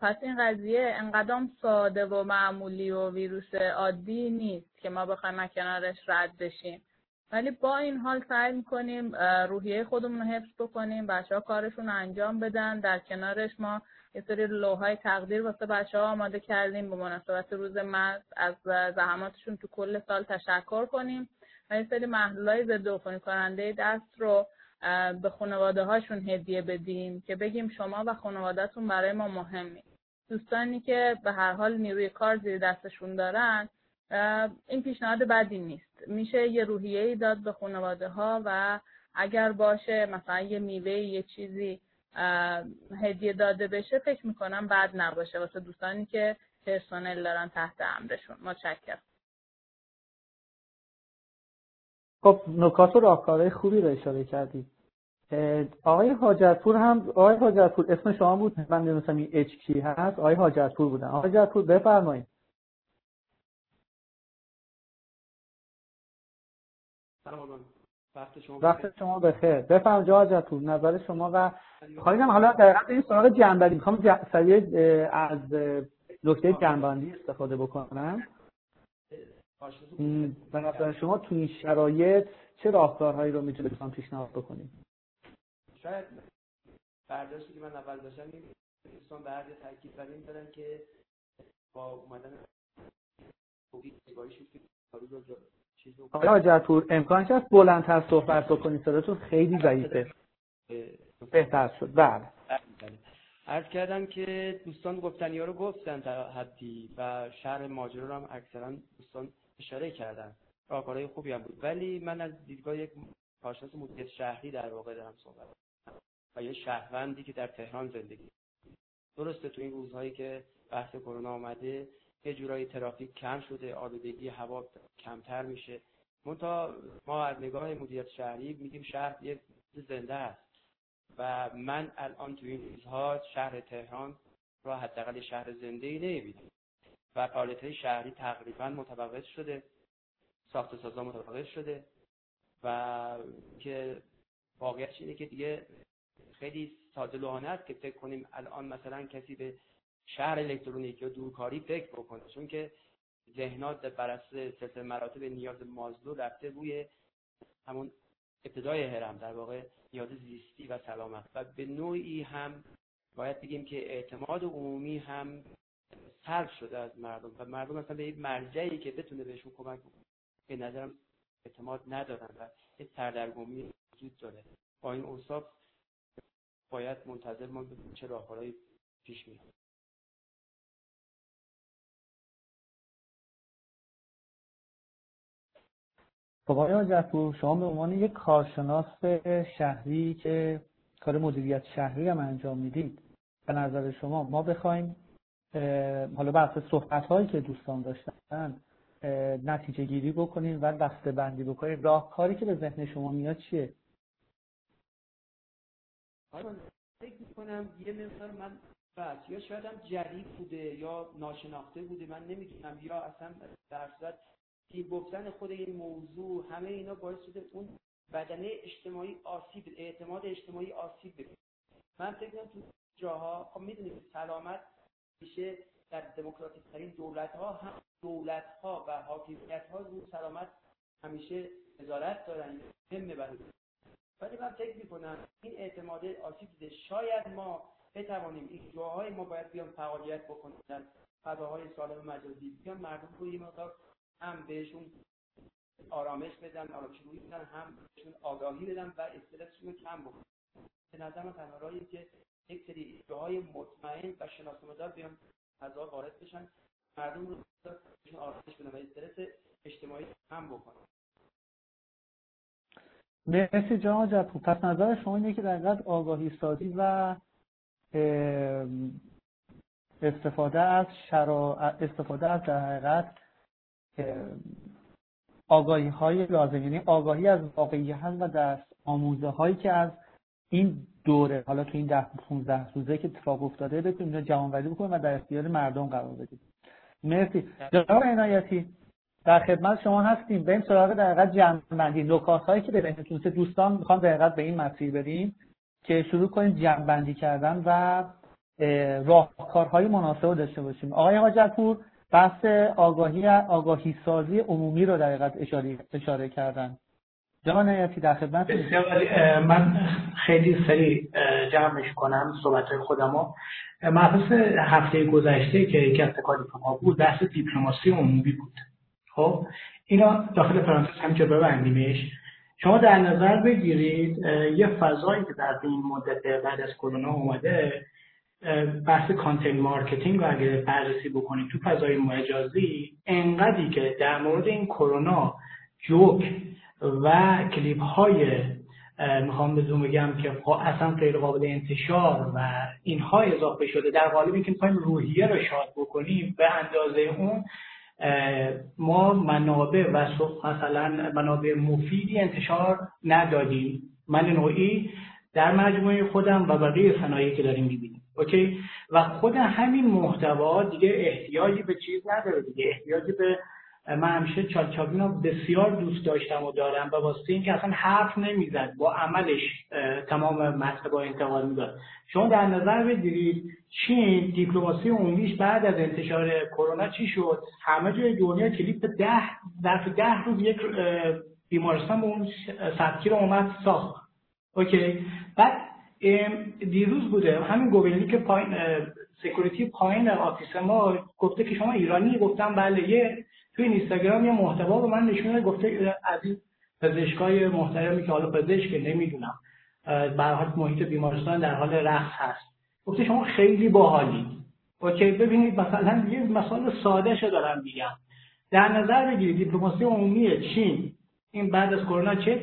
پس این قضیه انقدام ساده و معمولی و ویروس عادی نیست که ما بخوایم از کنارش رد بشیم. ولی با این حال سعی می‌کنیم روحیه خودمون رو حفظ بکنیم بچه ها کارشون رو انجام بدن. در کنارش ما یه سری لوهای تقدیر واسه بچه ها آماده کردیم. به مناسبت روز مرد از زحماتشون تو کل سال تشکر کنیم. و یه سری محلولای ضد عفونی کننده دست رو به خانواده هاشون هدیه بدیم که بگیم شما و خانوادهتون برای ما مهمی دوستانی که به هر حال نیروی کار زیر دستشون دارن این پیشنهاد بدی نیست. میشه یه روحیه ای داد به خانواده ها و اگر باشه مثلا یه میوه یه چیزی هدیه داده بشه فکر می‌کنم بد نباشه. واسه دوستانی که پرسنل دارن تحت امرشون. متشکرم. خب نکات و راهکارهای خوبی رو اشاره کردید. آقای حاجتپور هم آقای حاجتپور اسم شما بود من نمی‌دونستم این اچ کی هست. آقای حاجتپور بودن. آقای حاجتپور بفرمایید. وقت شما وقت شما بخیر. بفرم جا حاجتپور نظر شما و خواهیدم حالا دقیقا این سراغ جنبندی. می‌خوام سریع از نکته جنبندی استفاده بکنم. به نظر شما تو این شرایط چه راهکارهایی رو می‌تونید پیشنهاد بکنید شاید برداشتی که من اول داشتم این دوستان به هر تاکید بر این دارن که با اومدن کووید نگاهی شد که رو آقای جتور امکانش هست بلندتر صحبت بکنید صداتون خیلی ضعیفه. بهتر شد. بله. عرض کردم که دوستان گفتنی ها رو گفتن در حدی و شهر ماجرا رو هم اکثرا دوستان اشاره کردن. راهکارهای خوبی هم بود. ولی من از دیدگاه یک کارشناس مدیریت شهری در واقع دارم صحبت و یه شهروندی که در تهران زندگی درسته تو این روزهایی که بحث کرونا آمده یه جورایی ترافیک کم شده آلودگی هوا کمتر میشه. منتها ما از نگاه مدیریت شهری میگیم شهر یه زنده است. و من الان تو این روزها شهر تهران را حداقل شهر زنده ای نمی‌بینم. و فعالیت شهری تقریبا متوقف شده. ساخت سازا متوقف شده. و که واقعیت اینه که دیگه خیلی ساده لوحانه است که فکر کنیم الان مثلا کسی به شهر الکترونیک یا دورکاری فکر بکنه. چون که ذهنات بر اساس سلسله مراتب نیاز مازلو رفته روی همون ابتدای هرم در واقع نیاز زیستی و سلامت. و به نوعی هم باید بگیم که اعتماد عمومی هم سلب شده از مردم و مردم مثلا به این مرجعی که بتونه بهشون کمک بکنه به نظرم اعتماد ندارن و یه سردرگمی وجود داره. با این اوصاف باید منتظر ما چه راهکارهایی پیش میاد. خب آقای حاجتپور شما به عنوان یک کارشناس شهری که کار مدیریت شهری هم انجام می‌دید به نظر شما ما بخوایم حالا بحث صحبت هایی که دوستان داشتن نتیجه گیری بکنیم و دسته بندی بکنیم. کاری که به ذهن شما میاد چیه؟ فکر می‌کنم یه مقدار من بس یا شاید هم جدید بوده یا ناشناخته بوده. من نمی‌دونم. یا اصلا در صورت گفتن خود این موضوع همه اینا باعث شده اون بدنه اجتماعی آسیب اعتماد اجتماعی آسیب ببینه من فکر کنم تو جاها خب می‌دونید سلامت میشه در دموکراتیک ترین دولت ها هم دولت ها و حاکمیت ها رو سلامت همیشه نظارت دارن مهمه برای ولی من فکر می‌کنم این اعتماد آسیب دیده شاید ما بتوانیم این جاهای ما باید بیان فعالیت بکنیم در فضاهای سالم مجازی. بیان مردم رو یه مقدار هم بهشون آرامش بدن آرامش بدن هم بهشون آگاهی بدن و استرسشون رو کم بکنن. به نظر من تنها که یک سری جاهای مطمئن و شناسنامه‌دار بیان فضا وارد بشن. مردم رو آرامش بدن و استرس اجتماعی کم بکنن مرسی جان جپو پس نظر شما اینه که در آگاهی سازی و استفاده از شرا... استفاده از در حقیقت آگاهی های لازم. یعنی آگاهی از واقعی هست و دست آموزه هایی که از این دوره. حالا تو این ده 15 روزه که اتفاق افتاده بتونیم اینجا جوانوری بکنیم و در اختیار مردم قرار بدیم. مرسی. جناب عنایتی در خدمت شما هستیم. بریم سراغ در جمع نکات هایی که به ذهنتون دوستان می‌خوام در به این مسیر بریم که شروع کنیم جمع بندی کردن و راهکارهای مناسب داشته باشیم. آقای هاجرپور بحث آگاهی آگاهی سازی عمومی رو در اشاره, اشاره کردن. جناب نیتی در خدمت من خیلی سریع جمعش کنم صحبت های خودمو مبحث هفته گذشته که یکی از تکالیف ما بود بحث دیپلماسی عمومی بود. خب اینا داخل پرانتز همینجا ببندیمش. شما در نظر بگیرید یه فضایی که در این مدت بعد از کرونا اومده بحث content marketing رو اگه بررسی بکنید تو فضای مجازی انقدری که در مورد این کرونا جوک و کلیپ های می‌خوام به بگم که اصلا غیر قابل انتشار و اینها اضافه شده. در قالب اینکه می‌خوایم روحیه رو شاد بکنیم به اندازه اون ما منابع و مثلا منابع مفیدی انتشار ندادیم. من نوعی در مجموعه خودم و بقیه صنایعی که داریم می‌بینیم. اوکی؟ و خود همین محتوا دیگه احتیاجی به چیز نداره دیگه. احتیاجی به من همیشه چالچابین رو بسیار دوست داشتم و دارم و واسه اینکه اصلا حرف نمی‌زد با عملش تمام متن با انتقال می‌داد. شما در نظر بگیرید چین دیپلماسی عمومیش بعد از انتشار کرونا چی شد؟ همه جای دنیا کلیپ ده ظرف ده روز یک بیمارستان به اون سبکی رو اومد ساخت. اوکی. بعد دیروز بوده همین گوبلی که پایین سکوریتی پایین آفیس ما گفته که شما ایرانی گفتم بله یه توی اینستاگرام یه محتوا به من نشونه گفته از این پزشکای محترمی که حالا پزشک نمی‌دونم به محیط بیمارستان در حال رقص هست. گفته شما خیلی باحالی. اوکی ببینید مثلا یه مثال ساده شو دارم میگم. در نظر بگیرید دیپلماسی عمومی چین. این بعد از کرونا چه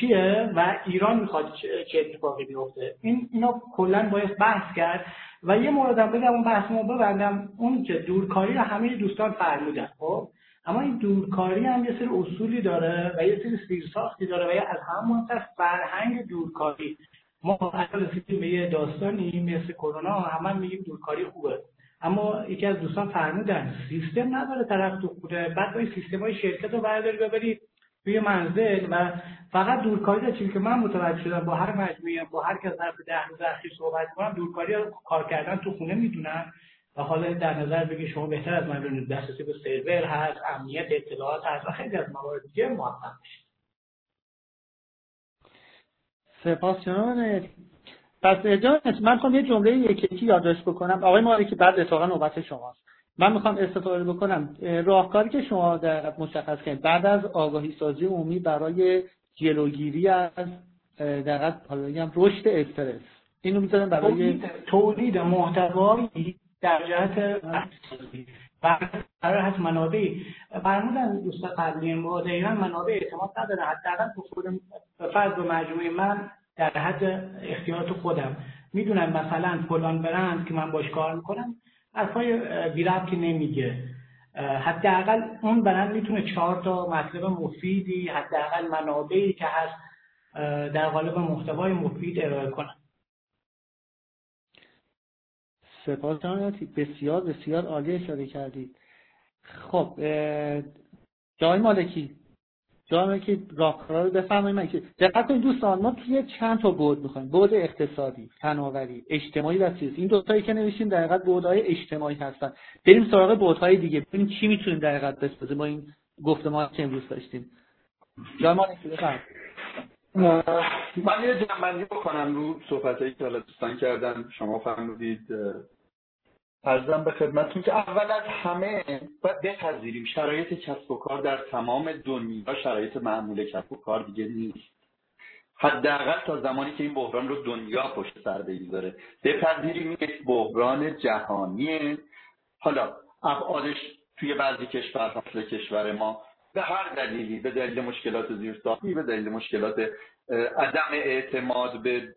چیه و ایران می‌خواد چه اتفاقی بیفته؟ این اینا کلا باید بحث کرد. و یه موردم بگم اون بحث ببندم. اون که دورکاری رو همه دوستان فرمودن خب؟ اما این دورکاری هم یه سری اصولی داره و یه سری سیرساختی داره و یه از همون فرهنگ دورکاری. ما رسیدیم به یه داستانی مثل کرونا همه میگیم دورکاری خوبه. اما یکی از دوستان فرمودن سیستم نداره طرف تو خوده بعد با سیستم های شرکت رو برداری ببری توی منزل و فقط دورکاری چیزی که من متوجه شدم با هر مجموعه با هر کس طرف ده روز اخیر صحبت کنم دورکاری کار کردن تو خونه می‌دونن و حالا در نظر بگی شما بهتر از من ببینید دسترسی به سرور هست امنیت اطلاعات هست و خیلی از موارد دیگه موفق بشید سپاس پس جان من می‌خوام یه جمله یکی یادداشت بکنم. آقای که بعد اتفاقا نوبت شماست. من می‌خوام استفاده بکنم. راهکاری که شما در مشخص کردید بعد از آگاهی سازی عمومی برای جلوگیری از در حالا رشد استرس. اینو می‌ذارم برای تولید محتوایی در جهت برای هست منابعی فرمودن دوست قبلی ما دقیقا منابع اعتماد نداره حداقل به خودم فرض به مجموعه من در حد اختیارات خودم. می‌دونم مثلا فلان برند که من باش کار می‌کنم حرفای بیرب که نمیگه. حداقل اون برند می‌تونه چهار تا مطلب مفیدی حداقل منابعی که هست در قالب محتوای مفید ارائه کنم سپاس بسیار بسیار عالی اشاره کردید. خب جای مالکی. جای مالکی راهکارا رو بفرمایید. که دقت کنید دوستان ما توی چند تا بود می‌خوایم. بود اقتصادی فناوری اجتماعی و سیاسی. این دو تایی که نوشتیم در حقیقت بودهای اجتماعی هستن. بریم سراغ بودهای دیگه. ببینیم چی می‌تونیم در حقیقت بسازیم با این گفتمان که امروز داشتیم. جای مالکی بفرمایید. من یه جنبندی بکنم رو صحبتایی که حالا دوستان کردن. شما فرمودید ارزم به خدمتتون که اول از همه باید بپذیریم شرایط کسب و کار در تمام دنیا شرایط معمول کسب و کار دیگه نیست. حداقل تا زمانی که این بحران رو دنیا پشت سر بگذاره. بپذیریم یک بحران جهانیه حالا ابعادش توی بعضی کشور مثل کشور ما به هر دلیلی به دلیل مشکلات زیرساختی به دلیل مشکلات عدم اعتماد به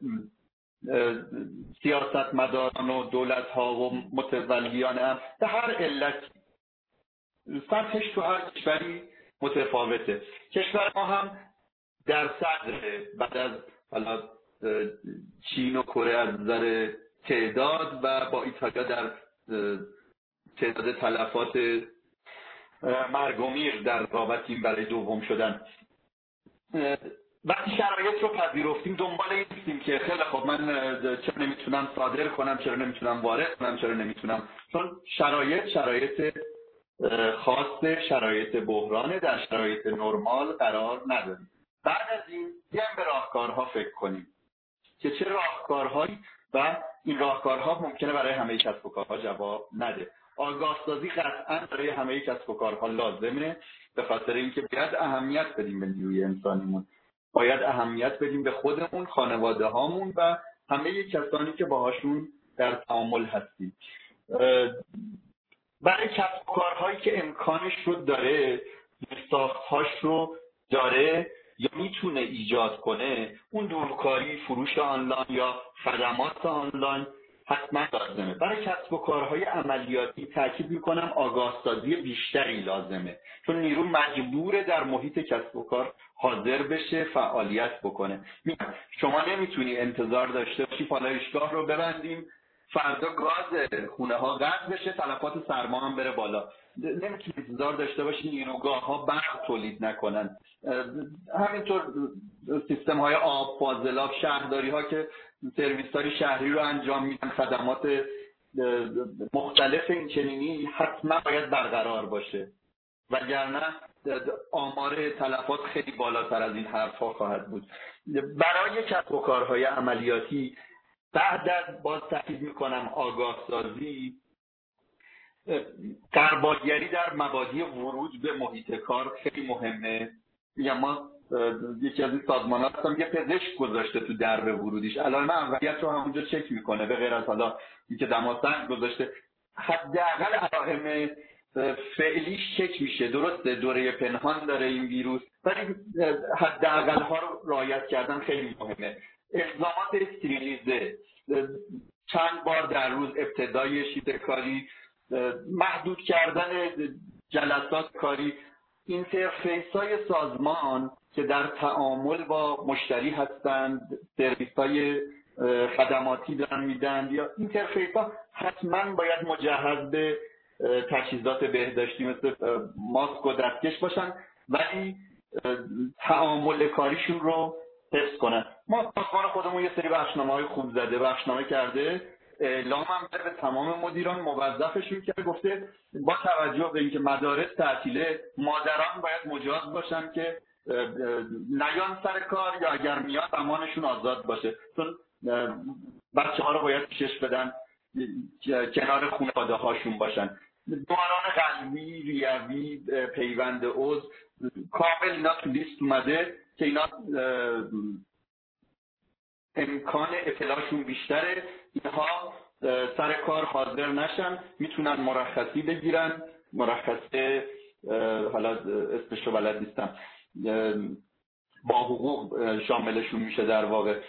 سیاستمداران و دولت ها و متولیان هم به هر علت سطحش تو هر کشوری متفاوته. کشور ما هم در صدر بعد از حالا چین و کره از نظر تعداد و با ایتالیا در تعداد تلفات مرگومیر در رابطیم برای دوم شدن. وقتی شرایط رو پذیرفتیم دنبال این نیستیم که خیلی خب من چرا نمی‌تونم صادر کنم چرا نمی‌تونم وارد کنم چرا نمی‌تونم. چون شرایط شرایط خاص شرایط بحرانه در شرایط نرمال قرار نداریم بعد از این بیایم به راهکارها فکر کنیم. که چه راهکارهایی و این راهکارها ممکنه برای همه کسب و کارها جواب نده. آگاهسازی قطعا برای همه کسب و کارها لازمه به خاطر اینکه باید اهمیت بدیم به نیروی انسانیمون. باید اهمیت بدیم به خودمون خانواده هامون و همه کسانی که باهاشون در تعامل هستیم. برای کسب کارهایی که امکانش رو داره ساختهاش رو داره یا می‌تونه ایجاد کنه اون دورکاری فروش آنلاین یا خدمات آنلاین حتما لازمه. برای کسب و کارهای عملیاتی تاکید می‌کنم آگاهسازی بیشتری لازمه. چون نیرو مجبوره در محیط کسب و کار حاضر بشه فعالیت بکنه. شما نمی‌تونی انتظار داشته باشی پالایشگاه رو ببندیم فردا گاز خونه ها قطع بشه تلفات سرما هم بره بالا. نمی‌تونی انتظار داشته باشی نیروگاه ها برق تولید نکنن. همینطور سیستم های آب فاضلاب شهرداری ها که سرویس های شهری رو انجام میدن خدمات مختلف این چنینی حتما باید برقرار باشه. وگرنه آمار تلفات خیلی بالاتر از این حرفها خواهد بود. برای کسب و کارهای عملیاتی بعد از باز تاکید می‌کنم آگاه سازی قربالگری در مبادی ورود به محیط کار خیلی مهمه. میگم ما یکی از این سازمان هستم یه پزشک گذاشته تو درب ورودیش. الان اولیت رو همونجا چک می‌کنه. به غیر از حالا اینکه دماسنج گذاشته. حداقل علائم فعلیش چک میشه. درسته دوره پنهان داره این ویروس ولی حداقل ها رو رعایت کردن خیلی مهمه. اقدامات استریلیزه. چند بار در روز ابتدای شیفت کاری محدود کردن جلسات کاری. interface های سازمان که در تعامل با مشتری هستند سرویس های خدماتی دارن میدن یا interface ها حتما باید مجهز به تجهیزات بهداشتی مثل ماسک و دستکش باشن ولی تعامل کاریشون رو حفظ کنن. ما سازمان خودمون یه سری بخشنامه های خوب زده بخشنامه کرده. اعلام هم به تمام مدیران موظفشون که گفته با توجه به اینکه مدارس تعطیله مادران باید مجاز باشن که نیان سر کار یا اگر میاد زمانشون آزاد باشه. چون بچه ها رو باید پیشش بدن کنار خانواده هاشون باشن. دوران قلبی ریوی پیوند عضو کامل اینا تو لیست اومده که اینا امکان اطلاعشون بیشتره. اینها سر کار حاضر نشن. می‌تونن مرخصی بگیرن. مرخصه حالا اسمشو بلد نیستم. با حقوق شاملشون میشه در واقع.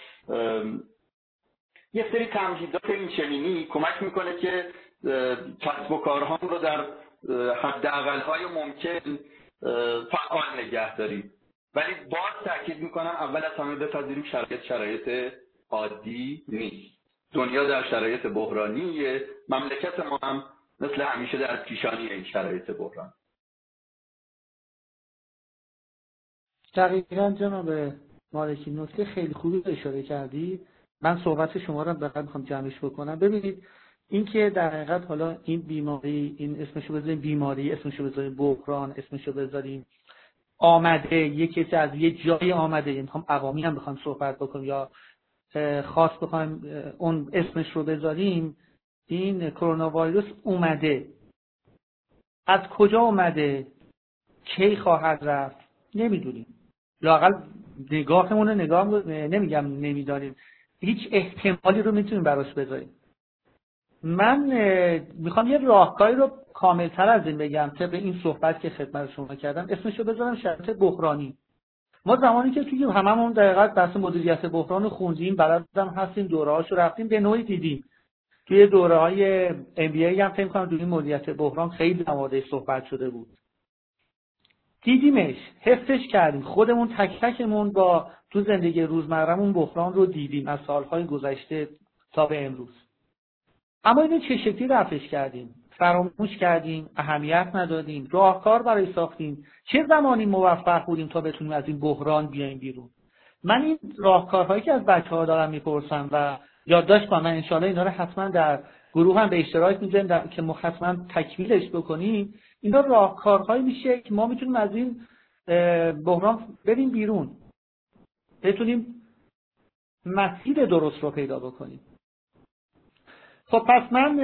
یه سری تمهیدات این چنینی کمک می‌کنه که کسب و کارهام رو در حد های ممکن فعال نگه داریم. ولی باز تاکید می‌کنم اول از همه بپذیریم شرایط شرایط عادی نیست. دنیا در شرایط بحرانیه. مملکت ما هم مثل همیشه در پیشانی این شرایط بحران. دقیقا جناب مالکی نکته خیلی خوبی اشاره کردی. من صحبت شما رو بقید می‌خوام جمعش بکنم. ببینید اینکه در حقیقت حالا این بیماری این اسمشو بذاریم بیماری اسمشو بذاریم بحران اسمشو بذاریم آمده یه کسی از یه جای آمده. یعنی می‌خوام عوامی هم بخوام صحبت بکنم یا خاص بخوایم اون اسمش رو بذاریم. این کرونا ویروس اومده. از کجا اومده؟ کی خواهد رفت؟ نمی‌دونیم. لاقل نگاهمون رو نگاه نمیگم نمی‌دانیم. هیچ احتمالی رو می‌تونیم براش بذاریم. من می‌خوام یه راهکاری رو کاملتر از این بگم طبق این صحبت که خدمت شما کردم. اسمش رو بذارم شرط بحرانی. ما زمانی که توی هممون دقیقت بحث مدیریت بحران خوندیم بلدم هستیم دوره رو رفتیم به نوعی دیدیم. توی دوره های بی هم فکر کنم توی مدیریت بحران خیلی نماده صحبت شده بود. دیدیمش حفظش کردیم. خودمون تک تکمون با تو زندگی روزمرهمون بحران رو دیدیم از سالهای گذشته تا به امروز. اما اینو چه شکلی رفعش کردیم؟ فراموش کردیم اهمیت ندادیم راهکار برای ساختیم. چه زمانی موفق بودیم تا بتونیم از این بحران بیایم بیرون؟ من این راهکارهایی که از بچه ها دارم می‌پرسم و یادداشت کنم من انشاءالله اینا رو حتما در گروه هم به اشتراک می‌ذاریم که ما حتما تکمیلش بکنیم. اینا راهکارهایی میشه که ما می‌تونیم از این بحران بریم بیرون. بتونیم مسیر درست رو پیدا بکنیم. خب پس من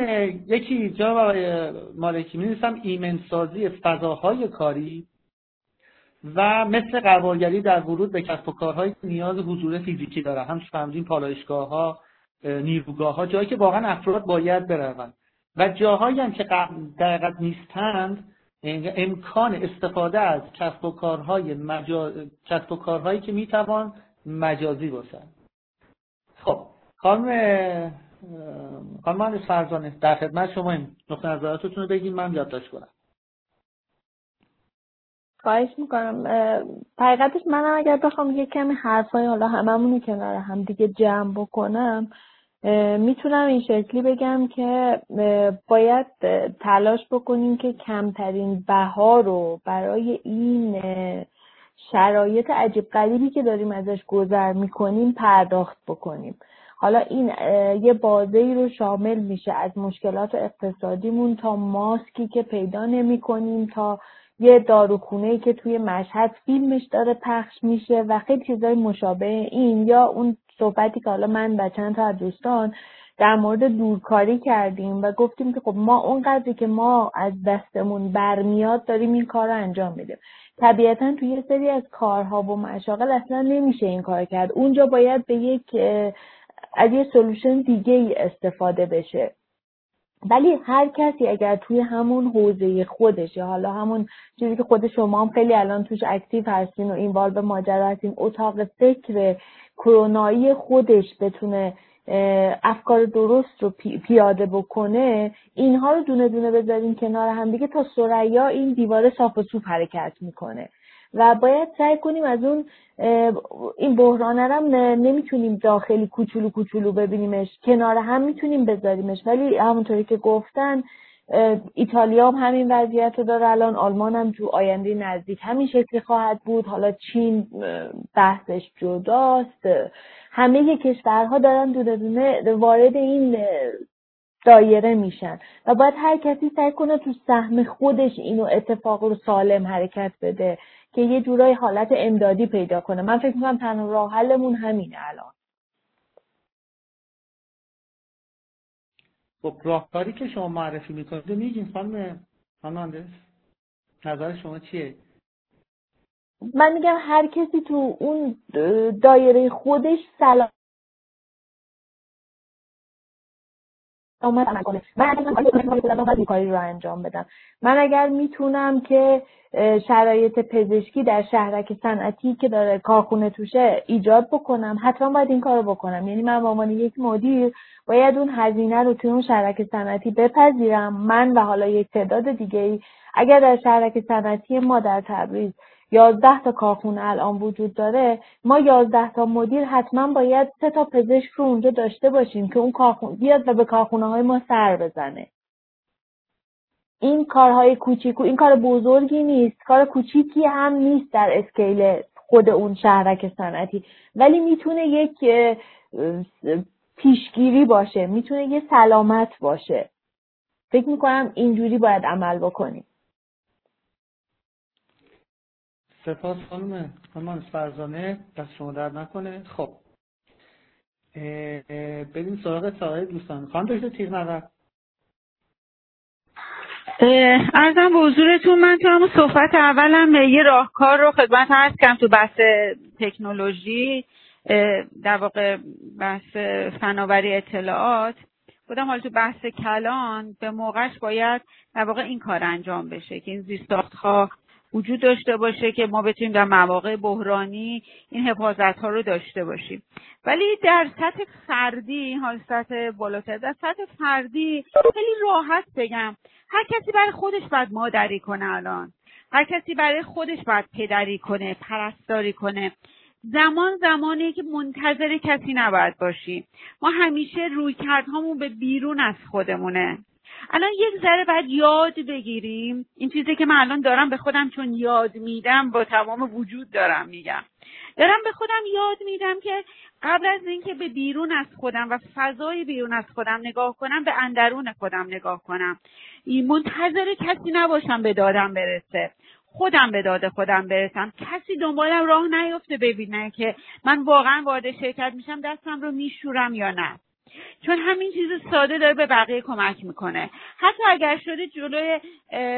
یکی جا آقای مالکی می ایمنسازی فضاهای کاری و مثل قربالگری در ورود به کسب و کارهای نیاز حضور فیزیکی داره هم فهمیدیم پالایشگاه ها نیروگاه ها جایی که واقعا افراد باید بروند. و جاهایی هم که دقیقت نیستند امکان استفاده از کسب و کارهای مجا... کسب و کارهایی که می‌توان مجازی باشند خب خانم خانم فرزانه در خدمت شما این نقطه نظراتتون رو بگیم من یادداشت کنم. خواهش می‌کنم. حقیقتش منم اگر بخوام یه کمی حرفای حالا هممونی کنار هم دیگه جمع بکنم می‌تونم این شکلی بگم که باید تلاش بکنیم که کمترین بها رو برای این شرایط عجیب غریبی که داریم ازش گذر می‌کنیم پرداخت بکنیم. حالا این یه بازه رو شامل میشه از مشکلات اقتصادیمون تا ماسکی که پیدا نمی کنیم تا یه داروخونه که توی مشهد فیلمش داره پخش میشه و خیلی چیزای مشابه این. یا اون صحبتی که حالا من و چند تا از دوستان در مورد دورکاری کردیم و گفتیم که خب ما اونقدری که ما از دستمون برمیاد داریم این کار رو انجام میدیم. طبیعتا توی یه سری از کارها و مشاغل اصلا نمیشه این کار کرد. اونجا باید به یک از یه سلوشن دیگه ای استفاده بشه. ولی هر کسی اگر توی همون حوزه خودش یا حالا همون چیزی که خود شما هم خیلی الان توش اکتیو هستین و این به ماجرا هستین اتاق فکر کرونایی خودش بتونه افکار درست رو پیاده بکنه اینها رو دونه دونه بذاریم کنار هم دیگه تا سریا این دیوار صاف و سوپ حرکت می‌کنه. و باید سعی کنیم از اون این بحرانه هم نمی‌تونیم داخلی کوچولو کوچولو ببینیمش کنار هم می‌تونیم بذاریمش. ولی همونطوری که گفتن ایتالیا هم همین وضعیت رو داره. الان آلمان هم تو آینده نزدیک همین شکلی خواهد بود. حالا چین بحثش جداست. همه کشورها دارن دونه دونه وارد این دایره میشن. و باید هر کسی سعی کنه تو سهم خودش اینو اتفاق رو سالم حرکت بده. که یه جورای حالت امدادی پیدا کنه. من فکر می‌کنم تنها راه حلمون همینه الان. خب راهکاری که شما معرفی می‌کنید میگین خانم خانم نظر شما چیه؟ من میگم هر کسی تو اون دایره خودش سلام من کاری رو انجام بدم. من اگر می‌تونم که شرایط پزشکی در شهرک صنعتی که داره کارخونه توشه ایجاد بکنم حتما باید این کارو بکنم. یعنی من به عنوان یک مدیر باید اون هزینه رو توی اون شهرک صنعتی بپذیرم. من و حالا یک تعداد دیگه ای اگر در شهرک صنعتی ما در تبریز یازده تا کارخونه الان وجود داره ما یازده تا مدیر حتما باید سه تا پزشک رو اونجا داشته باشیم که اون کارخونه بیاد و به کارخونه های ما سر بزنه. این کارهای کوچیکو این کار بزرگی نیست کار کوچیکی هم نیست در اسکیل خود اون شهرک صنعتی. ولی می‌تونه یک پیشگیری باشه می‌تونه یه سلامت باشه. فکر می‌کنم اینجوری باید عمل بکنیم. سپاس خانم خانم فرزانه دست شما درد نکنه. خب. بریم سراغ سایر دوستان. خانم دکتر تیر ارزم به حضورتون من تو همون صحبت اولم یه راهکار رو خدمت هست کردم تو بحث تکنولوژی در واقع بحث فناوری اطلاعات. بودم حالا تو بحث کلان به موقعش باید در واقع این کار انجام بشه که این زیرساخت ها وجود داشته باشه که ما بتونیم در مواقع بحرانی این حفاظت ها رو داشته باشیم. ولی در سطح فردی ها سطح بالاتر در سطح فردی خیلی راحت بگم هر کسی برای خودش باید مادری کنه الان. هر کسی برای خودش باید پدری کنه پرستاری کنه. زمان زمانی که منتظر کسی نباید باشیم ما همیشه روی کردهامون به بیرون از خودمونه. الان یک ذره باید یاد بگیریم. این چیزی که من الان دارم به خودم چون یاد میدم با تمام وجود دارم میگم. دارم به خودم یاد میدم که قبل از اینکه به بیرون از خودم و فضای بیرون از خودم نگاه کنم به اندرون خودم نگاه کنم. منتظر کسی نباشم به دادم برسه. خودم به داد خودم برسم. کسی دنبالم راه نیفته ببینه که من واقعا وارد شرکت میشم دستم رو میشورم یا نه. چون همین چیز ساده داره به بقیه کمک می‌کنه. حتی اگر شده جلوی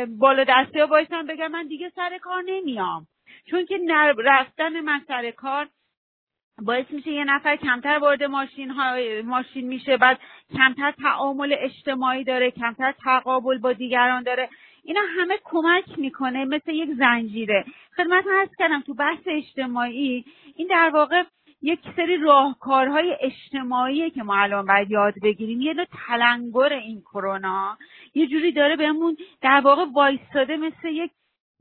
بالا دسته ها بگم من دیگه سر کار نمیام. چون که رفتن من سر کار باعث میشه یه نفر کمتر وارد ماشین ماشین میشه بعد کمتر تعامل اجتماعی داره کمتر تقابل با دیگران داره. اینا همه کمک می‌کنه مثل یک زنجیره. خدمت هست کردم تو بحث اجتماعی این در واقع یک سری راهکارهای اجتماعی که ما الان باید یاد بگیریم. یه نوع تلنگر این کرونا. یه جوری داره بهمون در واقع وایستاده مثل یک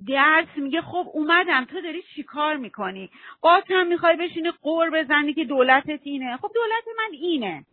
درس میگه خب اومدم تو داری چیکار می‌کنی؟ باز هم می‌خوای بشینی قور بزنی که دولتت اینه. خب دولت من اینه.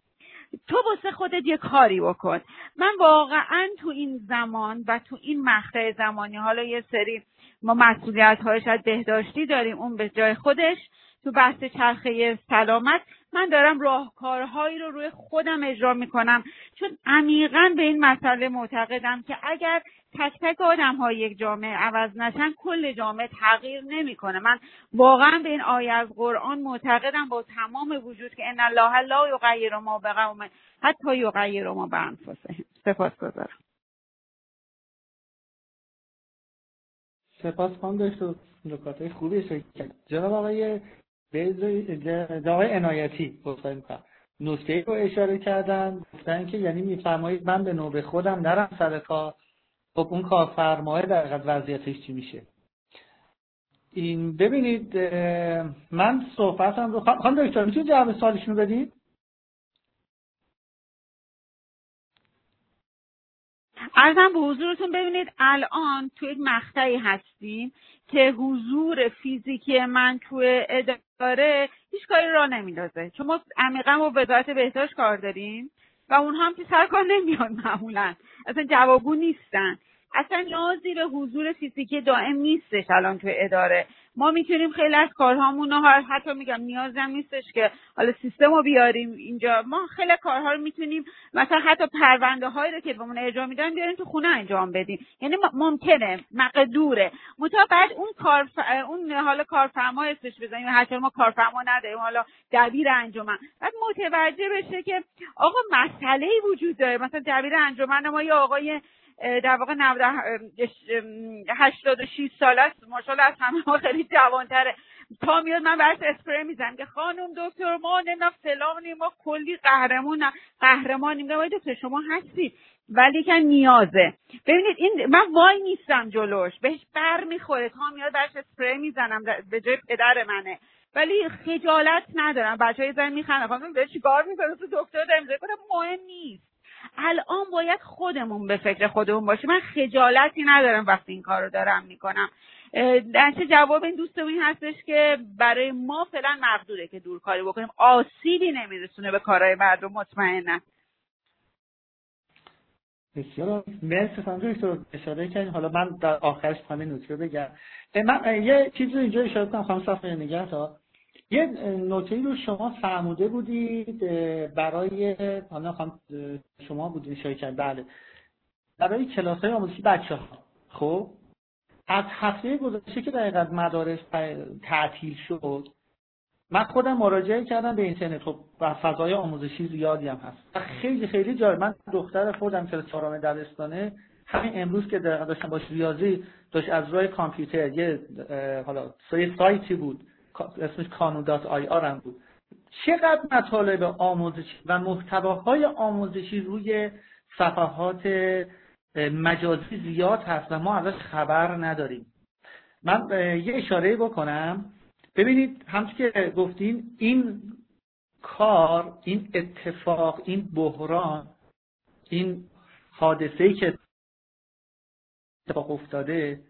تو واسه خودت یه کاری بکن. من واقعا تو این زمان و تو این مقطع زمانی حالا یه سری ما مسئولیت های شاید بهداشتی داریم اون به جای خودش. تو بحث چرخه سلامت من دارم راهکارهایی رو روی خودم اجرا می‌کنم. چون عمیقا به این مسئله معتقدم که اگر تک تک آدم های یک جامعه عوض نشن کل جامعه تغییر نمی‌کنه. من واقعا به این آیه از قرآن معتقدم با تمام وجود که ان الله لا یغیر ما بقوم حتی یغیر ما بانفسهم سپاس گذارم سپاس خانم داشت نکات خوبی جناب آقای آقای عنایتی نکته رو اشاره کردن گفتن که یعنی میفرمایید من به نوبه خودم نرم سر کار. خب اون کارفرماه در وضعیتش چی میشه؟ این ببینید من صحبتم رو خانم دکتر می‌تونید جواب سوالشون رو بدید؟ ارزم به حضورتون ببینید الان توی یک مقطعی هستیم که حضور فیزیکی من توی اداره هیچ کاری را نمیندازه. چون ما عمیقا با وزارت بهداشت کار داریم و اونها هم که سر کار نمیان معمولا. اصلا جوابگو نیستن. اصلا نیازی به حضور فیزیکی دائم نیستش الان توی اداره. ما می‌تونیم خیلی از کارهامون رو حتی میگم نیازم نیستش که حالا سیستم رو بیاریم اینجا. ما خیلی کارها رو می‌تونیم مثلا حتی پرونده هایی رو که بهمون ارجاع میدن بیاریم تو خونه انجام بدیم. یعنی ممکنه مقدوره متا بعد اون کار اون حالا کارفرما اسمش بزنیم. حتی ما کارفرما نداریم حالا دبیر انجمن. بعد متوجه بشه که آقا مسئله وجود داره. مثلا دبیر انجمن ما یا آقای در واقع 86 سال است. ماشاءالله از همه ما خیلی جوانتره. تا میاد من برش اسپری می‌زنم. که خانم دکتر ما نمی‌دونم فلانی ما کلی قهرمون قهرمانیم میگم دکتر شما هستی ولی که نیازه. ببینید این من وای نیستم جلوش. بهش بر می‌خوره. تا میاد برش اسپری می‌زنم. به جای پدر منه. ولی خجالت ندارم. بچه های زن میخنه خانم به چیکار می‌کنه؟ دکتر داریم مهم نیست. الان باید خودمون به فکر خودمون باشیم. من خجالتی ندارم وقتی این کار رو دارم می‌کنم. چه جواب این دوستمون این هستش که برای ما فعلا مقدوره که دور کاری بکنیم. آسیبی نمیرسونه به کارهای مردم مطمئنا بسیار مرسی خانم اشاره کردین. حالا من در آخرش همین نکته بگم. من یه چیزی اینجا اشاره کنم. خانم صفحه نگه تا یه نکته رو شما فرموده بودید برای حالا شما بودید شرکت بله. برای کلاس های آموزشی بچه ها خب؟ از هفته گذشته که در مدارس تعطیل شد من خودم مراجعه کردم به اینترنت. خب و فضای آموزشی زیادی هم هست. خیلی خیلی جای من دختر خودم که چهارم دبستانه همین امروز که داشتم باش ریاضی داشت از روی کامپیوتر یه حالا سایتی بود. اسمش کانون دات آی آر هم بود. چقدر مطالب آموزشی و محتواهای آموزشی روی صفحات مجازی زیاد هست و ما ازش خبر نداریم. من یه اشاره بکنم. ببینید همچون که گفتین این کار این اتفاق این بحران این حادثه که اتفاق افتاده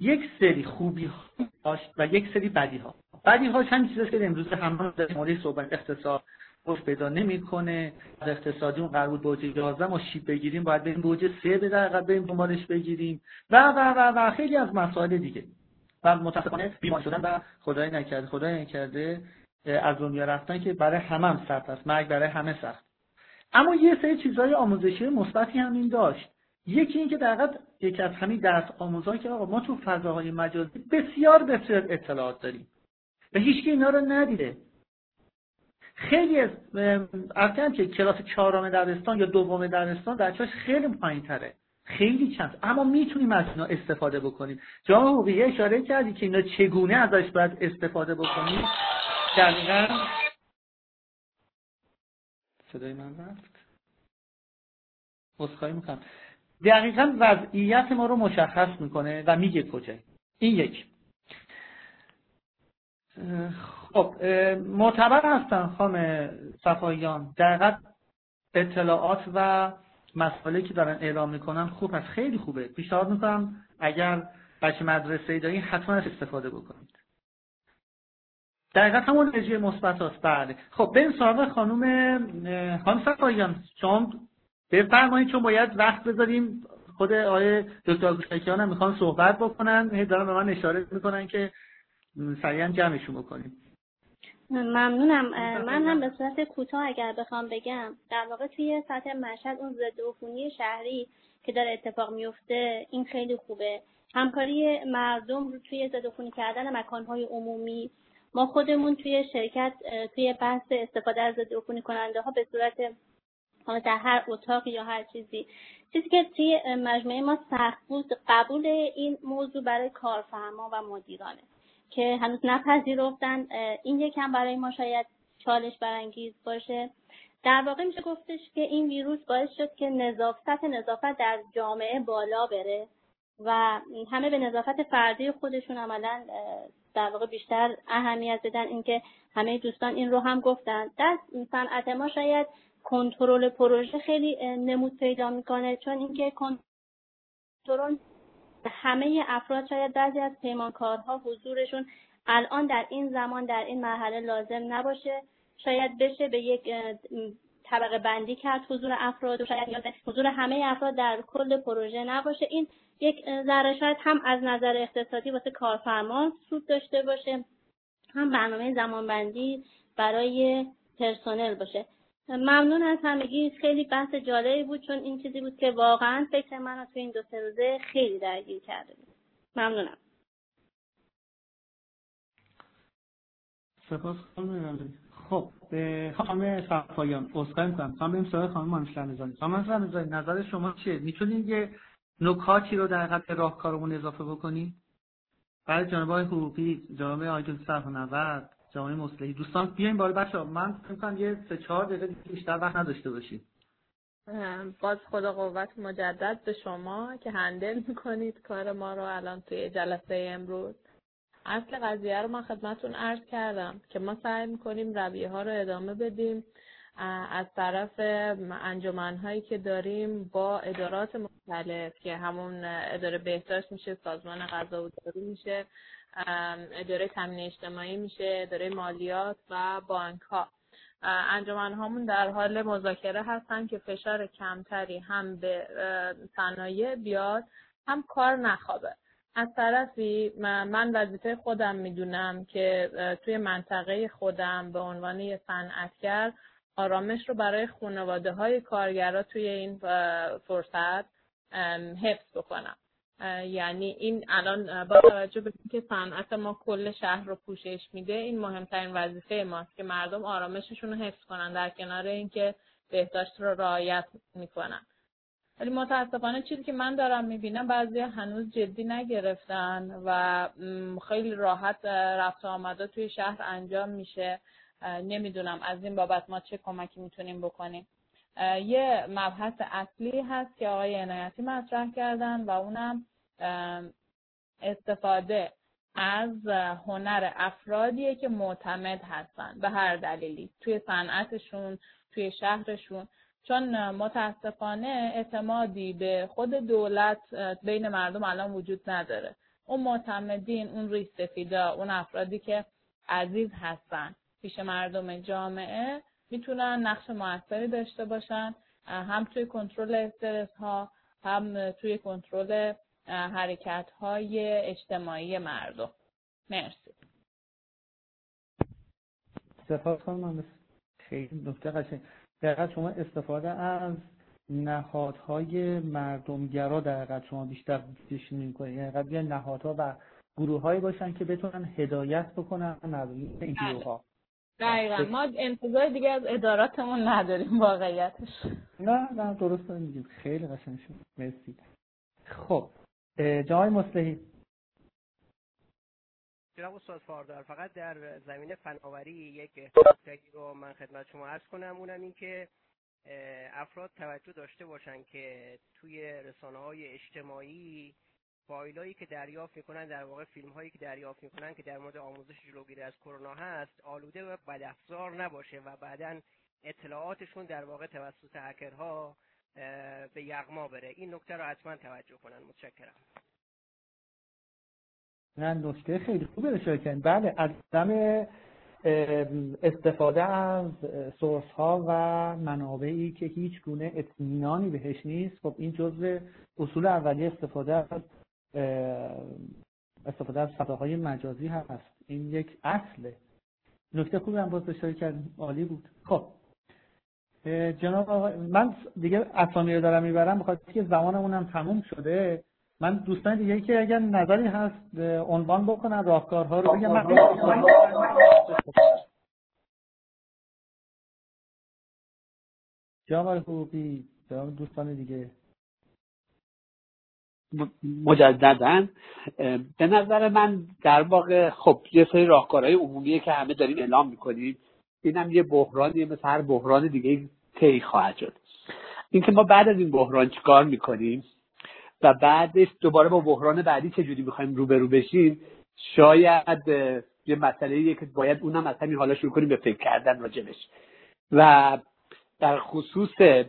یک سری خوبی داشت و یک سری بدی ها. بدی هاش هم چیزاست که امروز همه در مورد صحبت اقتصاد خوش پیدا نمی‌کنه. اقتصادی اون قرار بود بوجه 11 ما شیب بگیریم باید بریم بوجه 3 به دقیقه بریم دنبالش بگیریم. و و و و خیلی از مسائل دیگه. و متاسفانه بیمار شدن و خدای نکرده خدای نکرده از دنیا رفتن که برای همه هم سخت است مرگ برای همه سخت. اما یه سری چیزهای آموزشی مثبتی هم این داشت. یکی اینکه در یکی از همین درس آموزهایی که آقا ما تو فضاهای مجازی بسیار بسیار اطلاعات داریم. و هیچکی اینا رو ندیده. خیلی از که کلاس چهارم دبستان یا دوم دبستان درجاش خیلی پایین تره خیلی چند. اما می‌تونیم از اینا استفاده بکنیم. جامعه حقوقی اشاره کردی که اینا چگونه ازش باید استفاده بکنیم؟ دقیقا. صدای من رفت. اصخایی می‌کنم. دقیقا وضعیت ما رو مشخص می‌کنه و میگه کجا. این یک. خب معتبر هستن خانم صفاییان دقیقا اطلاعات و مسئله که دارن اعلام می‌کنن خوب هست. خیلی خوبه. پیشنهاد می‌کنم اگر بچه مدرسه داری حتما استفاده بکنید. دقیقا همون انرژی مثبت هست. بله. خب به سراغ خانم خانم صفاییان شما بفرمایید چون باید وقت بذاریم. خود آقای دکتر گوشکیان هم می‌خوان صحبت بکنن. هی دارن به من اشاره می‌کنن که سریعا جمعشون بکنیم. ممنونم. من هم به صورت کوتاه اگر بخوام بگم در واقع توی سطح مشهد اون ضد عفونی شهری که داره اتفاق میفته این خیلی خوبه. همکاری مردم رو توی ضد عفونی کردن مکانهای عمومی ما خودمون توی شرکت توی بحث استفاده از ضد عفونی کننده ها به صورت حالا در هر اتاق یا هر چیزی. چیزی که توی مجموعه ما سخت بود قبول این موضوع برای کارفرما و مدیرانه که هنوز نپذیرفتن این یکم برای ما شاید چالش برانگیز باشه. در واقع میشه گفتش که این ویروس باعث شد که نظافت نظافت در جامعه بالا بره و همه به نظافت فردی خودشون عملا در واقع بیشتر اهمیت بدن. اینکه همه دوستان این رو هم گفتن. در صنعت ما شاید کنترل پروژه خیلی نمود پیدا می‌کنه. چون اینکه کنترل همه افراد شاید بعضی از پیمانکارها حضورشون الان در این زمان در این مرحله لازم نباشه. شاید بشه به یک طبقه بندی کرد حضور افراد. و شاید حضور همه افراد در کل پروژه نباشه. این یک ذره شاید هم از نظر اقتصادی واسه کارفرما سود داشته باشه هم برنامه زمانبندی برای پرسنل باشه. ممنون از همگی. خیلی بحث جالبی بود چون این چیزی بود که واقعا فکر من رو تو این دو سه روزه خیلی درگیر کرده بود. ممنونم. سپاس خب خانم صفایان اصخایی می‌کنم. خانم بریم سراغ خانم مانش رمزانی خانم رمزانی نظر شما چیه؟ می‌تونید یه نکاتی رو در قطع راهکارمون اضافه بکنی برای جانب حقوقی جانب آقای صرف نورد جامعه مصلحی دوستان بیاین بالا بچه من فکر یه سه چهار دقیقه بیشتر وقت نداشته باشید باز خدا قوت مجدد به شما که هندل می‌کنید کار ما رو الان توی جلسه امروز. اصل قضیه رو من خدمتون عرض کردم که ما سعی می‌کنیم رویه ها رو ادامه بدیم. از طرف انجمنهایی که داریم با ادارات مختلف که همون اداره بهداشت میشه سازمان غذا و دارو میشه. اداره تامین اجتماعی میشه اداره مالیات و بانک ها انجمن هامون در حال مذاکره هستن که فشار کمتری هم به صنایع بیاد هم کار نخوابه. از طرفی من وظیفه خودم می‌دونم که توی منطقه خودم به عنوان یه صنعتگر آرامش رو برای خانواده های کارگرا توی این فرصت حفظ بکنم. یعنی این الان با توجه به اینکه صنعت ما کل شهر رو پوشش میده این مهمترین وظیفه ماست که مردم آرامششون رو حفظ کنن در کنار اینکه بهداشت رو رعایت می‌کنن. ولی متاسفانه چیزی که من دارم می‌بینم بعضی هنوز جدی نگرفتن و خیلی راحت رفت آمده توی شهر انجام میشه. نمی‌دونم از این بابت ما چه کمکی می‌تونیم بکنیم. یه مبحث اصلی هست که آقای عنایتی مطرح کردن و اونم استفاده از هنر افرادیه که معتمد هستن به هر دلیلی توی صنعتشون توی شهرشون. چون متاسفانه اعتمادی به خود دولت بین مردم الان وجود نداره. اون معتمدین اون ریش سفیدا اون افرادی که عزیز هستن پیش مردم جامعه می‌تونن نقش موثری داشته باشن هم توی کنترل استرس ها هم توی کنترل حرکت های اجتماعی مردم. مرسی. سپاس خانم خیلی نکته قشنگ. دقیقا شما استفاده از نهادهای مردمگرا دقیقا شما بیشتر پیش می‌کنید یعنی بیان نهادها و گروه باشن که بتونن هدایت بکنن مردم این گروه ها دقیقا. ما انتظار دیگه از اداراتمون نداریم واقعیتش. نه نه درست میگیم. خیلی قشنگ شد. مرسی. خب. جای مصلحی. جناب استاد فاردار فقط در زمین فناوری یک احتیاطی رو من خدمت شما عرض کنم. اونم این که افراد توجه داشته باشن که توی رسانه های اجتماعی فایلایی که دریافت می‌کنن در واقع فیلم هایی که دریافت می‌کنن که در مورد آموزش جلوگیری از کرونا هست آلوده و بدافزار نباشه و بعدا اطلاعاتشون در واقع توسط هکرها به یغما بره. این نکته رو حتما توجه کنن. متشکرم. نه نکته خیلی خوبی اشاره کردن بله عدم استفاده از سورس ها و منابعی که هیچ گونه اطمینانی بهش نیست. خب این جزء اصول اولیه استفاده از استفاده از فضاهای مجازی هست. این یک اصله. نکته خوبی هم باز اشاره عالی بود. خب جناب من دیگه اسامی رو دارم می‌برم بخاطر که زمانمون هم تموم شده. من دوستان دیگه که اگر نظری هست عنوان بکنن راهکارها رو بگم. من جناب حقوقی دوستان دیگه. مجددا. به نظر من در واقع خب یه سری راهکارهای عمومیه که همه داریم اعلام می‌کنیم. اینم یه بحرانی مثل هر بحران دیگه طی خواهد شد. اینکه ما بعد از این بحران چیکار می‌کنیم و بعدش دوباره با بحران بعدی چجوری می‌خوایم روبرو بشیم شاید یه مسئله که باید اونم از همین حالا شروع کنیم به فکر کردن راجبش. و در خصوص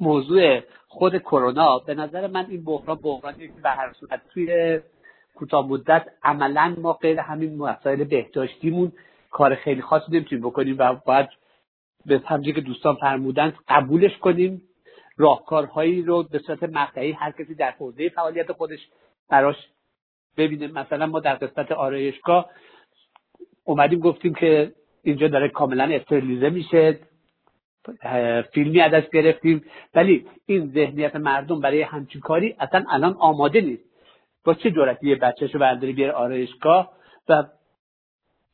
موضوع خود کرونا به نظر من این بحران بحرانی که به هر صورت توی کوتاه مدت عملا ما غیر همین مسائل بهداشتیمون کار خیلی خاصی نمی‌تونیم بکنیم و باید به همجی که دوستان فرمودن قبولش کنیم. راهکارهایی رو به صورت مقطعی هر کسی در حوزه فعالیت خودش براش ببینه. مثلا ما در قسمت آرایشگاه اومدیم گفتیم که اینجا داره کاملا استرلیزه میشه. فیلمی ازش گرفتیم. ولی این ذهنیت مردم برای همچین کاری اصلا الان آماده نیست. با چه جرأتی یه بچهش رو برداری بیاره آرایشگاه؟ و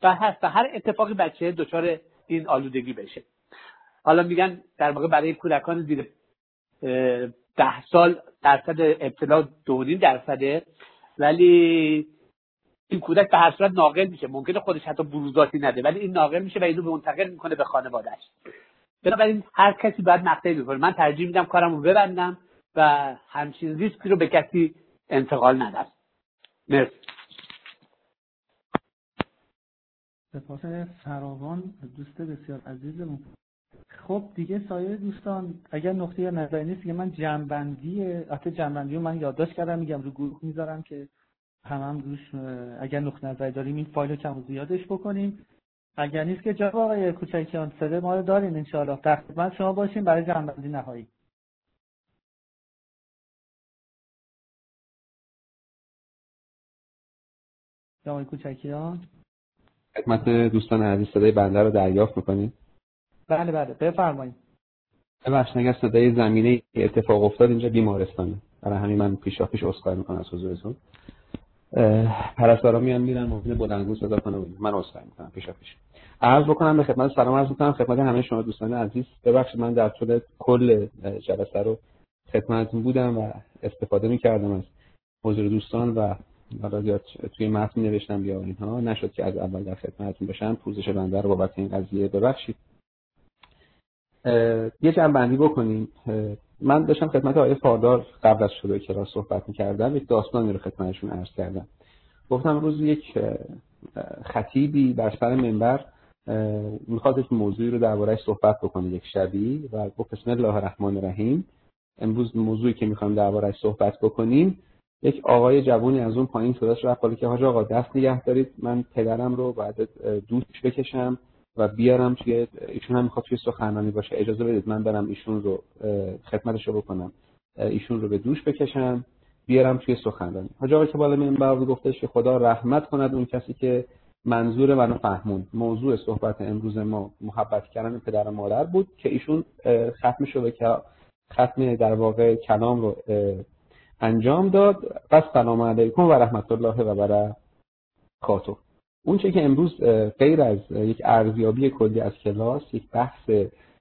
و هر, هر اتفاقی بچه دچار این آلودگی بشه. حالا میگن در واقع برای کودکان زیر ده سال درصد ابتلا دو درصده ولی این کودک به هر صورت ناقل میشه. ممکنه خودش حتی بروزاتی نده ولی این ناقل میشه و اینو به منتقل می‌کنه به خانوادهش بنابراین هر کسی باید مقطعی بکنه. من ترجیح میدم کارم رو ببندم و همچین ریسکی رو به کسی انتقال ندم. مرسی. سپاس فراوان دوست بسیار عزیزمون. خب دیگه سایر دوستان اگر نقطه یا نظری نیست که من جنبندی حتی جنبندی رو من یادداشت کردم میگم رو گروه می‌ذارم که هم هم روش اگر نقطه نظری داریم این فایل رو کم زیادش بکنیم. اگر نیست که جواب آقای کوچکیان صده ما رو دارین انشاءالله. در خدمت شما باشیم برای جنبندی نهایی. آقای کوچکیان. خدمت دوستان عزیز صدای بنده رو دریافت می‌کنید بله بله. بفرمایید. ببخشید اگر صدای زمینه اتفاق افتاد اینجا بیمارستانه. برای همین من پیشا پیش اسخای می‌کنم از حضورتون پرستارا میان میرن ممکنه بلندگو صدا کنه. من اسخای می‌کنم پیشا پیش عرض بکنم به خدمت سلام عرض می‌کنم. خدمت همه شما دوستان عزیز. ببخشید من در طول کل جلسه رو خدمتتون بودم و استفاده می‌کردم از حضور دوستان و حالا یا توی متن نوشتم یا اینها نشد که از اول در خدمتتون باشم پوزش بنده رو بابت این قضیه ببخشید. یه جنبندی بکنیم. من داشتم خدمت آقای فاردار قبل از شروع کلاس صحبت می‌کردم یک داستانی رو خدمتشون عرض کردم. گفتم روز یک خطیبی بر سر منبر می‌خواد یک موضوعی رو دربارهش صحبت بکنه یک شبی و گفت بسم الله الرحمن الرحیم. امروز موضوعی که می‌خوایم دربارهش صحبت بکنیم یک آقای جوونی از اون پایین صداش رفت بالا که حاج آقا دست نگه دارید. من پدرم رو بعد دوش بکشم و بیارم توی ایشون هم می‌خواد توی سخنرانی باشه. اجازه بدید من برم ایشون رو خدمتش رو بکنم. ایشون رو به دوش بکشم بیارم توی سخنرانی. حاج آقا که بالا منبر گفتش که خدا رحمت کند اون کسی که منظور منو فهموند موضوع صحبت امروز ما محبت کردن پدر و مادر بود که ایشون ختمش رو که ختم در واقع کلام رو انجام داد. پس سلام علیکم و رحمت الله و برکاته. اون چه که امروز غیر از یک ارزیابی کلی از کلاس یک بحث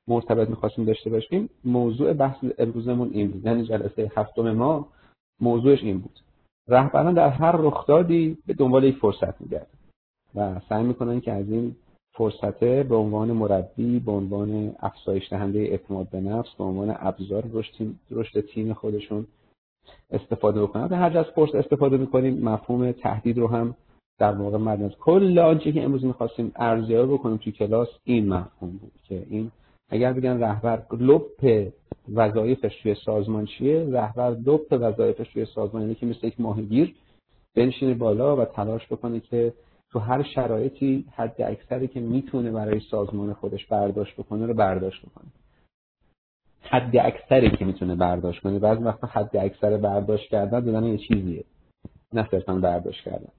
مرتبط می‌خواستیم داشته باشیم موضوع بحث امروزمون این بود. یعنی جلسه هفتم ما موضوعش این بود. رهبران در هر رخدادی به دنبال یک فرصت میگردن. و سعی می‌کنن که از این فرصته به عنوان مربی به عنوان افزایش دهنده اعتماد به نفس به عنوان ابزار رشد تیم خودشون استفاده بکنن به هر از فرصت استفاده می‌کنیم مفهوم تهدید رو هم در واقع مد کل آنچه که امروز می‌خواستیم ارزیابی بکنیم توی کلاس این مفهوم بود که این اگر بگن رهبر لپ وظایفش توی سازمان چیه؟ رهبر لپ وظایفش توی سازمان یعنی که مثل یک ماهیگیر بنشینه بالا و تلاش بکنه که تو هر شرایطی حد اکثری که می‌تونه برای سازمان خودش برداشت بکنه رو برداشت بکنه. حد اکثری که می‌تونه برداشت کنه. بعضی وقتا حد اکثر برداشت کردن دادن یه چیزیه. نه صرفا برداشت کردن.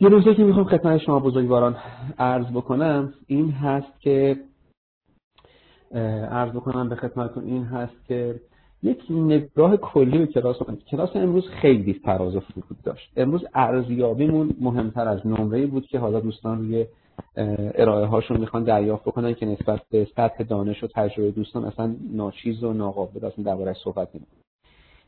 یه روزی که می‌خوام خدمت شما بزرگواران عرض بکنم این هست که عرض بکنم به خدمتتون این هست که یک نگاه کلی به کلاس کلاس امروز خیلی فراز و فرود داشت. امروز ارزیابیمون مهمتر از نمره بود که حالا دوستان روی ارائه هاشون می‌خوان دریافت بکنن که نسبت به سطح دانش و تجربه دوستان اصلا ناچیز و ناقابل اصلا درباره صحبت نمید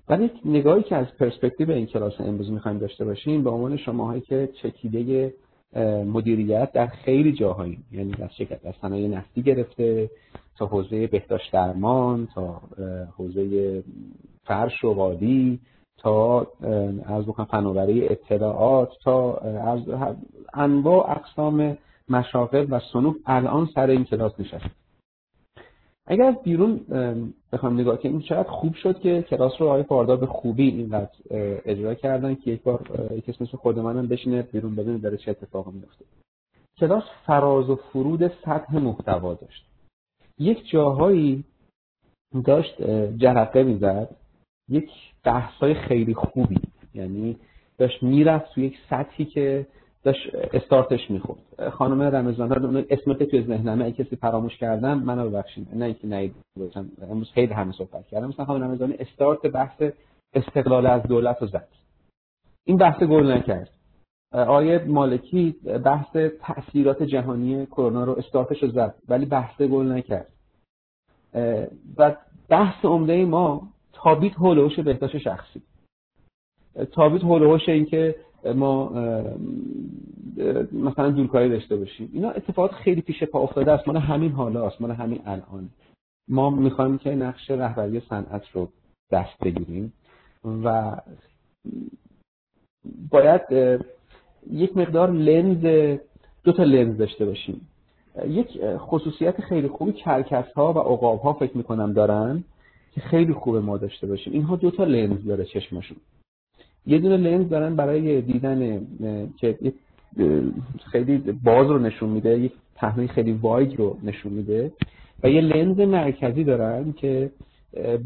ولی نگاهی که از پرسپکتیو این کلاس امروز می‌خوایم داشته باشیم به عنوان شماهایی که چکیده مدیریت در خیلی جاهایی یعنی از شرکت از صنایع نفتی گرفته تا حوزه بهداشت درمان تا حوزه فرش و وادی تا از بکنم فناوری اطلاعات تا از انواع اقسام مشاغل و صنوف الان سر این کلاس نشست. اگر از بیرون بخوام نگاه کنیم چقدر خوب شد که کلاس رو آقای پاردا به خوبی اینقدر اجرا کردن که یک بار یک مثل خود منم بشینه بیرون ببینه داره چه اتفاقی میفته کلاس فراز و فرود سطح محتوا داشت. یک جاهایی داشت جرقه می‌زد یک بحثای خیلی خوبی یعنی داشت می‌رفت تو یک سطحی که داشت استارتش می‌خورد. خانم رمضان اسم که توی ذهنمه اگه کسی فراموش کردم منو ببخشید. نه اینکه نید امروز خیلی همه صحبت کردم مثلا خانم رمضان استارت بحث استقلال از دولت رو زد. این بحث گل نکرد. آیه مالکی بحث تاثیرات جهانی کرونا رو استارتش رو زد ولی بحث گل نکرد. و بحث عمده ما تابیت هولوش بهداشت شخصی. تابیت هولوش این که ما مثلا دورکاری داشته باشیم. اینا اتفاقات خیلی پیش پا افتاده است. مال همین حالا است مال همین الان. ما می‌خوایم که نقش رهبری صنعت رو دست بگیریم و باید یک مقدار لنز دو تا لنز داشته باشیم. یک خصوصیت خیلی خوبی کرکس ها و عقاب ها فکر می‌کنم دارن که خیلی خوبه ما داشته باشیم. اینها دو تا لنز داره چشمشون یه دونه لنز دارن برای دیدن که خیلی باز رو نشون میده یک پهنه خیلی واید رو نشون میده و یه لنز مرکزی دارن که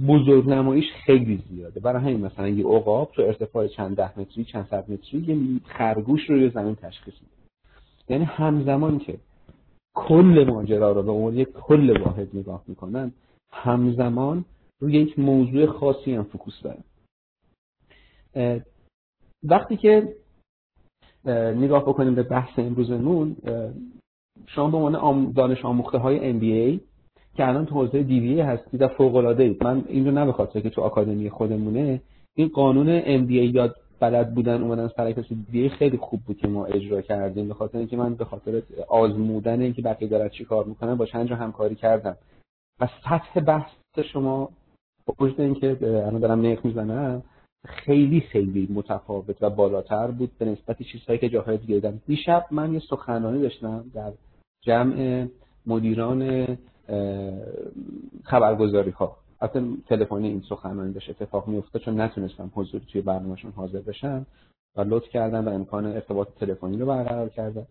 بزرگ نماییش خیلی زیاده. برای همین مثلا یه عقاب تو ارتفاع چند ده متری چند صد متری یه خرگوش رو روی زمین تشخیص میده. یعنی همزمان که کل ماجرا رو به عنوان یک کل واحد نگاه می‌کنن همزمان روی یک موضوع خاصی هم فکوس دارن. وقتی که نگاه بکنیم به بحث امروزمون شما به عنوان دانش آموخته های MBA که الان تو حوزه DBA هستید و فوق العاده اید من این رو نه به خاطر که تو آکادمی خودمونه. این قانون MBA یاد بلد بودن اومدن سر کسی خیلی خوب بود که ما اجرا کردیم به خاطر اینکه من به خاطر آزمودن اینکه بقیه دارن چی کار می‌کنن با چند همکاری کردم. و سطح بحث شما با وجود اینکه الان دارم نق می‌زنم خیلی خیلی متفاوت و بالاتر بود به نسبت چیزهایی که جاهای دیگه دیدم دیشب من یه سخنرانی داشتم در جمع مدیران خبرگزاری ها حتی تلفنی این سخنرانی داشت اتفاق میفته چون نتونستم حضور توی برنامهشون حاضر بشم و لطف کردم و امکان ارتباط تلفنی رو برقرار کردم.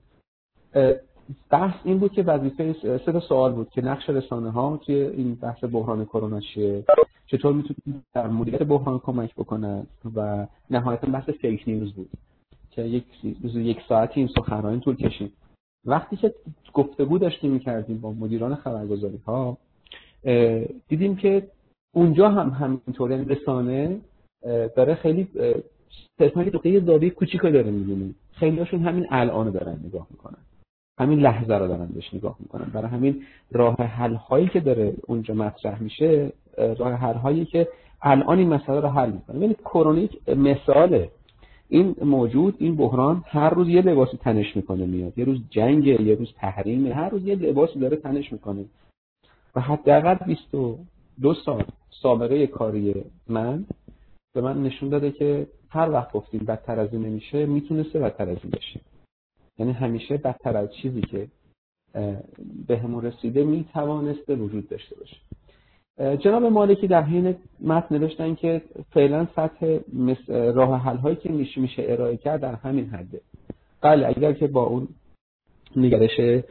بحث این بود که وظیفه سه سوال بود که نقش رسانه ها توی این بحث بحران کرونا چیه؟ چطور می‌تونید در مدیریت بحران کمک بکنن؟ و نهایتا بحث فیک نیوز بود که یک یک ساعتی این سخنرانی طول کشید. وقتی که گفتگو داشتیم می‌کردیم با مدیران خبرگزاری ها دیدیم که اونجا هم همینطور یعنی رسانه داره خیلی صرفا یه داده کوچیک داره می‌بینیم خیلی هاشون همین الان دارن نگاه می‌کنن. همین لحظه رو دارن بهش نگاه می‌کنن. برای همین راه حل هایی که داره اونجا مطرح میشه راه حل هایی که الان این مسئله رو حل می‌کنه. یعنی کرونا مثاله. این موجود این بحران هر روز یه لباسی تنش می‌کنه میاد. یه روز جنگ یه روز تحریمه. هر روز یه لباسی داره تنش می‌کنه. و حداقل 22 سال سابقه کاری من به من نشون داده که هر وقت گفتیم بدتر از این نمیشه می‌تونسته بدتر از این بشه. یعنی همیشه بدتر از چیزی که به همون رسیده می‌توانسته وجود داشته باشه. جناب مالکی در حین متن نوشتن که فعلا سطح راه حل هایی که میشه میشه ارائه کرد در همین حده. بله اگر که با اون نگرش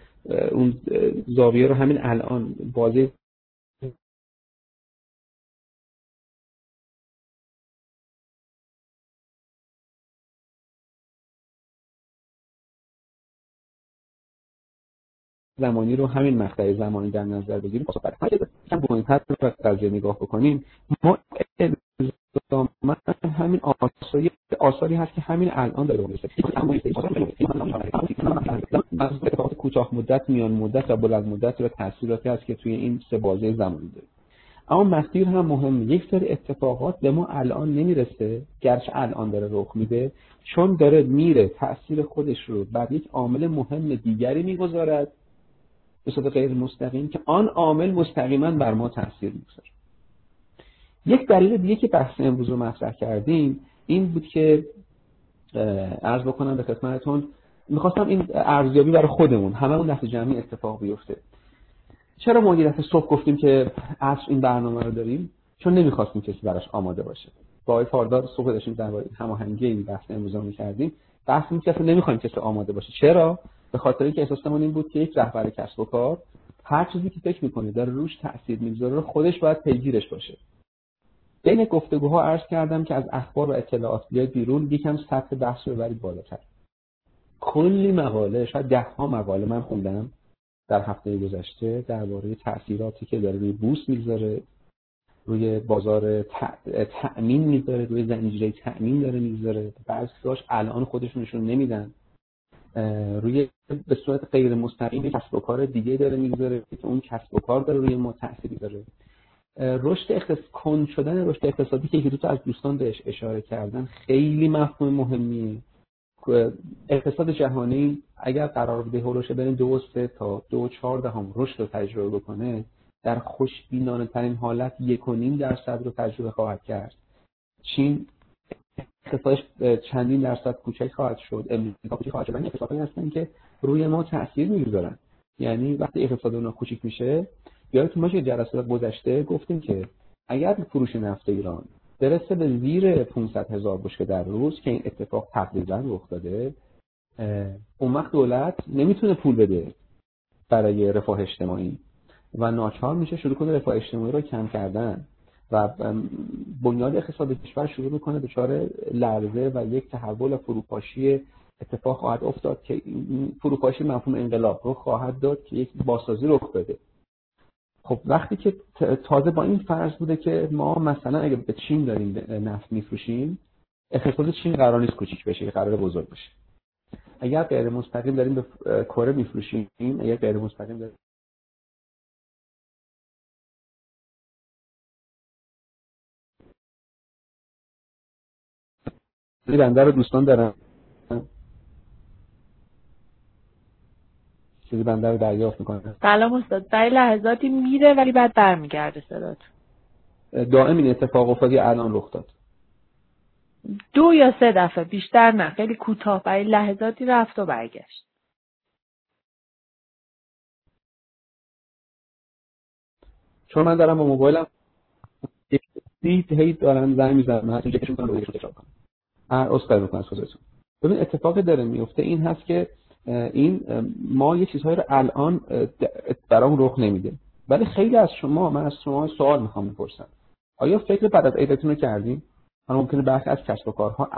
اون زاویه رو همین الان بازی زمانی رو همین مقطع زمانی در نظر بگیریم خب اگر کم بکنیم به قضیه نگاه بکنیم ما الزاما همین آثاری آثاری هست که همین الان داره از اتفاقات کوتاه مدت میان مدت و بلند مدت و تاثیراتی هست که توی این سه بازه زمانی داره اما مسیر هم مهمه یک سری اتفاقات به ما الان نمی‌رسه گرچه الان داره رخ میده چون داره میره تاثیر خودش رو بر یک عامل مهم دیگری می‌گذارد به صورت غیر مستقیم که آن عامل مستقیما بر ما تاثیر می‌گذاره. یک دلیل دیگه که بحث امروز رو مطرح کردیم این بود که عرض بکنم به خدمتتون می‌خواستم این ارزیابی برای خودمون همه اون دست جمعی اتفاق بیفته. چرا ما یه صبح گفتیم که عصر این برنامه رو داریم؟ چون نمی‌خواستیم کسی براش آماده باشه. با آقای فاردار صبح داشتیم در هماهنگی این بحث امروز رو می‌کردیم. بحث این که نمی‌خوایم کسی آماده باشه. چرا؟ به خاطر اینکه احساسمون این بود که یک رهبر کسب و کار هر چیزی که فکر می‌کنه داره روش تاثیر می‌گذاره خودش باید پیگیرش باشه. بین گفتگوها عرض کردم که از اخبار و اطلاعات بیاید بیرون یکم سطح بحث رو ببرید بالاتر. کلی مقاله شاید ده ها مقاله من خوندم در هفته گذشته درباره تاثیراتی که داره روی بورس می‌گذاره روی بازار تأمین می‌ذاره روی زنجیره تأمین داره می‌ذاره بعضیش الان خودشون نشون نمیدن. روی به صورت غیر مستقیم کسب و کار دیگه داره می‌گذاره که اون کسب و کار داره روی ما تأثیری داره. رشد اقتصاد کن شدن رشد اقتصادی که دو تا از دوستان بهش اشاره کردن خیلی مفهوم مهمیه. اقتصاد جهانی اگر قرار بوده هولوشه بریم دو سه تا دو چهار دهم رشد رو تجربه بکنه در خوشبینانه ترین حالت یک و نیم درصد رو تجربه خواهد کرد. چین اقتصادش چندین درصد کوچک خواهد شد امریکا کوچک خواهد شد. این اقتصادی هستن که روی ما تاثیر می‌گذارن. یعنی وقتی اقتصاد اونها کوچیک میشه یادتون باشه جلسات گذشته گفتیم که اگر فروش نفت ایران برسه به زیر 500 هزار بشکه در روز که این اتفاق تقریبا رخ داده اون وقت دولت نمی‌تونه پول بده برای رفاه اجتماعی. و ناچار میشه شروع کنه رفاه اجتماعی رو کم کردن. و بنیاد اقتصاد کشور شروع می‌کنه دچار لرزه و یک تحول فروپاشی اتفاق خواهد افتاد که فروپاشی مفهوم انقلاب رو خواهد داد که یک بازسازی رخ بده. خب وقتی که تازه با این فرض بوده که ما مثلا اگه به چین داریم نفت میفروشیم اقتصاد چین قرار نیست کوچیک بشه قرار بزرگ بشه. اگر غیر مستقیم داریم به کره میفروشیم اگر غیر مستقیم داریم بنده رو دوستان دارم. چیزی بنده رو دریافت می‌کنه سلام استاد. برای لحظاتی میره ولی بعد برمیگرده صدات دائم این اتفاق افتادی الان رخ داد. دو یا سه دفعه بیشتر نه. خیلی کوتاه. برای لحظاتی رفت و برگشت. چون من دارم با موبایلم دید هی دارم زنگ می‌زنم. اینجا کنم رو تکرار کنم اسکار می‌کنم از ببین اتفاقی داره میفته این هست که این ما یه چیزهایی رو الان برام رخ نمیده. ولی خیلی از شما من از شما سوال می‌خوام بپرسم. آیا فکر بعد از عیدتون رو کردین؟ حالا ممکنه برخی از کسب و کارها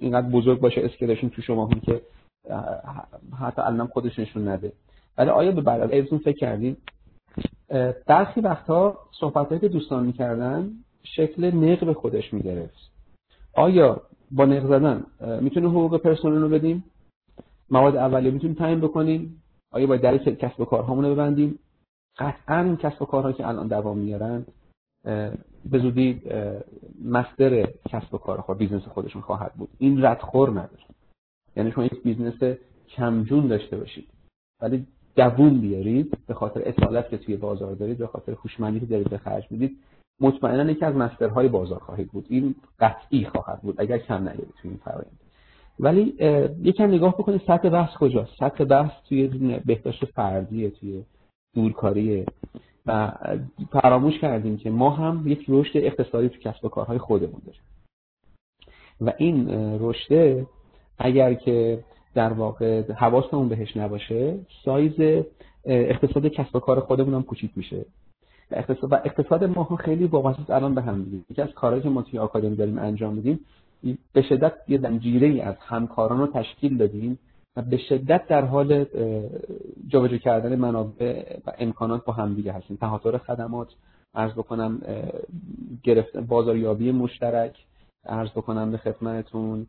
اینقدر بزرگ باشه اسکلشون تو شما هم که حتی الان خودش نشون نده. ولی آیا به بعد از عیدتون فکر کردین؟ برخی وقتها صحبتهایی که دوستان می‌کردن شکل نقب خودش می‌گرفت. آیا با نق زدن. می‌تونه حقوق پرسنل رو بدیم. مواد اولیه می‌تونیم تعیین بکنیم. آیا باید در کسب و کارهامون رو ببندیم؟ قطعا کسب و کارهایی که الان دوام میارن به زودی master کسب و کار خود business خودشون خواهد بود. این ردخور نداره. یعنی شما یک business کم‌جون داشته باشید. ولی دووم بیارید به خاطر اصالت که توی بازار دارید به خاطر هوشمندی که دارید به خرج می‌دید مطمئنا یکی از master های بازار خواهید بود. این قطعی خواهد بود. اگر کم نیارید توی این فرآیند. ولی یکم نگاه بکنید سطح بحث کجاست؟ سطح بحث توی بهداشت فردیه توی دورکاریه و فراموش کردیم که ما هم یک رشد اقتصادی تو کسب و کارهای خودمون داریم. و این رشد اگر که در واقع حواسمون بهش نباشه سایز اقتصاد کسب و کار خودمون هم کوچیک میشه. اقتصاد, و اقتصاد ما خیلی وابسته الان به هم میگه یکی از کارهایی که ما توی آکادمی داریم انجام میدیم به شدت یه زنجیره ای از همکاران رو تشکیل دادیم و به شدت در حال جابجا کردن منابع و امکانات با همدیگه هستیم. تهاتر خدمات ارز بکنم گرفت بازاریابی مشترک ارز بکنم به خدمتتون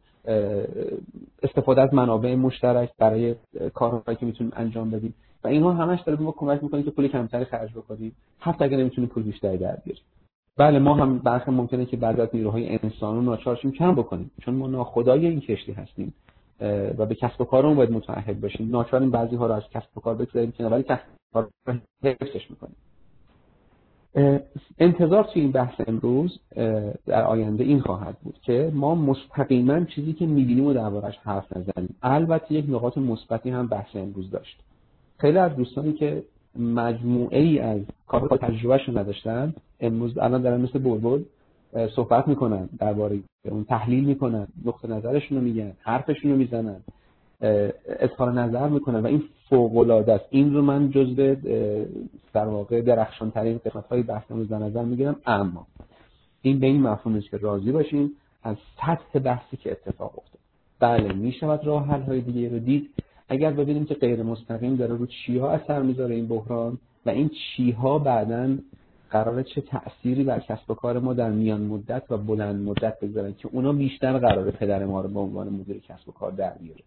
استفاده از منابع مشترک برای کارهایی که می‌تونیم انجام بدیم. و اینها همش داره به ما کمک می‌کنه که پول کمتری خرج بکنیم. حتی اگر نمی‌تونیم پول بیشتری در بیاریم. بله ما هم برخی ممکنه که بعضی از نیروهای انسان رو ناچارشیم کم بکنیم. چون ما ناخدای این کشتی هستیم و به کسب و کارمون باید متعهد باشیم. ناچاریم بعضی ها رو از کسب و کار بگذاریم که ولی کسب و کار حفظش می‌کنیم. انتظار توی این بحث امروز در آینده این خواهد بود که ما مستقیما چیزی که می‌بینیم و دربارش حرف نزنیم. البته یک نقاط مثبتی هم بحث امروز داشت. خیلی از دوستانی که مجموعه ای از کار تجربهشون نداشتن امروز الان دارن مثل بلبل صحبت می‌کنن درباره اون تحلیل می‌کنن نقطه نظرشون رو میگن حرفشون رو می‌زنن اظهار نظر می‌کنن و این فوق العاده است. این رو من جزو در واقع درخشان ترین قسمت های بحث امروز در نظر می‌گیرم. اما این به این مفهوم است که راضی باشیم از سطح بحثی که اتفاق افتاد. بله می‌شود راه حل های دیگه رو دید. اگر ببینیم که غیر مستقیم داره رو چیها اثر می‌ذاره این بحران و این چیها بعدا قراره چه تأثیری بر کسب و کار ما در میان مدت و بلند مدت بگذارن که اونا بیشتر قراره پدر ما رو به عنوان مدیر کسب و کار در بیاره.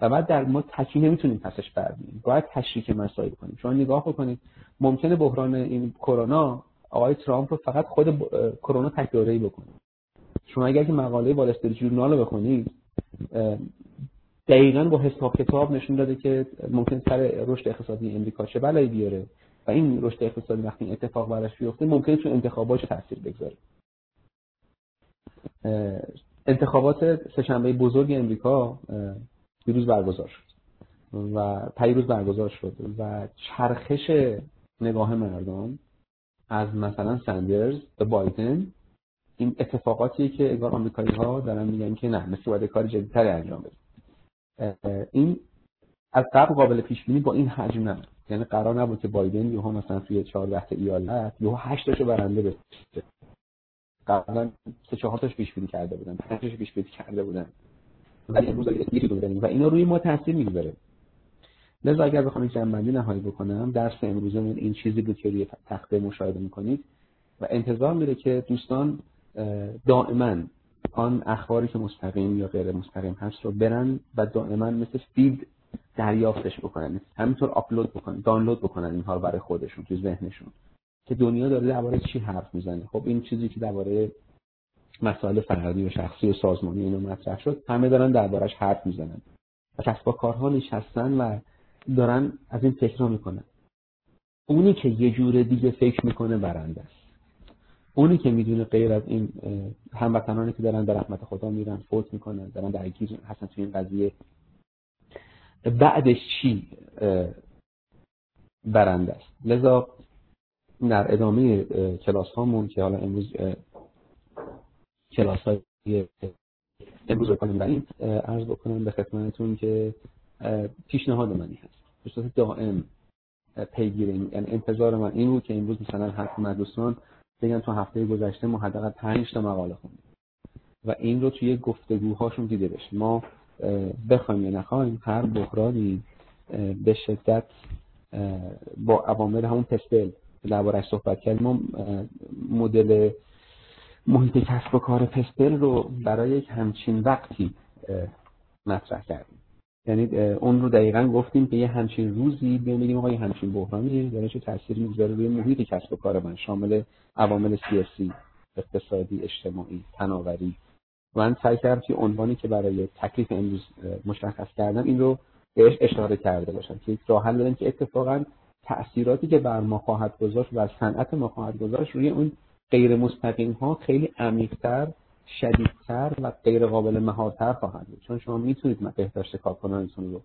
و بعد در ما تکی نمی‌تونیم پسش بردیم باید تشریک مسائل کنیم. شما نگاه بکنید ممکنه بحران این کرونا آقای ترامپ رو فقط خود کرونا تکراری بکنه. شما اگر که مقاله وال جورنال رو بخونید دقیقا با حساب کتاب نشون داده که ممکن سر رشد اقتصادی امریکا چه بلایی بیاره و این رشد اقتصادی وقتی اتفاق براش بیفته ممکنه تو انتخابات تاثیر بگذاره. انتخابات سهشنبه بزرگ امریکا دیروز برگزار شد و پیروز برگزار شد و چرخش نگاه مردم از مثلا سندرز به بایدن این اتفاقاتیه که انگار آمریکایی ها دارن میگن که نه مثل باید کار جدیدتری انجام بدیم این از قبل قابل پیش بینی با این حجم نبود. یعنی قرار نبود که بایدن یهو مثلا توی 14 تا ایالت یهو 8 تاشو برنده بشه قبلا سه چهار تاش پیش بینی کرده بودن پنج تاش پیش بینی کرده بودن. ولی امروز یکی و اینا روی ما تاثیر می‌ذاره لذا اگر بخوام یک جنبندی نهایی بکنم درس امروزمون این چیزی بود که روی تخته مشاهده می‌کنید و انتظار میره که دوستان دائما آن اخباری که مستقیم یا غیر مستقیم هست رو برن و دائما مثل فید دریافتش بکنن. همینطور آپلود بکنن دانلود بکنن اینها رو برای خودشون تو ذهنشون. که دنیا داره درباره چی حرف می‌زنه. خب این چیزی که درباره مسائل فردی و شخصی و سازمانی اینو مطرح شد همه دارن دربارش حرف می‌زنن. و کسب و کارها نشستن و دارن از این فکر می‌کنن. اونی که یه جور دیگه فکر می‌کنه برنده است. اونی که می‌دونه غیر از این هموطنانی که دارن به رحمت خدا میرن فوت می‌کنن دارن درگیر هستن تو این قضیه. بعدش چی برنده است؟ لذا در ادامه کلاس هامون که حالا امروز کلاس های امروز بکنیم این عرض بکنم به خدمتتون که پیشنهاد منی هست. به دائم پیگیر یعنی انتظار من این بود که امروز مثلا حتی دوستان بگن تو هفته گذشته ما حداقل 5 تا مقاله خوندیم. و این رو توی گفتگوهاشون دیده بشه ما بخوایم یا نخوایم هر بحرانی به شدت با عوامل همون پستل دربارهش صحبت کردیم ما مدل محیط کسب و کار پستل رو برای یک همچین وقتی مطرح کردیم. یعنی اون رو دقیقا گفتیم که یه همچین روزی ببینیم آقا یه همچین بحرانی داره چه تأثیری می‌گذاره روی محیط کسب و کار من شامل عوامل سیاسی اقتصادی اجتماعی تناوری. من سعی کردم که عنوانی که برای تکلیف امروز مشخص کردم این رو بهش اشاره کرده باشم که یک راه حل که اتفاقا تأثیراتی که بر ما خواهد گذاشت و صنعت ما خواهد گذاشت روی اون غیر مستقیم ها خیلی عمیقتر شدیدتر و غیر قابل مهارتر خواهد بود. چون شما می‌تونید بهداشت کارکنانتون رو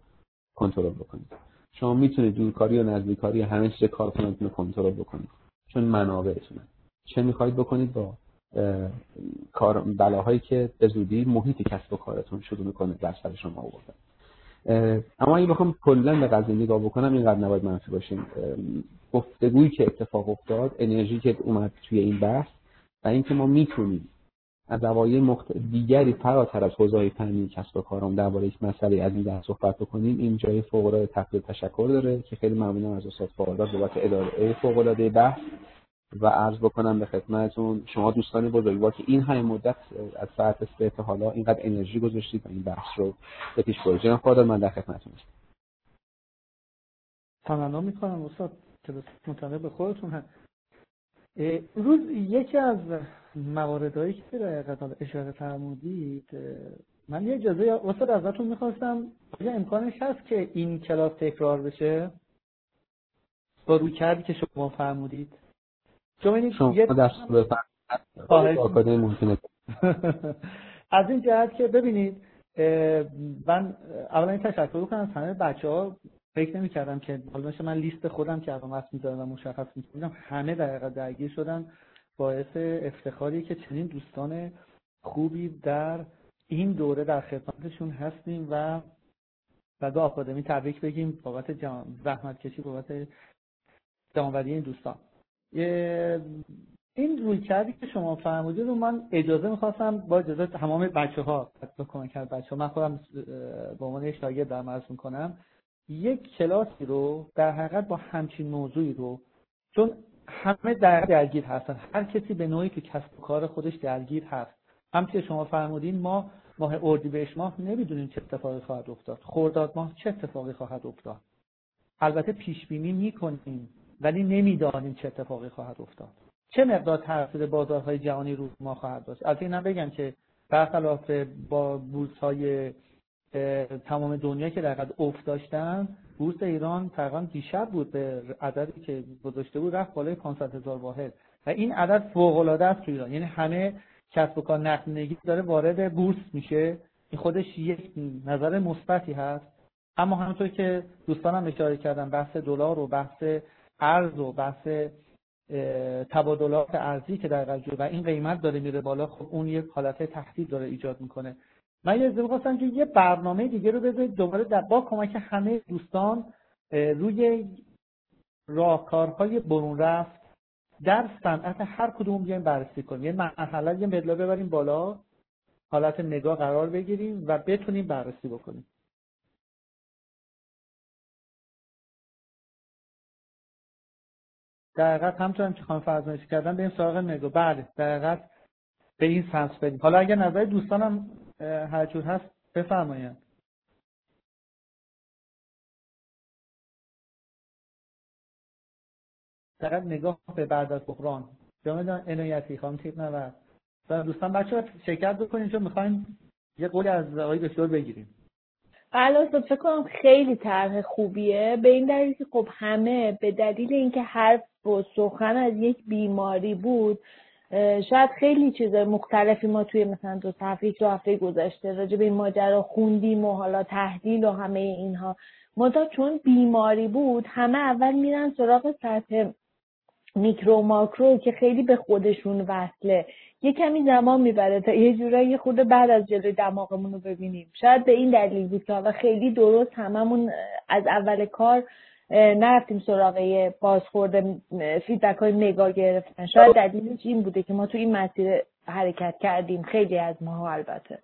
کنترل بکنید. شما می‌تونید دورکاری و نزدیکاری همه چیز کارکنانتون رو کنترل بکنید. چون منابعتونه. چه می‌خواهید بکنید با کار بلاهایی که به زودی محیط کسب و کارتون شروع می‌کنه در سر شما آوردن اما اگه بخوام کلا به قضیه نگاه بکنم اینقدر نباید منفی باشیم گفتگویی که اتفاق افتاد انرژی که اومد توی این بحث و اینکه ما می‌تونیم زوایای مخت... دیگری فراتر از حوزه فنی کسب و کارم درباره یک مسئله از این بحث صحبت بکنیم این جای فوق العاده تقدیر تشکر داره که خیلی ممنونم از استاد فاضل بابت اداره فوق العاده بحث و عرض بکنم به خدمتتون شما دوستان بزرگوار که این همه مدت از ساعت سه تا حالا اینقدر انرژی گذاشتید و این بحث رو به پیش برید جناب فاضل من در خدمتتون هستم تمنا می‌کنم استاد که به خودتون هست روز یکی از مواردهایی که در اشاره فرمودید من یه اجازه استاد ازتون می‌خواستم یه امکانش هست که این کلاس تکرار بشه؟ با روی کردی که شما فرمودید. شما یه از این جهت که ببینید من اولا این تشکر کنم از همه بچه ها فکر نمی کردم که حالا من لیست خودم که وقت می‌ذارم و مشخص می‌کنم همه دقیقا درگیر شدن باعث افتخاری که چنین دوستان خوبی در این دوره در خدمتشون هستیم و و به آکادمی تبریک بگیم بابت زحمت کشی بابت جمعوری این دوستان. این روی کردی که شما فرمودید رو من اجازه می‌خواستم با اجازه تمام بچه ها کمک کرد بچه ها من خودم به عنوان شاگرد در می‌کنم. یک کلاسی رو در حقیقت با همچین موضوعی رو چون همه در درگیر هستن. هر کسی به نوعی که کسب و کار خودش درگیر هست. همچنین شما فرمودین ما ماه اردیبهشت ماه نمی‌دونیم چه اتفاقی خواهد افتاد. خرداد ماه چه اتفاقی خواهد افتاد؟ البته پیش بینی می‌کنیم ولی نمی‌دانیم چه اتفاقی خواهد افتاد. چه مقدار تاثیر بازارهای جهانی رو ما خواهد داشت؟ از اینم بگم که برخلاف با بورس های تمام دنیا که در افت داشتن بورس ایران تقریبا دیشب بود به عددی که گذاشته بود رفت بالای 500 هزار واحد. و این عدد فوق العاده است تو ایران. یعنی همه کسب و کار نقدینگی داره وارد بورس میشه. این خودش یک نظر مثبتی هست. اما همونطور که دوستانم اشاره کردن بحث دلار و بحث ارز و بحث تبادلات ارزی که در و این قیمت داره میره بالا خب اون یک حالت تهدید داره ایجاد می‌کنه. من یه خواستم که یه برنامه دیگه رو بذارید دوباره در با کمک همه دوستان روی راهکارهای برون رفت در صنعت هر کدوم بیایم بررسی کنیم. یه مرحله یه مدلا ببریم بالا حالت نگاه قرار بگیریم و بتونیم بررسی بکنیم. در حقیقت همچنان که خانم فرزانشی کردن این سراغ نگاه. بله در حقیقت به این سمت بریم. حالا اگر نظر دوستانم هر جور هست بفرمایید. فقط نگاه به بعد از بحران. جامعه عنایتی خانم تیپ و دوستان بچه ها شرکت بکنید چون می‌خوایم یه قولی از آقای دکتر بگیریم. بله فکر کنم خیلی طرح خوبیه. به این دلیل که خب همه به دلیل اینکه حرف و سخن از یک بیماری بود شاید خیلی چیز مختلفی ما توی مثلا دو هفته دو هفته گذشته راجع به این ماجرا خوندیم و حالا تحلیل و همه اینها. منتها چون بیماری بود همه اول میرن سراغ سطح میکرو ماکرو که خیلی به خودشون وصله. یه کمی زمان می‌بره تا یه جورایی خود بعد از جلوی دماغمون رو ببینیم. شاید به این دلیل بود که خیلی درست هممون از اول کار نرفتیم سراغ بازخورد فیدبک های مگا گرفتن. شاید دلیلش این بوده که ما تو این مسیر حرکت کردیم. خیلی از ماها البته.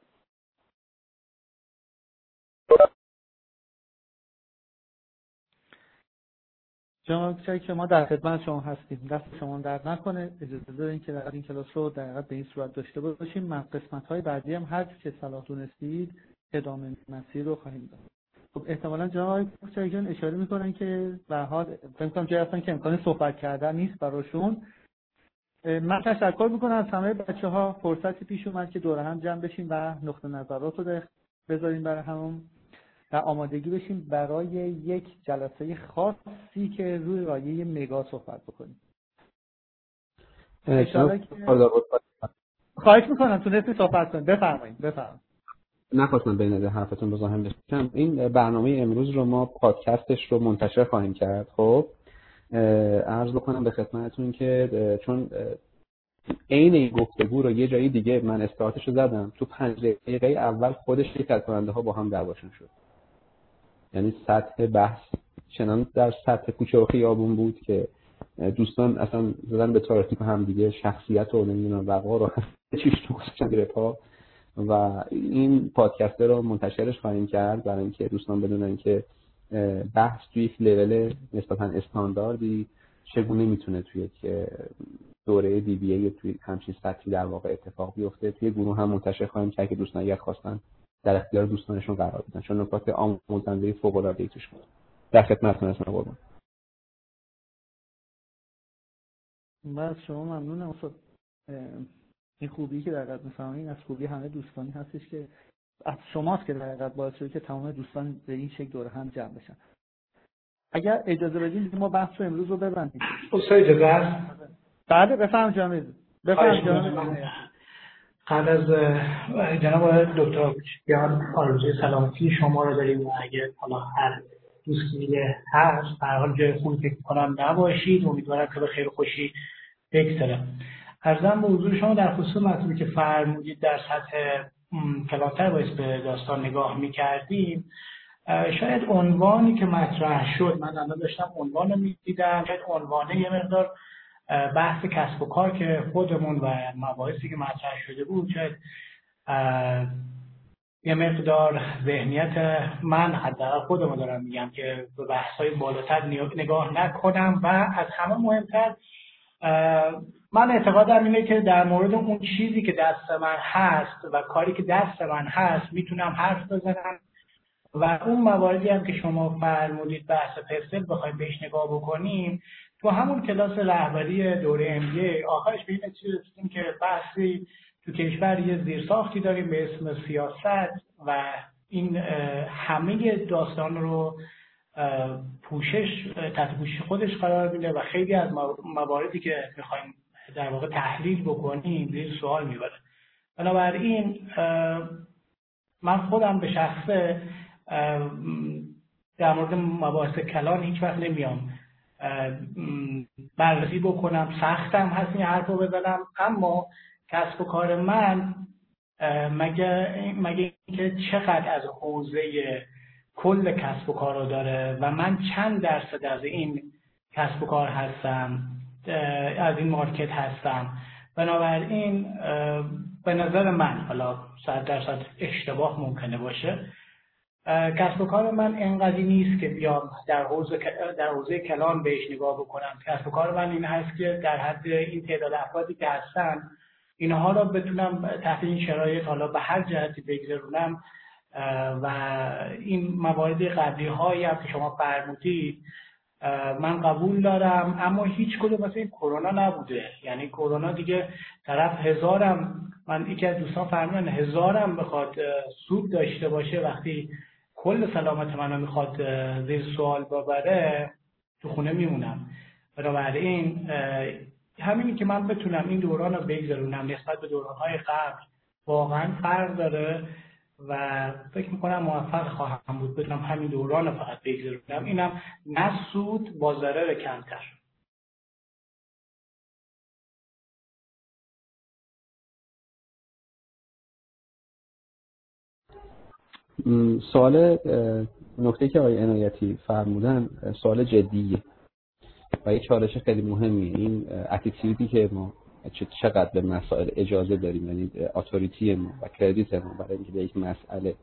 جناب که ما در خدمت شما هستیم. دست شما درد نکنه. اجازه بدین که در این کلاس رو در به این صورت داشته باشیم. من قسمت های بعدی هم هر که صلاح دونستید ادامه مسیر رو خواهیم داد. خب احتمالا جناب جان اشاره می‌کنن که به حال فکر جای هستن که امکان صحبت کردن نیست براشون. من تشکر می‌کنم. از همه بچه ها فرصتی پیش اومد که دور هم جمع بشیم و نقطه نظرات رو بذاریم برای همون و آمادگی بشیم برای یک جلسه خاصی که روی رایه مگا صحبت بکنیم. خواهش می‌کنم تونستی صحبت کنیم بفرمایید بفرمایید. نخواستم بین حرفتون بزاهم بشم. این برنامه امروز رو ما پادکستش رو منتشر خواهیم کرد. خب عرض بکنم به خدمتتون که چون عین این گفتگو رو یه جایی دیگه من استارتش رو زدم. تو پنج دقیقه اول خودش یک از ها با هم دعواشون شد. یعنی سطح بحث چنان در سطح کوچه و خیابون بود که دوستان اصلا زدن به تاریخ هم دیگه شخصیت و نمی‌دونم وقا رو چیش تو گذاشتن پا. و این پادکست رو منتشرش خواهیم کرد برای اینکه دوستان بدونن که بحث توی یک لول نسبتا استانداردی چگونه می‌تونه توی یک دوره دی بی ای توی همچین سطحی در واقع اتفاق بیفته. توی گروه هم منتشر خواهیم کرد که دوستان اگر خواستن در اختیار دوستانشون قرار بدن. چون نکات آموزنده فوق العاده توش بود. در خدمتتون هستم قربان. من شما ممنونم استاد. این خوبی که در حقیقت می‌فهمین از خوبی همه دوستانی هستش که از شماست که در حقیقت باعث شده که تمام دوستان به این شکل دور هم جمع بشن. اگر اجازه بدین ما بحث رو امروز رو ببندیم. استاد اجازه بله بفهم جامعه بفهم جامعه قبل از جناب دکتر بیان آرزوی سلامتی شما رو داریم و اگر حالا هر دوستی دیگه هست به حال جای خوبی فکر کنم نباشید. امیدوارم که به خیر خوشی بگذره. ارزم به حضور شما در خصوص مطلبی که فرمودید در سطح کلانتر باید به داستان نگاه می‌کردیم شاید عنوانی که مطرح شد من الان داشتم عنوان رو می‌دیدم شاید عنوانه یه مقدار بحث کسب و کار که خودمون و مباحثی که مطرح شده بود شاید یه مقدار ذهنیت من حداقل خودمون دارم میگم که به بحث های بالاتر نگاه نکنم و از همه مهمتر من اعتقادم اینه که در مورد اون چیزی که دست من هست و کاری که دست من هست می‌تونم حرف بزنم. و اون مواردی هم که شما فرمودید بحث پرسل بخوایم بهش نگاه بکنیم تو همون کلاس رهبری دوره ام آخرش به این رسیدیم که بحثی تو کشور یه زیرساختی داریم به اسم سیاست و این همه داستان رو پوشش تحت خودش قرار میده و خیلی از مواردی که می‌خوایم در واقع تحلیل بکنیم زیر سوال می‌بره. بنابراین من خودم به شخصه در مورد مباحث کلان هیچ وقت نمیام. بررسی بکنم سختم هست این حرف رو بزنم اما کسب و کار من مگه مگه اینکه چقدر از حوزه کل کسب و کار رو داره و من چند درصد از این کسب و کار هستم؟ از این مارکت هستم. بنابراین به نظر من حالا صد درصد اشتباه ممکنه باشه کسب و کار من انقدری نیست که بیام در حوزه در حوزه کلان بهش نگاه بکنم. کسب و کار من این هست که در حد این تعداد افرادی که هستن اینها را بتونم تحت این شرایط حالا به هر جهتی بگذرونم و این موارد قبلی هایی که شما فرمودید من قبول دارم اما هیچ کدوم مثل این کرونا نبوده. یعنی کرونا دیگه طرف هزارم من یکی از دوستان فرمودن هزارم بخواد سود داشته باشه وقتی کل سلامت منو می‌خواد زیر سوال ببره تو خونه میمونم. بنابراین همینی که من بتونم این دوران رو بگذرونم نسبت به دورانهای قبل واقعا فرق داره. و فکر می‌کنم موفق خواهم بود. بتونم همین دوران فقط بگذرونم اینم نه سود با ضرر کمتر. سوال نکته که آقای عنایتی فرمودن سوال جدیه. و یه چالش خیلی مهمیه. این اتیتیودی که ما چقدر به مسائل اجازه داریم؟ یعنی اتوریتی ما و کردیت ما برای اینکه به یک مسئله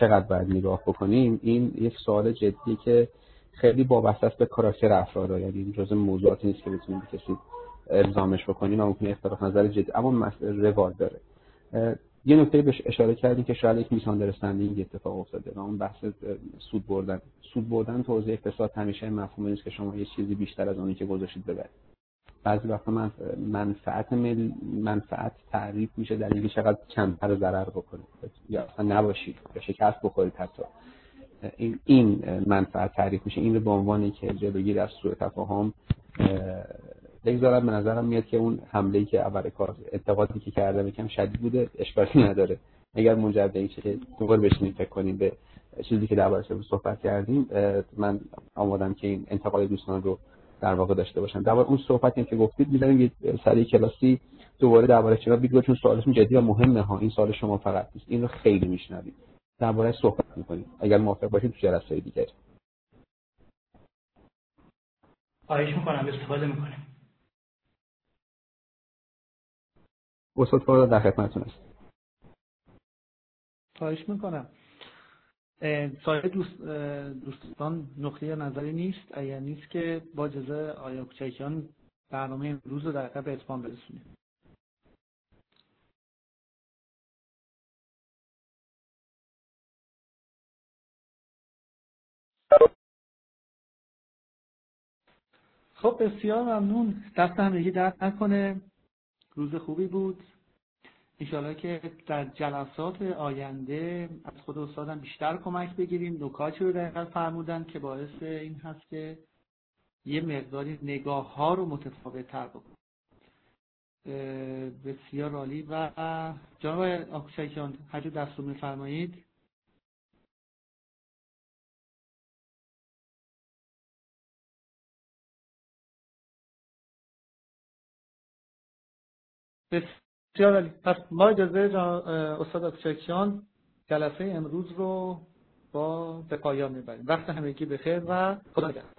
چقدر باید نگاه بکنیم این یک سوال جدیه که خیلی وابسته است به کاراکتر افراد یعنی این جزء موضوعاتی نیست که بتونیم کسی الزامش بکنیم و ممکنه اختلاف نظر جدی اما مسئله روال داره. یه نکته بهش اشاره کردیم که شاید یک میس این اتفاق افتاده و اون بحث سود بردن. سود بردن تو حوزه اقتصاد همیشه مفهومی نیست که شما یه چیزی بیشتر از اونی که گذاشتید ببرید. بعضی وقتا من منفعت مل... منفعت تعریف میشه در اینکه چقدر کمتر ضرر بکنید. یا اصلا نباشید یا شکست بخورید حتی. این این منفعت تعریف میشه. این رو به عنوانی که جلوگیری از سوء تفاهم بگذارم به نظرم میاد که اون حمله که اول کار انتقادی که کرده یکم شدید بوده اشکالی نداره. اگر منجر به این که دوباره فکر کنیم به چیزی که دربارش صحبت کردیم من آمادم که این انتقاد دوستان رو در واقع داشته باشم در اون صحبتی که گفتید می‌ذاریم یه سری کلاسی دوباره درباره چرا بگو چون سوالتون جدی و مهمه ها. این سوال شما فقط نیست. این رو خیلی میشنوید. درباره صحبت می‌کنیم. اگر موافق باشید تو جلسه دیگه خواهش می‌کنم. استفاده می‌کنیم. استاد فارد در خدمتتون است خواهش می‌کنم. سایر دوست دوستان نقطه نظری نیست اگر نیست که با اجازه آیا کوچکیان برنامه امروز رو در به اتمام برسونیم. خب بسیار ممنون. دست همگی درد نکنه. روز خوبی بود. انشاءالله که در جلسات آینده از خود استادم بیشتر کمک بگیریم. نکاتی رو دقیقا فرمودن که باعث این هست که یه مقداری نگاه ها رو متفاوت تر بکن بسیار عالی. و جناب آکوشکیان هر دست رو میفرمایید؟ بسیار بسیار پس ما اجازه استاد افشاکیان جلسه امروز رو با به پایان می‌بریم. وقت همگی بخیر و خدا نگهدار.